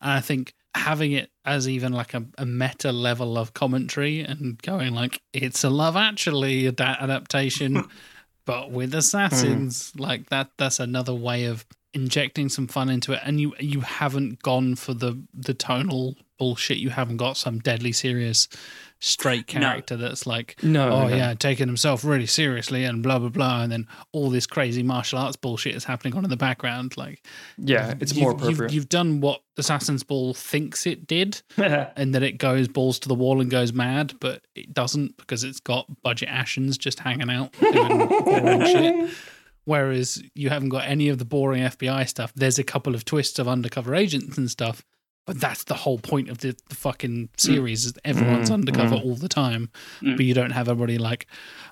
And I think having it as even like a, a meta level of commentary and going like it's a Love Actually ad- adaptation. but with hmm. assassins. Like that that's another way of injecting some fun into it and you you haven't gone for the the tonal bullshit you haven't got some deadly serious straight No. character that's like No, oh no. yeah taking himself really seriously and blah blah blah and then all this crazy martial arts bullshit is happening on in the background like Yeah, it's you've- more you've- appropriate. you've, done what assassin's ball thinks it did and that it goes balls to the wall and goes mad, but it doesn't because it's got budget Ashens just hanging out doing boring shit. Whereas you haven't got any of the boring FBI stuff. There's a couple of twists of undercover agents and stuff, but that's the whole point of the, the fucking series. Is everyone's Mm, undercover mm. all the time, Mm. but you don't have everybody like,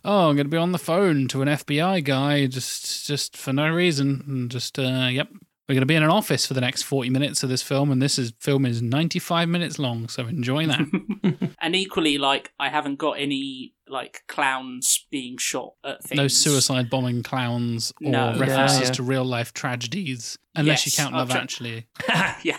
oh, I'm going to be on the phone to an FBI guy just just for no reason, and just uh, yep. We're going to be in an office for the next 40 minutes of this film, and this is film is 95 minutes long, so enjoy that. and equally, like I haven't got any like clowns being shot at things. no suicide bombing clowns or No. references Yeah, yeah. to real life tragedies, unless Yes, you count I'll Love try- Actually. yeah.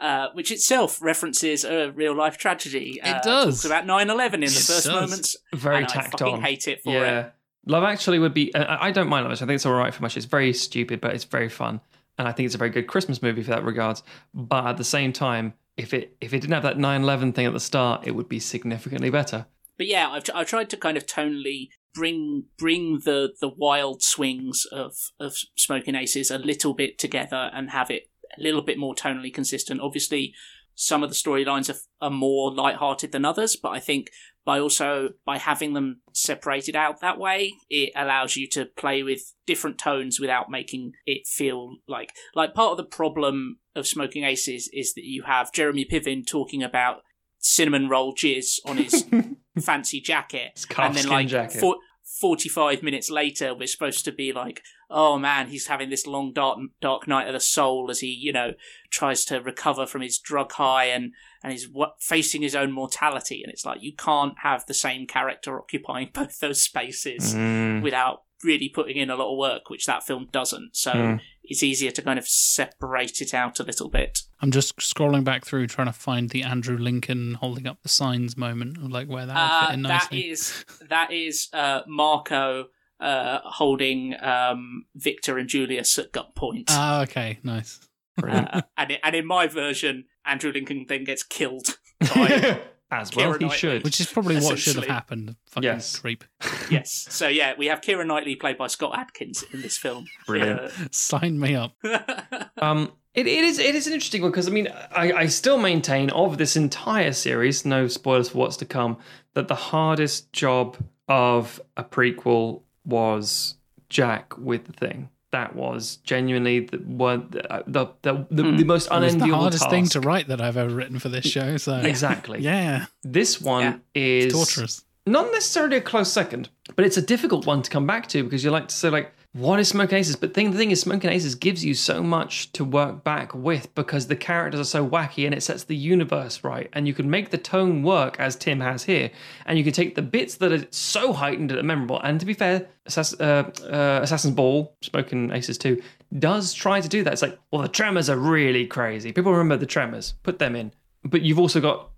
Uh, which itself references a real life tragedy. It uh, does. Talks about 9 11 in the It first does. moments. Very and I fucking on. hate it for yeah. it. Love Actually would be. I I don't mind Love Actually. I think it's all right for much. It's very stupid, but it's very fun, and I think it's a very good Christmas movie for that regards. But at the same time, if it if it didn't have that 9/11 thing at the start, it would be significantly better. But yeah, I've, I've tried to kind of tonally bring bring the the wild swings of of Smoking Aces a little bit together and have it a little bit more tonally consistent. Obviously, some of the storylines are, are more light-hearted than others, but I think by also by having them separated out that way, it allows you to play with different tones without making it feel like like part of the problem of Smoking Aces is that you have Jeremy Piven talking about cinnamon roll jizz on his fancy jacket, It's and then like jacket. for, 45 minutes later we're supposed to be like oh man he's having this long dark dark night of the soul as he you know tries to recover from his drug high and and he's wa- facing his own mortality and it's like you can't have the same character occupying both those spaces Mm. without really putting in a lot of work which that film doesn't so Mm. it's easier to kind of separate it out a little bit I'm just scrolling back through trying to find the Andrew Lincoln holding up the signs moment of like where that would Uh, fit in nicely. is that is uh, Marco uh, holding um, Victor and Julius at gunpoint. Ah, okay, nice. Uh, and, in- and in my version, Andrew Lincoln then gets killed. By, As well, Keira he Knightley. should. Which is probably what should have happened. Fucking Yes. creep. yes. So yeah, we have Keira Knightley played by Scott Adkins in this film. Brilliant. Sign me up. Uh, Um, it, it is it is an interesting one because I mean I, I still maintain of this entire series, no spoilers for what's to come, that the hardest job of a prequel was Jack with the thing. That was genuinely the one uh, the the the, the, the most It was the hardest task. thing to write that I've ever written for this show. So Exactly. yeah, This one Yeah. is torturous. not necessarily a close second, but it's a difficult one to come back to because you like to say like, what is Smoking Aces? But thing, the thing is, Smoking Aces gives you so much to work back with because the characters are so wacky and it sets the universe right, and you can make the tone work as Tim has here, and you can take the bits that are so heightened and memorable. And to be fair, Assass- uh, uh, Assassin's Ball, Smoking Aces Two, does try to do that. It's like, well, the Tremors are really crazy. People remember the Tremors, put them in, but you've also got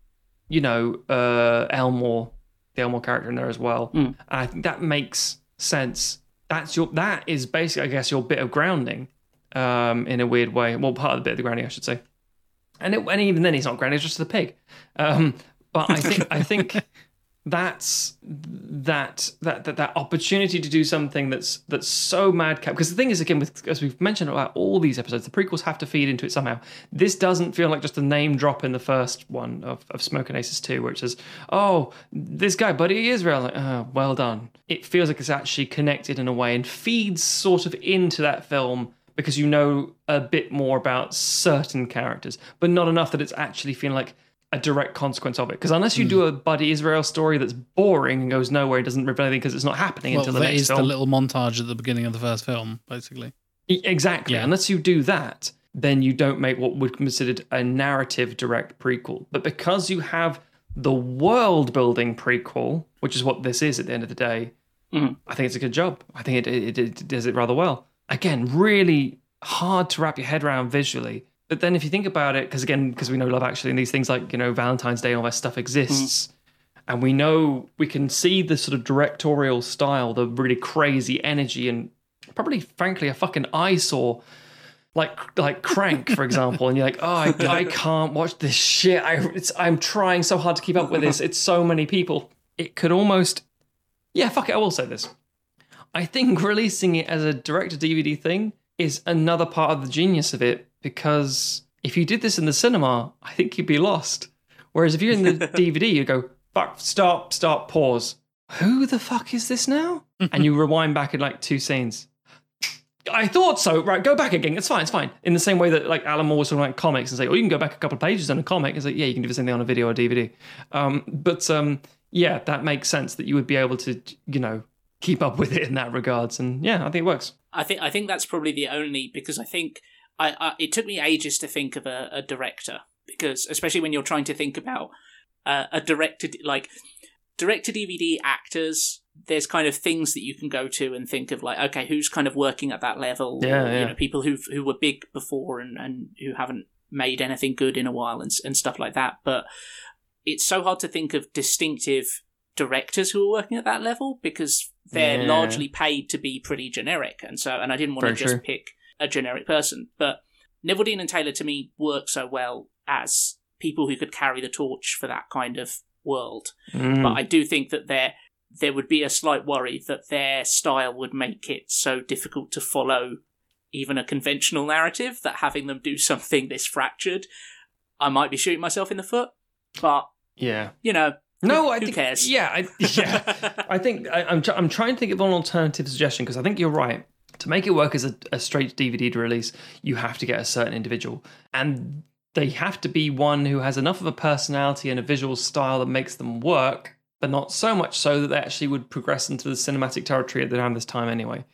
you know, uh, Elmore, the Elmore character in there as well. And I think that makes sense. That's your that is basically, I guess, your bit of grounding, um, in a weird way. Well, part of the bit of the grounding, I should say. And it, and even then, he's not grounding; it's just the pig. Um, but I think I think that's that that that that opportunity to do something that's that's so madcap. Because the thing is again with as we've mentioned about all these episodes the prequels have to feed into it somehow. This doesn't feel like just a name drop in the first one of, of smoking aces 2 where it says oh this guy buddy israel like oh well done. It feels like it's actually connected in a way and feeds sort of into that film because you know a bit more about certain characters but not enough that it's actually feeling like a direct consequence of it. Because unless you do a Buddy Israel story that's boring and goes nowhere, it doesn't reveal anything because it's not happening Well, until the next is film. the little montage at the beginning of the first film, basically. Exactly. Yeah. Unless you do that, then you don't make what would be considered a narrative direct prequel. But because you have the world building prequel, which is what this is at the end of the day, Mhm. I think it's a good job. I think it, it, it does it rather well. Again, really hard to wrap your head around visually. But then if you think about it, because again, because we know Love Actually and these things like, you know, Valentine's Day and all that stuff exists. Mm. and we know we can see the sort of directorial style, the really crazy energy, and probably, frankly, a fucking eyesore. Like like Crank, for example, and you're like, oh, I, I can't watch this shit. I, it's, I'm trying so hard to keep up with this. It's so many people. It could almost, yeah, fuck it. I will say this. I think releasing it as a direct to DVD thing is another part of the genius of it because if you did this in the cinema, I think you'd be lost. Whereas if you're in the DVD, you go, fuck, stop, stop, pause. Who the fuck is this now? and you rewind back in like two scenes. I thought so. Right, go back again. It's fine. It's fine. In the same way that like Alan Moore was talking about comics and say, "Oh, you can go back a couple of pages on a comic." It's like, yeah, you can do the same thing on a video or DVD. Um, but um, yeah, that makes sense that you would be able to, you know, keep up with it in that regards. And yeah, I think it works. I think I think that's probably the only because I think I, I it took me ages to think of a, a director because especially when you're trying to think about uh, a directed like direct to DVD actors there's kind of things that you can go to and think of like okay who's kind of working at that level Yeah, yeah. you know people who who were big before and and who haven't made anything good in a while and and stuff like that but it's so hard to think of distinctive directors who are working at that level because they're Yeah. largely paid to be pretty generic and so and I didn't want Very to just true. pick a generic person but Neveldine and Taylor to me work so well as people who could carry the torch for that kind of world Mm. but I do think that there there would be a slight worry that their style would make it so difficult to follow even a conventional narrative that having them do something this fractured, I might be shooting myself in the foot. But yeah. you know, No, who, I who think, cares? Yeah, I, yeah. I think I, I'm I'm trying to think of an alternative suggestion because I think you're right. To make it work as a, a straight DVD release, you have to get a certain individual, and they have to be one who has enough of a personality and a visual style that makes them work, but not so much so that they actually would progress into the cinematic territory at around this time anyway.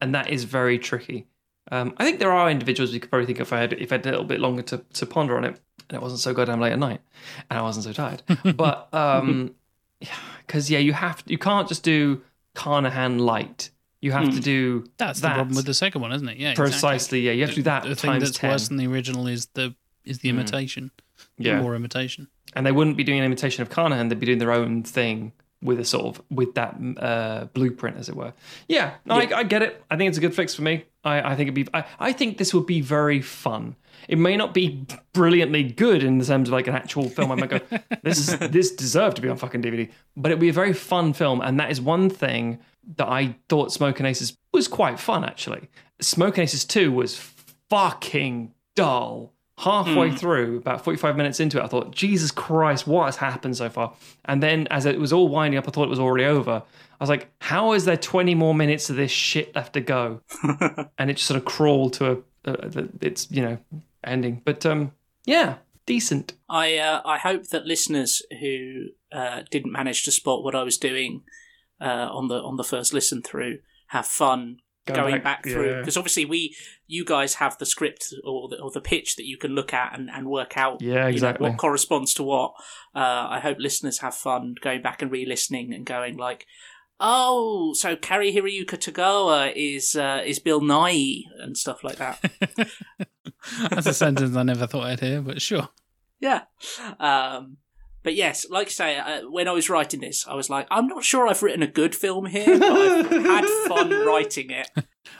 And that is very tricky. Um, I think there are individuals you could probably think of if I had if I had a little bit longer to, to ponder on it, and it wasn't so goddamn late at night, and I wasn't so tired. But um, because yeah, you have you can't just do Carnahan light. You have to do That's that. the problem with the second one, isn't it? Yeah, exactly. precisely. Yeah, you have to do that The thing times that's 10. worse than the original is the is the imitation. Yeah. More imitation. and they wouldn't be doing an imitation of Carnahan. They'd be doing their own thing with a sort of with that uh, blueprint, as it were. Yeah, no, I, I get it. I think it's a good fix for me. I, I think it'd be. I, I think this would be very fun. It may not be brilliantly good in the terms of like an actual film. I might go, this is this deserved to be on fucking DVD, but it'd be a very fun film, and that is one thing that I thought Smoking Aces was quite fun actually. Smoking Aces Two was fucking dull. Halfway hmm. through, about 45 minutes into it, I thought, Jesus Christ, what has happened so far? And then as it was all winding up, I thought it was already over. I was like, how is there 20 more minutes of this shit left to go? and it just sort of crawled to a, uh, a its, you know, ending. But um, yeah, decent. I uh, I hope that listeners who uh, didn't manage to spot what I was doing uh, on the on the first listen through have fun Going going, back- back, through yeah. because obviously we you guys have the script or the, or the pitch that you can look at and, and work out Yeah, you know, exactly. what corresponds to what. Uh, I hope listeners have fun going back and re-listening and going like. Oh, so Cary-Hiroyuki Tagawa is uh, is Bill Nighy and stuff like that. That's a sentence I never thought I'd hear, but sure. Yeah. Um, but yes, like I say, uh, when I was writing this, I was like, I'm not sure I've written a good film here, but I've had fun writing it.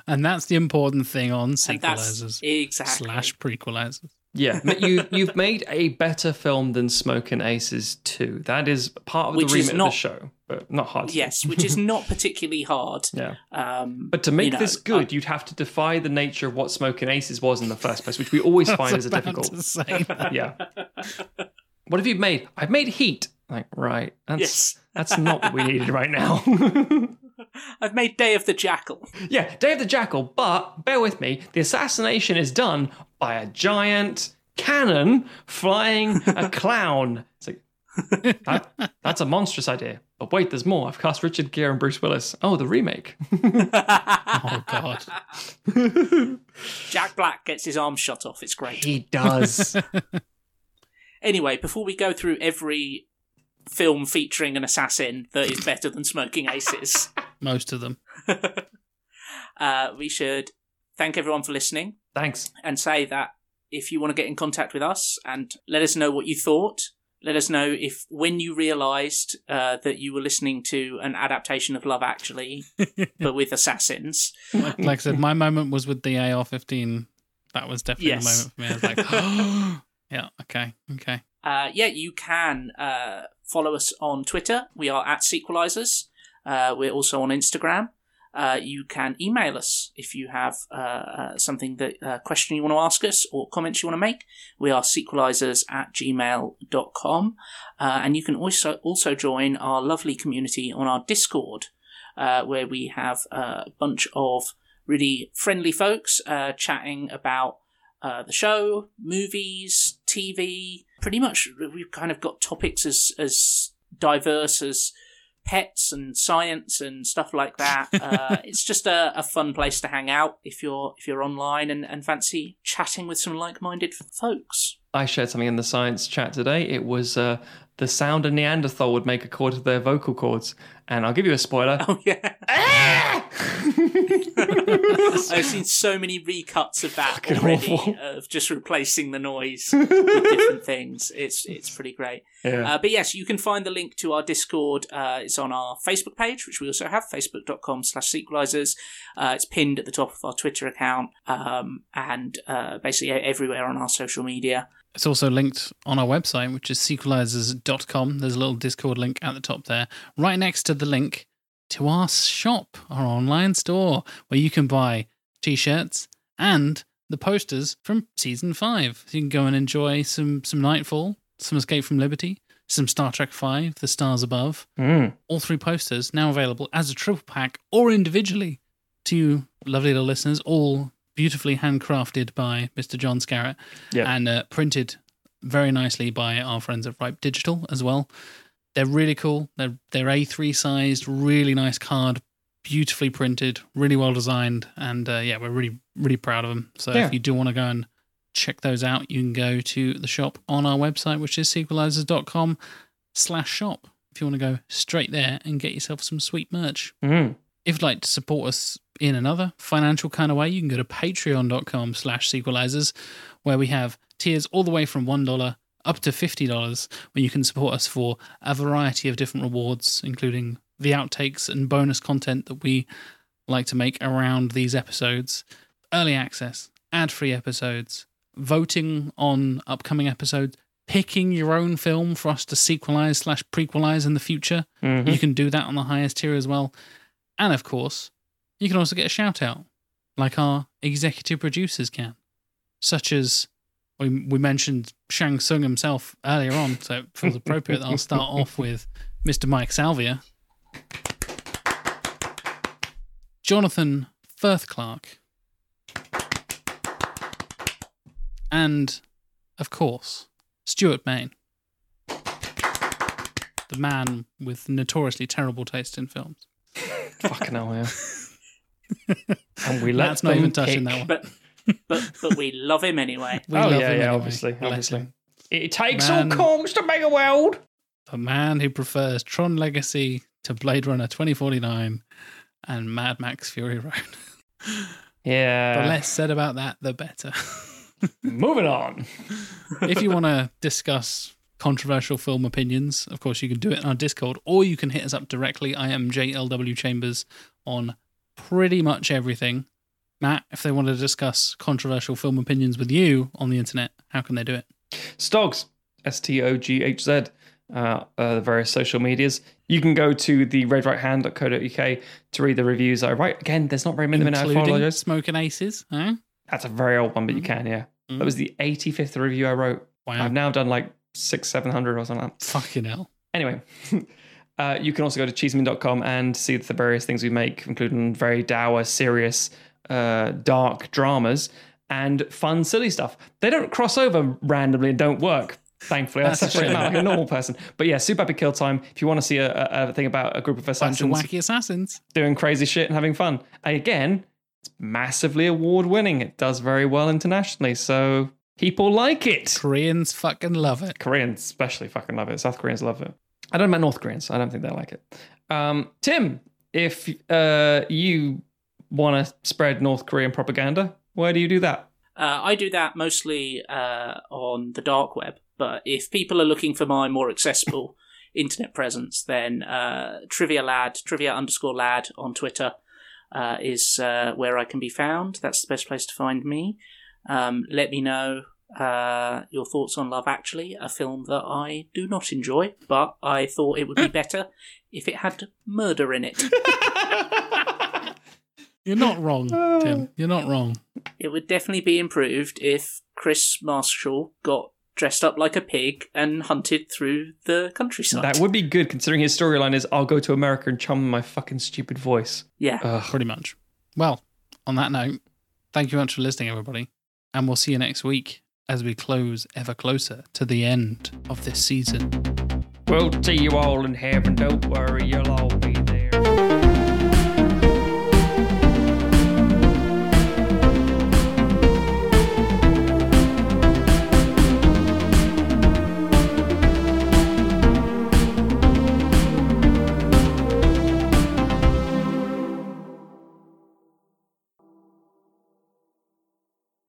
And that's the important thing on And sequelizers exactly. slash prequelizers. Yeah, you you've made a better film than Smoking Aces 2. That is part of Which the is remit of not- the show, but not hard. Yes, which is not particularly hard. Yeah. Um, But to make you know, this good, you'd have to defy the nature of what Smoking Aces was in the first place, which we always find is a difficult. to say that. Yeah. What have you made? I've made Heat. Like, right. That's Yes. that's not what we needed right now. I've made Day of the Jackal. yeah, Day of the Jackal, but bear with me, the assassination is done by a giant cannon flying a clown. It's like that, that's a monstrous idea. But wait, there's more. I've cast Richard Gere and Bruce Willis. Oh, the remake. Oh god. Jack Black gets his arm shot off. It's great. he does. Anyway, before we go through every film featuring an assassin that is better than Smoking Aces, Most of them. uh, we should thank everyone for listening. Thanks. and say that if you want to get in contact with us and let us know what you thought, Let us know if when you realised uh, that you were listening to an adaptation of Love Actually, but with assassins. like I said, my moment was with the AR-15. That was definitely Yes. the moment for me. I was like, yeah, okay, okay. Uh, yeah, you can uh, follow us on Twitter. We are at Sequelizers. Uh, we're also on Instagram. Uh, you can email us if you have uh, uh, something that uh, question you want to ask us or comments you want to make. We are sequelizers at gmail.com. Uh, and you can also also join our lovely community on our Discord, where we have a bunch of really friendly folks chatting about uh, the show, movies, TV. Pretty much, we've kind of got topics as as diverse as pets and science and stuff like that. Uh, it's just a, a fun place to hang out if you're if you're online and, and fancy chatting with some like minded folks. I shared something in the science chat today. It was uh, the sound a Neanderthal would make according to their vocal cords. And I'll give you a spoiler. Oh yeah, I've seen so many recuts of that Fucking already awful. of just replacing the noise with different things. It's it's pretty great. yeah. Uh, but yes, you can find the link to our Discord. Uh, it's on our Facebook page, which we also have, facebook.com slash sequelizers. Uh, it's pinned at the top of our Twitter account um, and uh, basically everywhere on our social media. It's also linked on our website, which is sequelizers.com. There's a little Discord link at the top there, right next to the link to our shop, our online store, where you can buy t shirts and the posters from season five. So you can go and enjoy some, some Nightfall, some Escape from Liberty, some Star Trek Five, The Stars Above. Mm. All three posters now available as a triple pack or individually to lovely little listeners, all beautifully handcrafted by Mr. John Scarrett Yeah. and uh, printed very nicely by our friends at Ripe Digital as well. They're really cool. They're they're A3 sized, really nice card, beautifully printed, really well designed, and uh, yeah, we're really really proud of them. So Yeah. if you do want to go and check those out, you can go to the shop on our website, which is sequelizers.com slash shop. If you want to go straight there and get yourself some sweet merch. Mm. If you'd like to support us in another financial kind of way, you can go to patreon.com slash sequelizers, where we have tiers all the way from $1 up to $50, where you can support us for a variety of different rewards, including the outtakes and bonus content that we like to make around these episodes, early access, ad free episodes, voting on upcoming episodes, picking your own film for us to sequelize slash prequelize in the future. Mhm. You can do that on the highest tier as well. And of course, you can also get a shout out, like our executive producers can, such as we, we mentioned Shang Tsung himself earlier on, so it feels appropriate that I'll start off with Mr. Mike Salvia, Jonathan Firth Clark, and of course, Stuart Main, the man with notoriously terrible taste in films. Fucking hell, yeah. and we let That's not even touching pick. that one. But but but we love him anyway. We oh love yeah, him yeah, anyway. obviously, Bless obviously. him. It takes Man. all corks to make a world. The man who prefers Tron Legacy to Blade Runner 2049 and Mad Max Fury Road. Yeah. the less said about that, the better. Moving on. if you want to discuss controversial film opinions, of course, you can do it on our Discord, or you can hit us up directly. I am JLW Chambers on pretty much everything. Matt, if they want to discuss controversial film opinions with you on the internet, how can they do it? Stogs, S T O G H Z, uh, uh, the various social medias. You can go to the redrighthand.co.uk to read the reviews I write. Again, there's not very many now. I Including. Smoking Aces. Huh? That's a very old one, but you can, yeah. Mm. That was the 85th review I wrote. Wow. I've now done like six, seven hundred or something. Fucking hell. Anyway, uh, you can also go to cheeseman.com and see the various things we make, including very dour, serious, uh, dark dramas and fun, silly stuff. They don't cross over randomly and don't work. Thankfully, I separate them out like a normal person. But yeah, Super Happy Kill Time. If you want to see a, a, thing about a group of Bunch assassins of wacky assassins. doing crazy shit and having fun, again, it's massively award winning. It does very well internationally, so people like it. Koreans fucking love it. Koreans especially fucking love it. South Koreans love it. I don't know about North Koreans. I don't think they like it. Um, Tim, if uh, you want to spread North Korean propaganda, where do you do that? Uh, I do that mostly uh, on the dark web, but if people are looking for my more accessible internet presence, then uh, Trivia Lad, Trivia underscore Lad on Twitter uh, is uh, where I can be found. That's the best place to find me. Um, let me know uh, your thoughts on Love Actually, a film that I do not enjoy, but I thought it would be better if it had murder in it. You're not wrong, Tim. You're not wrong. It would definitely be improved if Kris Marshall got dressed up like a pig and hunted through the countryside. That would be good considering his storyline is I'll go to America and chum my fucking stupid voice. yeah. Ugh. Pretty much. Well, on that note, thank you much for listening, everybody. And we'll see you next week as we close ever closer to the end of this season. We'll see you all in heaven. Don't worry, you'll all be there.